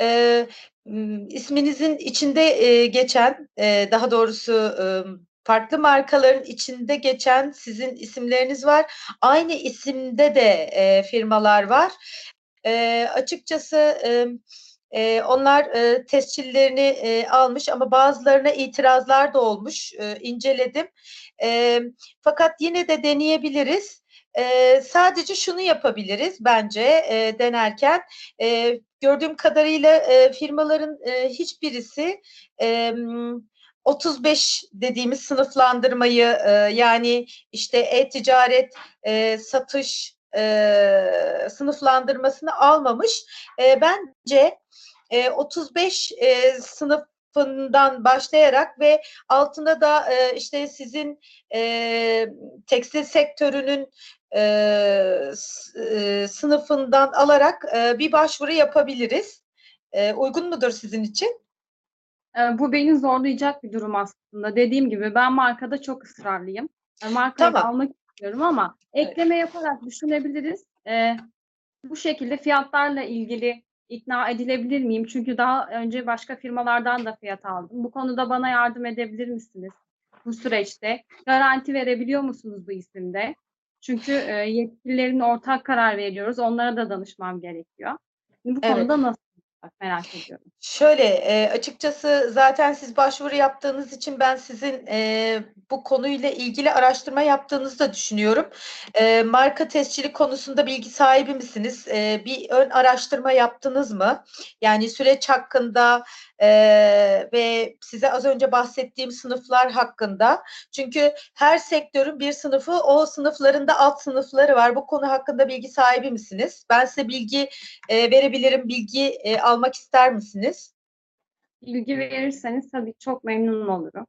E, m, isminizin içinde e, geçen, e, daha doğrusu e, farklı markaların içinde geçen sizin isimleriniz var. Aynı isimde de e, firmalar var. E, açıkçası e, e, onlar e, tescillerini e, almış ama bazılarına itirazlar da olmuş. E, inceledim. E, fakat yine de deneyebiliriz. E, sadece şunu yapabiliriz bence e, denerken. E, gördüğüm kadarıyla e, firmaların e, hiçbirisi e, m, 35 dediğimiz sınıflandırmayı e, yani işte e-ticaret, e, satış e, sınıflandırmasını almamış. E, bence e, 35 e, sınıfından başlayarak ve altında da e, işte sizin e, tekstil sektörünün e, e, sınıfından alarak e, bir başvuru yapabiliriz. E, uygun mudur sizin için? Ee, bu beni zorlayacak bir durum aslında. Dediğim gibi ben markada çok ısrarlıyım. E, Markayı Tamam. almak istiyorum ama ekleme yaparak düşünebiliriz. Bu şekilde fiyatlarla ilgili ikna edilebilir miyim? Çünkü daha önce başka firmalardan da fiyat aldım. Bu konuda bana yardım edebilir misiniz? Bu süreçte garanti verebiliyor musunuz bu isimde? Çünkü e, yetkililerin ortak karar veriyoruz. Onlara da danışmam gerekiyor. Bu Evet. konuda nasıl olacak merak ediyorum. Şöyle e, açıkçası zaten siz başvuru yaptığınız için ben sizin e, bu konuyla ilgili araştırma yaptığınızı da düşünüyorum. E, marka tescili konusunda bilgi sahibi misiniz? E, bir ön araştırma yaptınız mı? Yani süreç hakkında e, ve size az önce bahsettiğim sınıflar hakkında. Çünkü her sektörün bir sınıfı, o sınıflarında alt sınıfları var. Bu konu hakkında bilgi sahibi misiniz? Ben size bilgi e, verebilirim. Bilgi e, almak ister misiniz? Bilgi verirseniz tabii çok memnun olurum.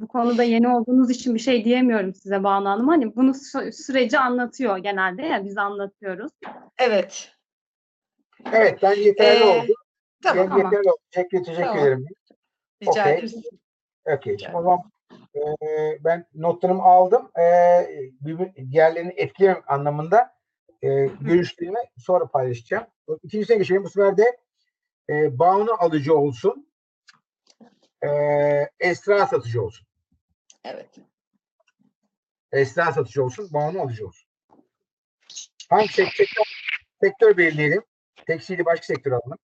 Bu konuda yeni olduğunuz için bir şey diyemiyorum size Banu Hanım. Hani bunu sü- süreci anlatıyor genelde ya biz anlatıyoruz. Evet. Evet ben yeterli Ee, oldu. Tamam. Ben tamam. oldu. Teşekkür, teşekkür Tamam. ederim. Rica okey. ederiz. Okey. Rica O zaman e, ben notlarımı aldım. E, diğerlerini etkilemek anlamında e, görüşlerimi sonra paylaşacağım. İkincisine geçelim. Bu sefer de e, Banu alıcı olsun. E, Esra satıcı olsun. Evet. Esra satıcı olsun. Banu alıcı olsun. Hangi sektör, sektör belirleyelim? Tekstili başka sektör alalım.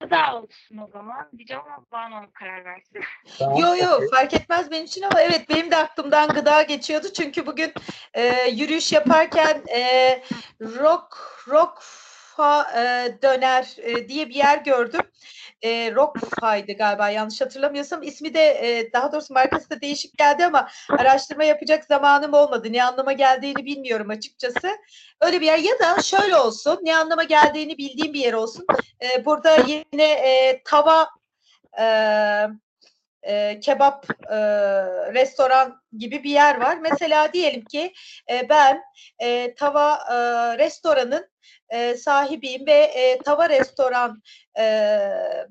Gıda olsun o zaman. Diyeceğim ama Banu Hanım karar versin. Tamam, Yo yo fark etmez benim için ama evet benim de aklımdan gıda geçiyordu çünkü bugün e, yürüyüş yaparken e, rock rock fa, e, döner e, diye bir yer gördüm. E, Rockfa'ydı galiba yanlış hatırlamıyorsam. ismi de e, daha doğrusu markası da değişik geldi ama araştırma yapacak zamanım olmadı. Ne anlama geldiğini bilmiyorum açıkçası. Öyle bir yer ya da şöyle olsun ne anlama geldiğini bildiğim bir yer olsun. E, burada yine e, tava e, e, kebap e, restoran gibi bir yer var. Mesela diyelim ki e, ben e, tava e, restoranın e, sahibiyim ve e, tava restoran e,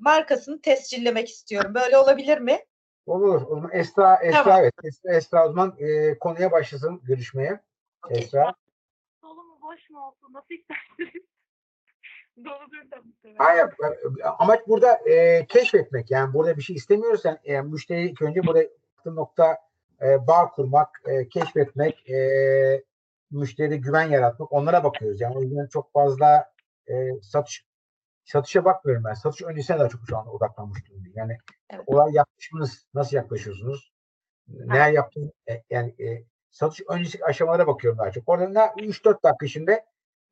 markasını tescillemek istiyorum. Böyle olabilir mi? Olur. O zaman Esra, Esra Tamam. evet. Esra, Esra o zaman e, konuya başlasın görüşmeye. Okey. Esra. Dolu mu boş mu olsun nasıl isterseniz. Da muhtemelen. Hayır, e, amaç burada e, keşfetmek. Yani burada bir şey istemiyoruz. Sen e, müşteri ilk önce burada nokta e, bağ kurmak, e, keşfetmek, e, müşteride güven yaratmak. Onlara bakıyoruz. Yani o yüzden çok fazla e, satış satışa bakmıyorum ben. Satış öncesine daha çok şu an odaklanmış durumdayım. Yani Evet. olay yaklaşımınız nasıl yaklaşıyorsunuz? Neler yaptınız? E, yani e, satış öncesi aşamalara bakıyorum daha çok. Orada ne 3-4 dakika içinde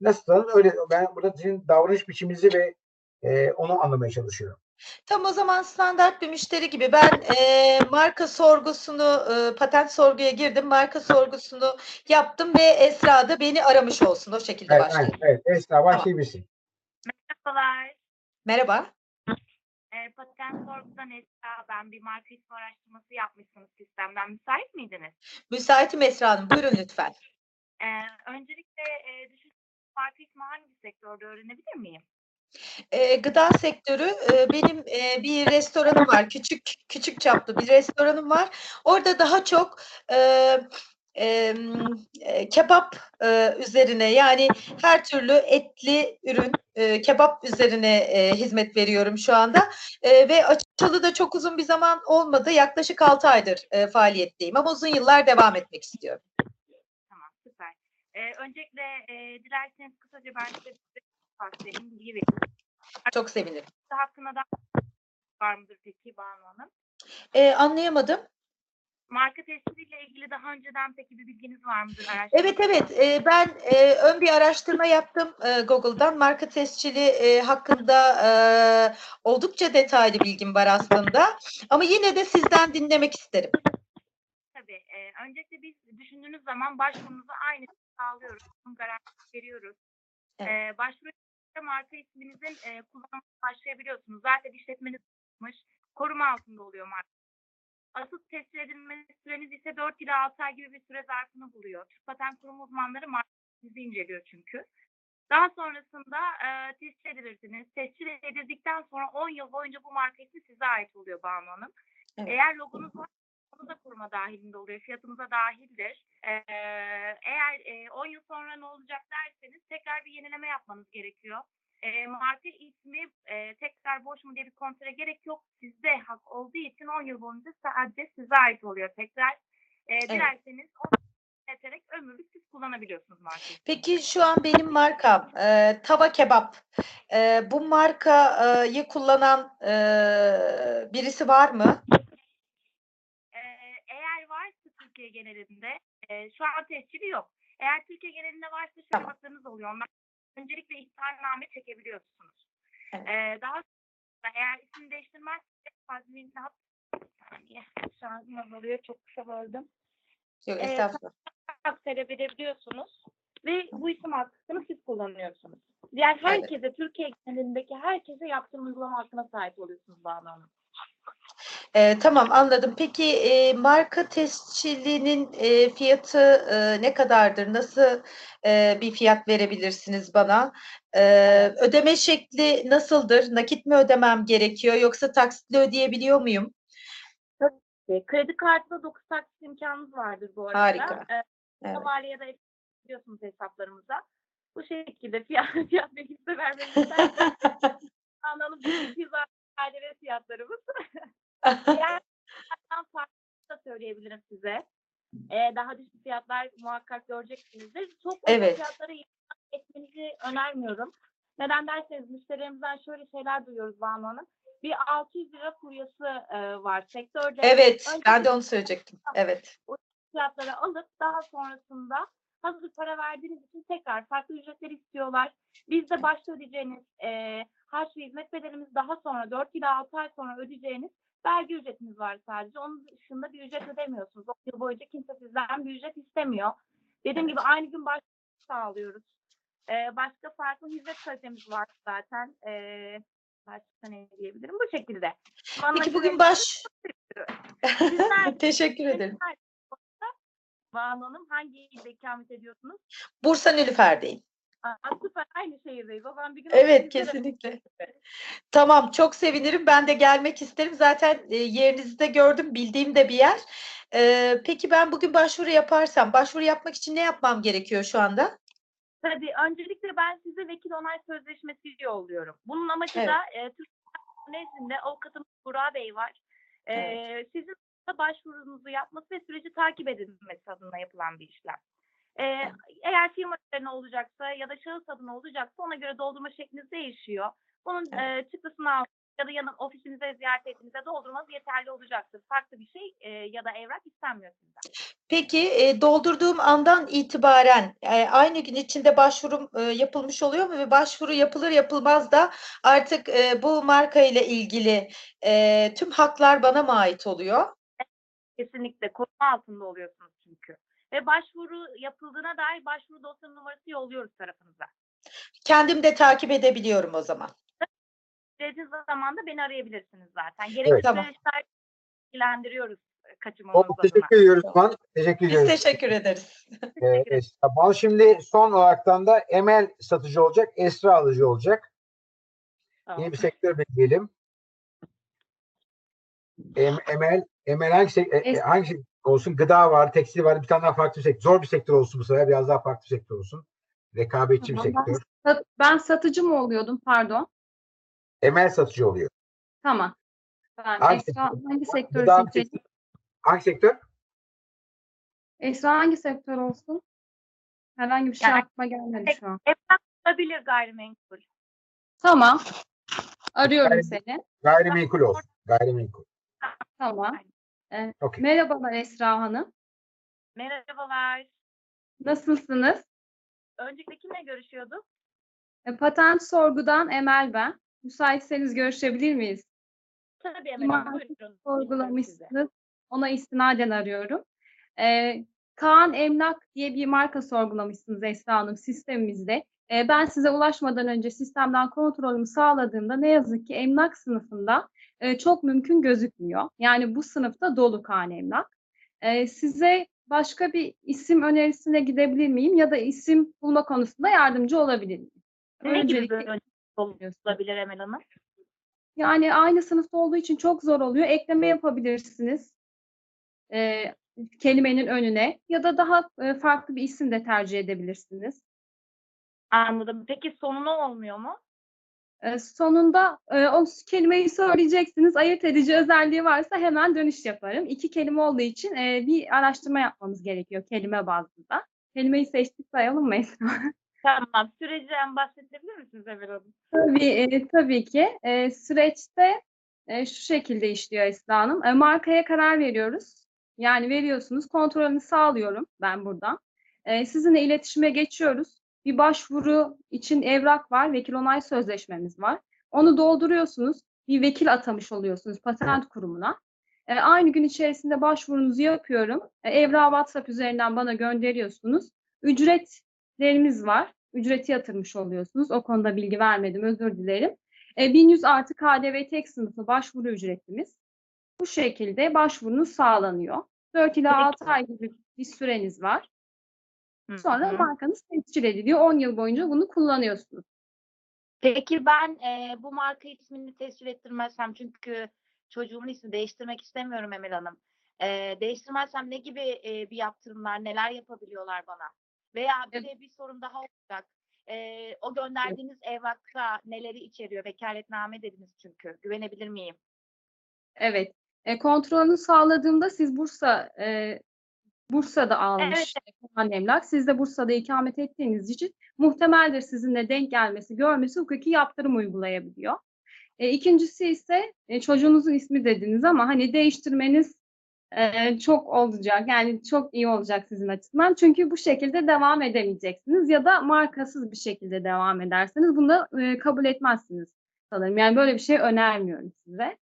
nasıl tanın öyle ben burada sizin davranış biçiminizi ve e, onu anlamaya çalışıyorum. Tam o zaman standart bir müşteri gibi ben e, marka sorgusunu e, patent sorguya girdim. Marka sorgusunu yaptım ve Esra da beni aramış olsun. O şekilde Evet, başlayayım. aynen, evet. Esra başlayabilirsin. Merhabalar. Merhaba. E, patent sorgudan Esra. Ben bir marka ismi araştırması yapmışsınız sistemden. Müsait miydiniz? Müsaitim Esra Hanım. Buyurun lütfen. E, öncelikle e, düşün marka ismi hangi sektörde öğrenebilir miyim? E, gıda sektörü e, benim e, bir restoranım var. Küçük küçük çaplı bir restoranım var. Orada daha çok e, e, kebap e, üzerine yani her türlü etli ürün e, kebap üzerine e, hizmet veriyorum şu anda. E, ve açılı da çok uzun bir zaman olmadı. Yaklaşık 6 aydır e, faaliyetteyim ama uzun yıllar devam etmek istiyorum. Tamam süper. E, öncelikle e, dilerseniz kısaca ben size bahsedeyim, bilgi vereyim. Çok sevinirim. Hakkında da var mıdır peki Banu Hanım? E, anlayamadım. Marka testiyle ilgili daha önceden peki bir bilginiz var mıdır? Evet evet e, ben e, ön bir araştırma yaptım e, Google'dan marka tescili e, hakkında e, oldukça detaylı bilgim var aslında ama yine de sizden dinlemek isterim. Tabii. E, öncelikle biz düşündüğünüz zaman başvurunuzu aynı sağlıyoruz. Bunun garantisi veriyoruz. Evet. E, başvuru marka isminizin e, kullanımına başlayabiliyorsunuz. Zaten işletmeniz yapmış. Koruma altında oluyor marka. Asıl tescil edilme süreniz ise 4 ila 6 ay gibi bir süre zarfını buluyor. Türk Patent Kurumu uzmanları markanızı inceliyor çünkü. Daha sonrasında e, tescil edilirsiniz. Tescil edildikten sonra 10 yıl boyunca bu marka ismi size ait oluyor Banu Hanım. Evet. Eğer logonuz var onu da koruma dahilinde oluyor. Fiyatımıza dahildir. Ee, eğer e, 10 yıl sonra ne olacak derseniz tekrar bir yenileme yapmanız gerekiyor. Ee, marka ismi e, tekrar boş mu diye bir kontrole gerek yok. Sizde hak olduğu için 10 yıl boyunca sadece size ait oluyor tekrar. E, dilerseniz 10 yeterek ömürlük siz kullanabiliyorsunuz markayı. Peki şu an benim markam e, Tava Kebap. E, bu markayı kullanan e, birisi var mı? Ee, eğer varsa Türkiye genelinde e, şu an tescili yok. Eğer Türkiye genelinde varsa şöyle Tamam. haklarınız oluyor. Onlar öncelikle ihtarname çekebiliyorsunuz. Evet. Ee, daha sonra eğer isim değiştirmezse tazminat bir saniye şarjım azalıyor çok kısa böldüm. Yok Evet. estağfurullah. Talep edebiliyorsunuz ve bu isim hakkını siz kullanıyorsunuz. Diğer herkese, Türkiye genelindeki herkese yaptığım uygulama hakkına sahip oluyorsunuz Hanım. E, tamam anladım. Peki e, marka tescilinin e, fiyatı e, ne kadardır? Nasıl e, bir fiyat verebilirsiniz bana? E, ödeme şekli nasıldır? Nakit mi ödemem gerekiyor yoksa taksitle ödeyebiliyor muyum? Kredi kartında 9 taksit imkanınız vardır bu arada. Harika. E, Evet. Ya da biliyorsunuz hesaplarımıza. Bu şekilde fiyat, fiyat bilgisi de vermek isterseniz anladım. 200 KDV fiyatlarımız. Diğer farklı da söyleyebilirim size. Ee, daha düşük fiyatlar muhakkak göreceksinizdir. Çok Evet. fiyatlara etmenizi önermiyorum. Neden derseniz müşterilerimizden şöyle şeyler duyuyoruz Banu Hanım. Bir 600 lira furyası e, var sektörde. Evet, Önce ben de onu söyleyecektim. Evet. fiyatları alıp daha sonrasında hazır para verdiğiniz için tekrar farklı ücretler istiyorlar. Biz de başta ödeyeceğiniz e, harç ve hizmet bedelimiz daha sonra 4 ila 6 ay sonra ödeyeceğiniz vergi ücretiniz var sadece. Onun dışında bir ücret ödemiyorsunuz. O yıl boyunca kimse sizden bir ücret istemiyor. Dediğim gibi aynı gün başvuru sağlıyoruz. E, başka farklı hizmet kalitemiz var zaten. E, başka ne diyebilirim? Bu şekilde. Bana Peki bugün baş... Sizler- Teşekkür ederim. Banu Hanım hangi ilde ikamet ediyorsunuz? Bursa Nilüfer'deyim. Aa, süper aynı şehirdeyiz. O zaman bir gün Evet, kesinlikle. Tamam, çok sevinirim. Ben de gelmek isterim. Zaten e, yerinizi de gördüm, bildiğim de bir yer. E, peki ben bugün başvuru yaparsam, başvuru yapmak için ne yapmam gerekiyor şu anda? Tabii öncelikle ben size vekil onay sözleşmesi yolluyorum. Bunun amacı Evet. da e, Türk nezdinde avukatımız Burak Bey var. E, Sizin de başvurunuzu yapması ve süreci takip edilmesi adına yapılan bir işlem. E, eğer firma üzerine olacaksa ya da şahıs adına olacaksa ona göre doldurma şekliniz değişiyor. Bunun e, çıktısını al ya da yanın ofisinize ziyaret ettiğinizde doldurmanız yeterli olacaktır. Farklı bir şey e, ya da evrak istenmiyor sizden. Peki e, doldurduğum andan itibaren e, aynı gün içinde başvurum e, yapılmış oluyor mu ve başvuru yapılır yapılmaz da artık e, bu marka ile ilgili e, tüm haklar bana mı ait oluyor? Kesinlikle koruma altında oluyorsunuz çünkü. Ve başvuru yapıldığına dair başvuru dosya numarası yolluyoruz tarafınıza. Kendim de takip edebiliyorum o zaman. Dediğiniz zaman da beni arayabilirsiniz zaten. Gerekli Evet. Tamam. ilgilendiriyoruz kaçırmamız Çok adına. teşekkür ediyoruz Man. Teşekkür Biz ediyoruz. teşekkür ederiz. Ee. Bal şimdi son olaraktan da Emel satıcı olacak, Esra alıcı olacak. Tamam. Yeni bir sektör belirleyelim. Em, Emel, Emel hangi, e, e, hangi olsun? Gıda var, tekstil var, bir tane daha farklı bir sektör. Zor bir sektör olsun bu sefer, biraz daha farklı bir sektör olsun. Rekabetçi bir Tamam, ben sektör. Sat- Ben satıcı mı oluyordum? Pardon. Emel satıcı oluyor. Tamam. Ben Hangi Esra sektör? hangi Gıda bir sektör. Hangi sektör? Esra hangi sektör olsun? Herhangi bir şey Yani- aklıma gelmedi şu an. Emlak olabilir gayrimenkul. Tamam. Arıyorum Yani- seni. Gayrimenkul olsun. Gayrimenkul. Tamam. Okey. Merhabalar Esra Hanım. Merhabalar. Nasılsınız? Öncelikle kimle görüşüyorduk? E, Patent sorgudan Emel ben. Müsaitseniz görüşebilir miyiz? Tabii Emel Hanım, buyurun. Sorgulamışsınız. Ona istinaden arıyorum. Ee, Kaan Emlak diye bir marka sorgulamışsınız Esra Hanım sistemimizde. Ee, ben size ulaşmadan önce sistemden kontrolümü sağladığımda ne yazık ki emlak sınıfında e, çok mümkün gözükmüyor. Yani bu sınıfta dolu Kaan Emlak. Ee, size başka bir isim önerisine gidebilir miyim ya da isim bulma konusunda yardımcı olabilir miyim? Ne gibi Öncelikle- öncelik olabilir Emel Hanım? Yani aynı sınıfta olduğu için çok zor oluyor. Ekleme yapabilirsiniz. Ee, kelimenin önüne ya da daha e, farklı bir isim de tercih edebilirsiniz. Anladım. Peki sonuna olmuyor mu? Ee, sonunda e, o kelimeyi söyleyeceksiniz. Ayırt edici özelliği varsa hemen dönüş yaparım. İki kelime olduğu için e, bir araştırma yapmamız gerekiyor kelime bazında. Kelimeyi seçtik sayalım mı Esra? Tamam. Süreci bahsedebilir misiniz Emel Hanım? Tabii, e, tabii ki. E, süreçte e, şu şekilde işliyor Esra Hanım. E, markaya karar veriyoruz. Yani veriyorsunuz. Kontrolünü sağlıyorum ben buradan. E, sizinle iletişime geçiyoruz. Bir başvuru için evrak var. Vekil onay sözleşmemiz var. Onu dolduruyorsunuz. Bir vekil atamış oluyorsunuz patent kurumuna. E, aynı gün içerisinde başvurunuzu yapıyorum. E, evrağı WhatsApp üzerinden bana gönderiyorsunuz. Ücretlerimiz var. Ücreti yatırmış oluyorsunuz. O konuda bilgi vermedim, özür dilerim. E, 1100 artı KDV tek sınıfı başvuru ücretimiz. Bu şekilde başvurunuz sağlanıyor. 4 ila Peki. 6 ay gibi bir süreniz var. Sonra hı. markanız tescil ediliyor. 10 yıl boyunca bunu kullanıyorsunuz. Peki ben e, bu marka ismini tescil ettirmezsem çünkü çocuğumun ismini değiştirmek istemiyorum Emel Hanım. E, değiştirmezsem ne gibi e, bir yaptırımlar, neler yapabiliyorlar bana? Veya bir Evet. de bir sorun daha olacak. E, o gönderdiğiniz evrakta neleri içeriyor? Vekaletname dediniz çünkü. Güvenebilir miyim? Evet. E, kontrolünü sağladığımda siz Bursa e, Bursa'da almış Kaan Emlak. Siz de Bursa'da ikamet ettiğiniz için muhtemeldir sizinle denk gelmesi, görmesi hukuki yaptırım uygulayabiliyor. E, ikincisi ise e, çocuğunuzun ismi dediniz ama hani değiştirmeniz e, çok olacak. Yani çok iyi olacak sizin açısından. Çünkü bu şekilde devam edemeyeceksiniz ya da markasız bir şekilde devam ederseniz bunu da e, kabul etmezsiniz sanırım. Yani böyle bir şey önermiyorum size.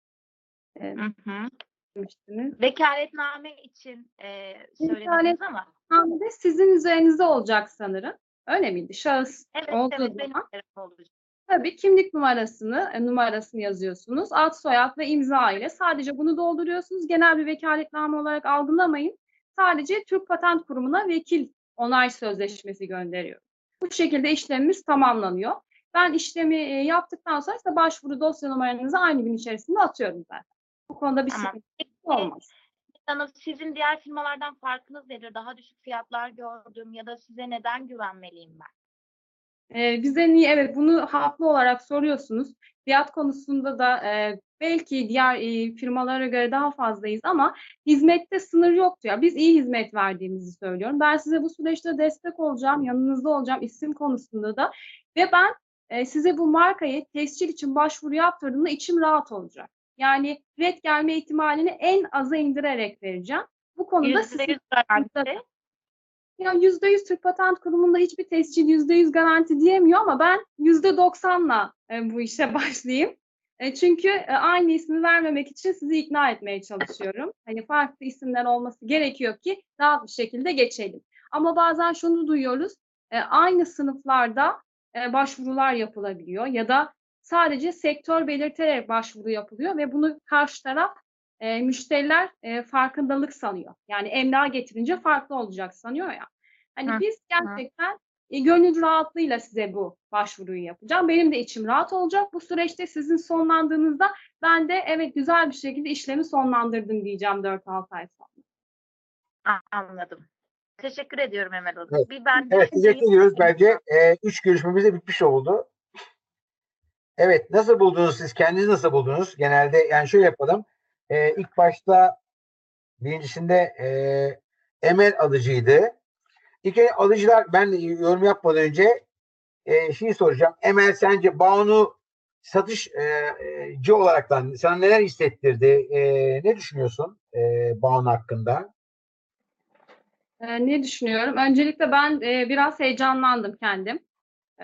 E, Hı hı. Demiştiniz. Vekaletname için e, söylediniz ama Hamle sizin üzerinize olacak sanırım. Öyle miydi? Şahıs evet olduğu evet benim zaman üzerime olacak. tabii kimlik numarasını, e, numarasını yazıyorsunuz. Ad, soyad ve imza ile sadece bunu dolduruyorsunuz. Genel bir vekaletname olarak algılamayın. Sadece Türk Patent Kurumu'na vekil onay sözleşmesi gönderiyor. Bu şekilde işlemimiz tamamlanıyor. Ben işlemi e, yaptıktan sonra size başvuru dosya numaranızı aynı gün içerisinde atıyorum zaten. Bu konuda bir Tamam. sıkıntı olmaz. Hanım sizin diğer firmalardan farkınız nedir? Daha düşük fiyatlar gördüm ya da size neden güvenmeliyim ben? Ee, bize niye evet bunu haklı olarak soruyorsunuz. Fiyat konusunda da e, belki diğer e, firmalara göre daha fazlayız ama hizmette sınır yoktu ya. Biz iyi hizmet verdiğimizi söylüyorum. Ben size bu süreçte destek olacağım, yanınızda olacağım isim konusunda da ve ben e, size bu markayı tescil için başvuru yaptırdığımda içim rahat olacak. Yani red gelme ihtimalini en aza indirerek vereceğim. Bu konuda sizin garanti. ya yüzde yüz Türk Patent Kurumu'nda hiçbir tescil yüzde yüz garanti diyemiyor ama ben yüzde doksanla e, bu işe başlayayım. E, çünkü e, aynı ismi vermemek için sizi ikna etmeye çalışıyorum. Hani farklı isimler olması gerekiyor ki rahat bir şekilde geçelim. Ama bazen şunu duyuyoruz. e, aynı sınıflarda e, başvurular yapılabiliyor ya da sadece sektör belirterek başvuru yapılıyor ve bunu karşı taraf e, müşteriler e, farkındalık sanıyor. Yani emlak getirince farklı olacak sanıyor ya. Hani Hı, biz gerçekten e, gönül rahatlığıyla size bu başvuruyu yapacağım. Benim de içim rahat olacak. Bu süreçte sizin sonlandığınızda ben de evet güzel bir şekilde işlemi sonlandırdım diyeceğim 4-6 ay sonra. Anladım. Teşekkür ediyorum Emel Hanım. Evet. Bir ben Evet, teşekkür ediyoruz. Bence e, üç görüşmemiz de bitmiş oldu. Evet, nasıl buldunuz siz? Kendiniz nasıl buldunuz? Genelde yani şöyle yapalım. E, ilk başta birincisinde e, Emel alıcıydı. Önce alıcılar, ben yorum yapmadan önce e, şeyi soracağım. Emel sence Banu satışcı olaraktan sana neler hissettirdi? E, ne düşünüyorsun e, Banu hakkında? Ee, ne düşünüyorum? Öncelikle ben e, biraz heyecanlandım kendim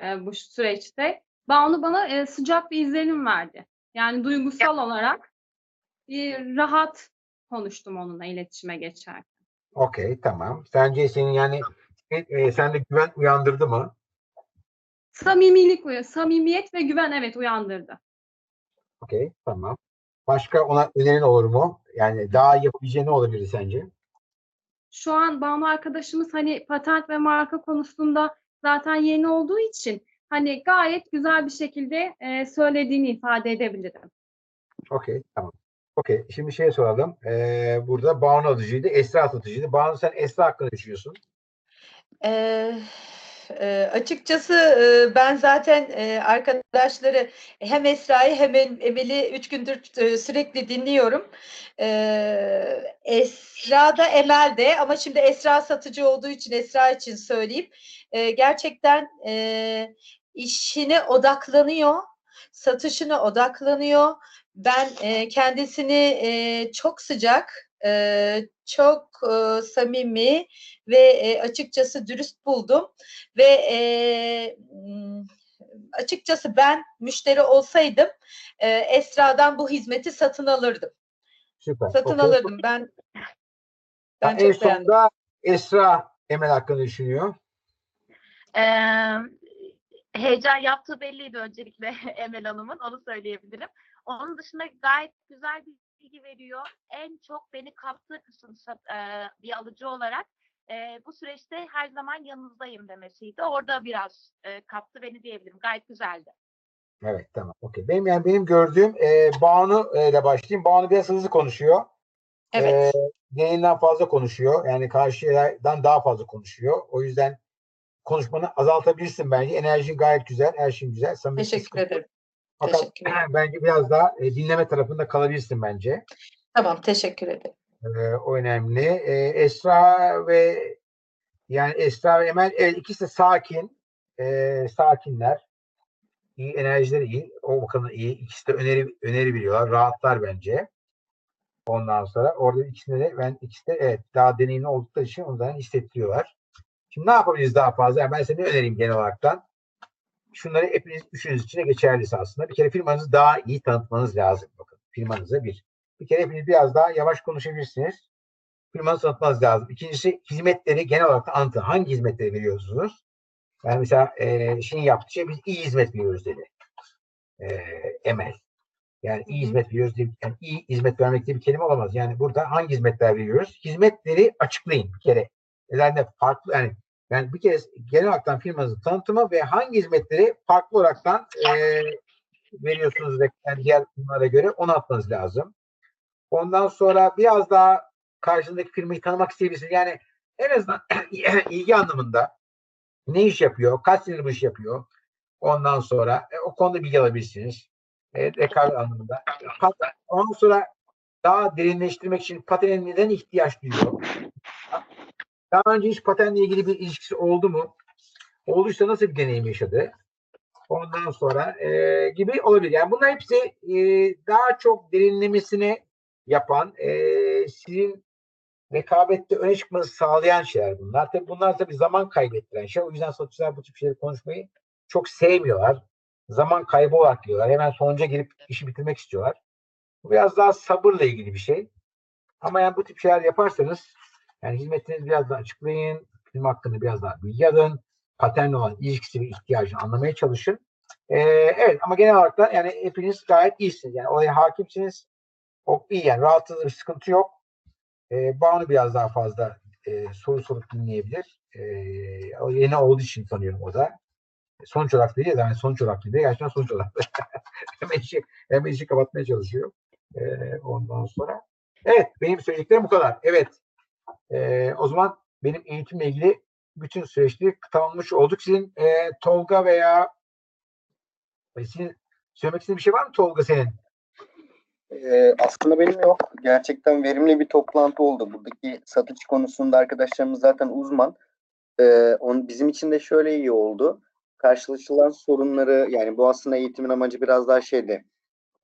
e, bu süreçte. Banu bana e, sıcak bir izlenim verdi. Yani duygusal olarak bir rahat konuştum onunla iletişime geçerken. Okey tamam. Sence senin yani e, e, sende güven uyandırdı mı? Samimilik, uya- samimiyet ve güven evet uyandırdı. Okey tamam. Başka ona önerin olur mu? Yani daha yapabileceğin ne olabilir sence? Şu an Banu arkadaşımız hani patent ve marka konusunda zaten yeni olduğu için hani gayet güzel bir şekilde e, söylediğini ifade edebilirim. Okey tamam. Okey şimdi şey soralım. Ee, burada Banu alıcıydı, Esra satıcıydı. Banu sen Esra hakkında düşünüyorsun. Ee, e, açıkçası e, ben zaten e, arkadaşları hem Esra'yı hem Em- Emel'i üç gündür e, sürekli dinliyorum. Ee, Esra da Emel de ama şimdi Esra satıcı olduğu için Esra için söyleyeyim. Ee, gerçekten e, işine odaklanıyor, satışına odaklanıyor. Ben e, kendisini e, çok sıcak, e, çok e, samimi ve e, açıkçası dürüst buldum ve e, m, açıkçası ben müşteri olsaydım e, Esra'dan bu hizmeti satın alırdım. Süper. Satın Okey. alırdım. Ben ben en çok beğendim. sonunda Esra Emel hakkında düşünüyor. Ee, heyecan yaptığı belliydi öncelikle Emel Hanım'ın, onu söyleyebilirim. Onun dışında gayet güzel bir bilgi veriyor. En çok beni kaptığı kısım e, bir alıcı olarak e, bu süreçte her zaman yanınızdayım demesiydi. Orada biraz e, kaptı beni diyebilirim. Gayet güzeldi. Evet tamam. Okey. Benim yani benim gördüğüm e, Banu e, ile başlayayım. Banu biraz hızlı konuşuyor. Evet. E, gereğinden fazla konuşuyor. Yani karşıdan daha fazla konuşuyor. O yüzden konuşmanı azaltabilirsin bence. Enerjin gayet güzel. Her şeyin güzel. Samimiyet Teşekkür ederim. Fakat Teşekkür ederim. bence biraz daha e, dinleme tarafında kalabilirsin bence. Tamam, teşekkür ederim. E, o önemli. E, Esra ve yani Esra ve Emel evet, ikisi de sakin. E, sakinler. İyi enerjileri iyi. O bakımdan iyi. İkisi de öneri öneri veriyorlar. Rahatlar bence. Ondan sonra orada ikisinde de ben ikisi de evet daha deneyimli oldukları için ondan hissettiriyorlar. Şimdi ne yapabiliriz daha fazla? Yani ben size ne önereyim genel olaraktan? Şunları hepiniz üçünüz için de geçerlisi aslında. Bir kere firmanızı daha iyi tanıtmanız lazım. Bakın firmanıza bir. Bir kere hepiniz biraz daha yavaş konuşabilirsiniz. Firmanızı tanıtmanız lazım. İkincisi hizmetleri genel olarak anlatın. Hangi hizmetleri veriyorsunuz? Yani mesela e, şeyin yaptığı şey biz iyi hizmet veriyoruz dedi. E, Emel. Yani iyi hizmet veriyoruz diye, yani iyi hizmet vermek diye bir kelime olamaz. Yani burada hangi hizmetler veriyoruz? Hizmetleri açıklayın bir kere. Nedenle farklı yani yani bir kere genel olarak firmanızın tanıtımı ve hangi hizmetleri farklı olaraktan e, veriyorsunuz ve yani diğer firmalara göre onu atmanız lazım. Ondan sonra biraz daha karşındaki firmayı tanımak isteyebilirsiniz. Yani en azından ilgi anlamında ne iş yapıyor, kaç senedir bu iş yapıyor. Ondan sonra e, o konuda bilgi alabilirsiniz. E, rekabet anlamında. Ondan sonra daha derinleştirmek için patene neden ihtiyaç duyuyor? Daha önce hiç patenle ilgili bir ilişkisi oldu mu? Olduysa nasıl bir deneyim yaşadı? Ondan sonra e, gibi olabilir. Yani bunlar hepsi e, daha çok derinlemesine yapan, e, sizin rekabette öne çıkmanızı sağlayan şeyler bunlar. Tabii bunlar tabii zaman kaybettiren şey. O yüzden satıcılar bu tip şeyleri konuşmayı çok sevmiyorlar. Zaman kaybı olarak diyorlar. Hemen sonuca girip işi bitirmek istiyorlar. Bu biraz daha sabırla ilgili bir şey. Ama yani bu tip şeyler yaparsanız yani hizmetinizi biraz daha açıklayın. Film hakkında biraz daha bilgi alın. Paternle olan ilişkisi ve ihtiyacını anlamaya çalışın. Ee, evet ama genel olarak da yani hepiniz gayet iyisiniz. Yani oraya hakimsiniz. O iyi yani rahatsız bir sıkıntı yok. Ee, Banu biraz daha fazla e, soru sorup dinleyebilir. Ee, o yeni olduğu için tanıyorum o da. Sonuç olarak değil yani sonuç olarak değil. Gerçekten sonuç olarak. hemen işi, hemen işi kapatmaya çalışıyor. Ee, ondan sonra. Evet benim söyleyeceklerim bu kadar. Evet. Ee, o zaman benim eğitimle ilgili bütün süreçleri tamamlamış olduk. Sizin e, Tolga veya e, senin söylemek istediğin bir şey var mı Tolga senin? Ee, aslında benim yok. Gerçekten verimli bir toplantı oldu. Buradaki satış konusunda arkadaşlarımız zaten uzman. Ee, on, bizim için de şöyle iyi oldu. karşılaşılan sorunları yani bu aslında eğitimin amacı biraz daha şeydi.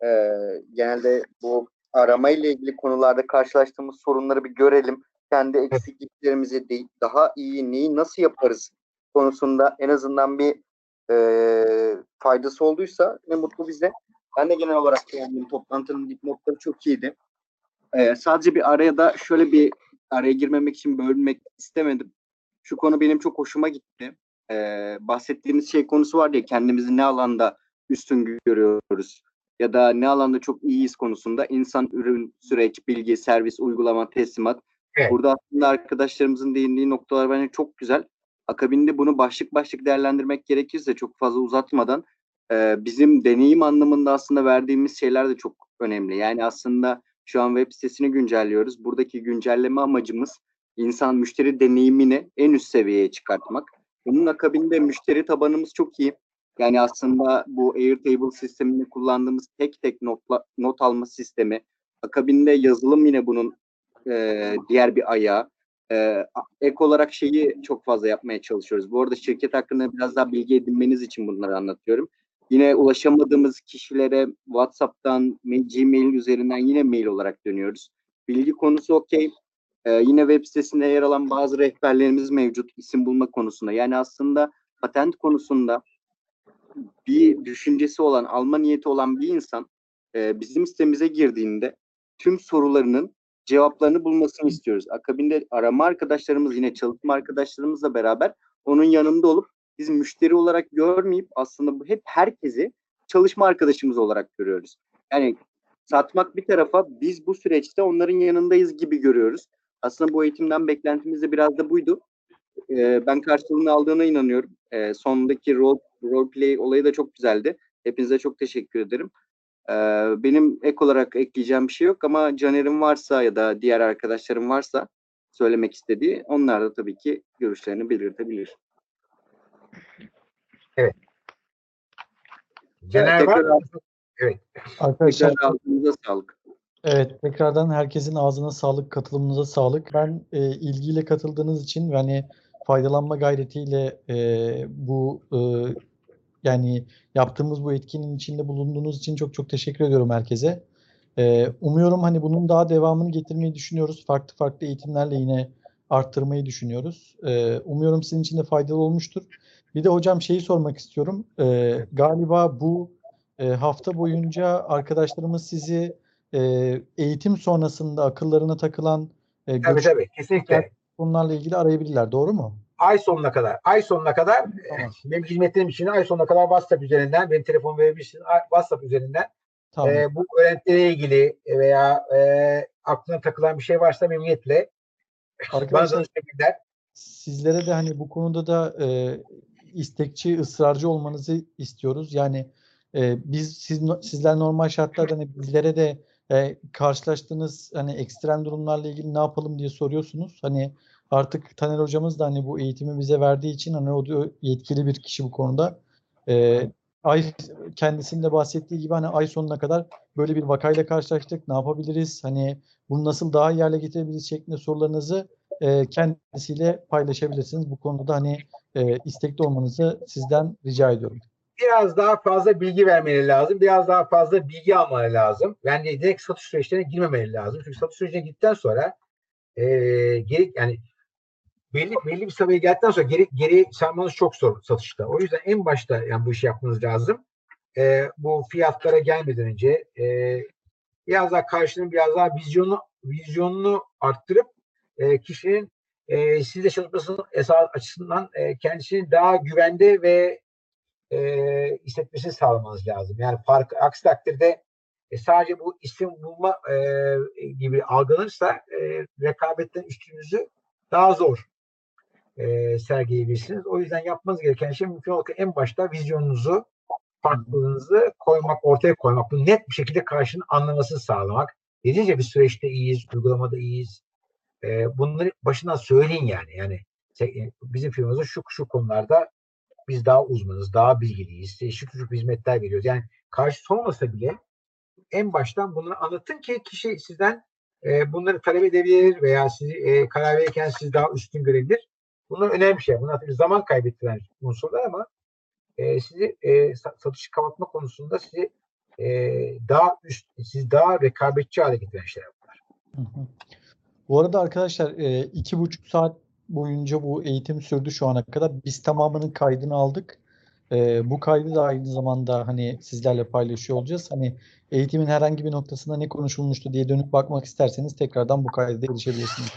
Ee, genelde bu arama ile ilgili konularda karşılaştığımız sorunları bir görelim. Kendi eksikliklerimizi de- daha iyi neyi nasıl yaparız konusunda en azından bir e, faydası olduysa ne mutlu bize. Ben de genel olarak beğendim. Toplantının dipnotları çok iyiydi. Ee, sadece bir araya da şöyle bir araya girmemek için bölmek istemedim. Şu konu benim çok hoşuma gitti. Ee, bahsettiğiniz şey konusu var ya kendimizi ne alanda üstün görüyoruz ya da ne alanda çok iyiyiz konusunda insan, ürün, süreç, bilgi, servis, uygulama, teslimat. Evet. Burada aslında arkadaşlarımızın değindiği noktalar bence çok güzel. Akabinde bunu başlık başlık değerlendirmek gerekirse çok fazla uzatmadan e, bizim deneyim anlamında aslında verdiğimiz şeyler de çok önemli. Yani aslında şu an web sitesini güncelliyoruz. Buradaki güncelleme amacımız insan müşteri deneyimini en üst seviyeye çıkartmak. Bunun akabinde müşteri tabanımız çok iyi. Yani aslında bu Airtable sistemini kullandığımız tek tek notla, not alma sistemi. Akabinde yazılım yine bunun e, diğer bir ayağı. E, ek olarak şeyi çok fazla yapmaya çalışıyoruz. Bu arada şirket hakkında biraz daha bilgi edinmeniz için bunları anlatıyorum. Yine ulaşamadığımız kişilere WhatsApp'tan, ma- Gmail üzerinden yine mail olarak dönüyoruz. Bilgi konusu okey. Ee, yine web sitesinde yer alan bazı rehberlerimiz mevcut isim bulma konusunda. Yani aslında patent konusunda bir düşüncesi olan, alma niyeti olan bir insan e, bizim sitemize girdiğinde tüm sorularının cevaplarını bulmasını istiyoruz. Akabinde arama arkadaşlarımız yine çalışma arkadaşlarımızla beraber onun yanında olup biz müşteri olarak görmeyip aslında bu hep herkesi çalışma arkadaşımız olarak görüyoruz. Yani satmak bir tarafa biz bu süreçte onların yanındayız gibi görüyoruz. Aslında bu eğitimden beklentimiz de biraz da buydu. Ee, ben karşılığını aldığına inanıyorum. Ee, sondaki role, role play olayı da çok güzeldi. Hepinize çok teşekkür ederim. Ee, benim ek olarak ekleyeceğim bir şey yok ama Caner'in varsa ya da diğer arkadaşlarım varsa söylemek istediği onlar da tabii ki görüşlerini belirtebilir. Caner tekrar var mı? Arkadaşlar Tekrar ağzınıza sağlık. evet tekrardan herkesin ağzına sağlık, katılımınıza sağlık. Ben e, ilgiyle katıldığınız için ve hani faydalanma gayretiyle e, bu e, yani yaptığımız bu etkinin içinde bulunduğunuz için çok çok teşekkür ediyorum herkese. E, umuyorum hani bunun daha devamını getirmeyi düşünüyoruz. Farklı farklı eğitimlerle yine arttırmayı düşünüyoruz. E, umuyorum sizin için de faydalı olmuştur. Bir de hocam şeyi sormak istiyorum. E, galiba bu e, hafta boyunca arkadaşlarımız sizi e, eğitim sonrasında akıllarına takılan e, Tabii tabii. Kesinlikle. konularla ilgili arayabilirler. Doğru mu? Ay sonuna kadar. Ay sonuna kadar Tamam. e, benim hizmetlerim için ay sonuna kadar WhatsApp üzerinden benim telefon verebilirsiniz. Ay- WhatsApp üzerinden Tamam. e, bu öğrentilere ilgili veya e, aklına takılan bir şey varsa memnuniyetle Arkadaşlar sizlere de hani bu konuda da e, istekçi, ısrarcı olmanızı istiyoruz. Yani e, biz siz, sizler normal şartlarda hani bizlere de e, karşılaştığınız hani ekstrem durumlarla ilgili ne yapalım diye soruyorsunuz. Hani artık Taner hocamız da hani bu eğitimi bize verdiği için hani o yetkili bir kişi bu konuda. E, ay kendisinin de bahsettiği gibi hani ay sonuna kadar böyle bir vakayla karşılaştık. Ne yapabiliriz? Hani bunu nasıl daha iyi hale getirebiliriz şeklinde sorularınızı e, kendisiyle paylaşabilirsiniz. Bu konuda da hani e, istekli olmanızı sizden rica ediyorum. Biraz daha fazla bilgi vermeleri lazım. Biraz daha fazla bilgi almaları lazım. Yani direkt satış süreçlerine girmemeleri lazım. Çünkü satış sürecine gittikten sonra e, geri yani belli belli bir seviyeye geldikten sonra geri geri sarmanız çok zor satışta. O yüzden en başta yani bu işi yapmanız lazım. E, bu fiyatlara gelmeden önce e, biraz daha karşının biraz daha vizyonu vizyonunu arttırıp e, kişinin e, sizle çalışmasının esas açısından e, kendisini daha güvende ve e, hissetmesini sağlamanız lazım. Yani fark aksi takdirde e, sadece bu isim bulma e, gibi algılanırsa e, rekabetten üstünüzü daha zor e, sergileyebilirsiniz. O yüzden yapmanız gereken şey mümkün olduğu en başta vizyonunuzu, farklılığınızı koymak, ortaya koymak. Bu net bir şekilde karşının anlamasını sağlamak. Dediğiniz gibi süreçte iyiyiz, uygulamada iyiyiz. E, bunları başından söyleyin yani. Yani se- bizim firmamızda şu şu konularda biz daha uzmanız, daha bilgiliyiz, işte şu şu hizmetler veriyoruz. Yani karşı olmasa bile en baştan bunları anlatın ki kişi sizden e, bunları talep edebilir veya sizi e, karar verirken siz daha üstün görebilir. Bunlar önemli şey. Bunlar tabii zaman kaybettiren unsurlar ama e, sizi e, sa- satışı kapatma konusunda sizi e, daha üst, sizi daha rekabetçi hale getiren şeyler bunlar. Bu arada arkadaşlar e, iki buçuk saat boyunca bu eğitim sürdü şu ana kadar. Biz tamamının kaydını aldık. E, bu kaydı da aynı zamanda hani sizlerle paylaşıyor olacağız. Hani eğitimin herhangi bir noktasında ne konuşulmuştu diye dönüp bakmak isterseniz tekrardan bu kayda erişebilirsiniz.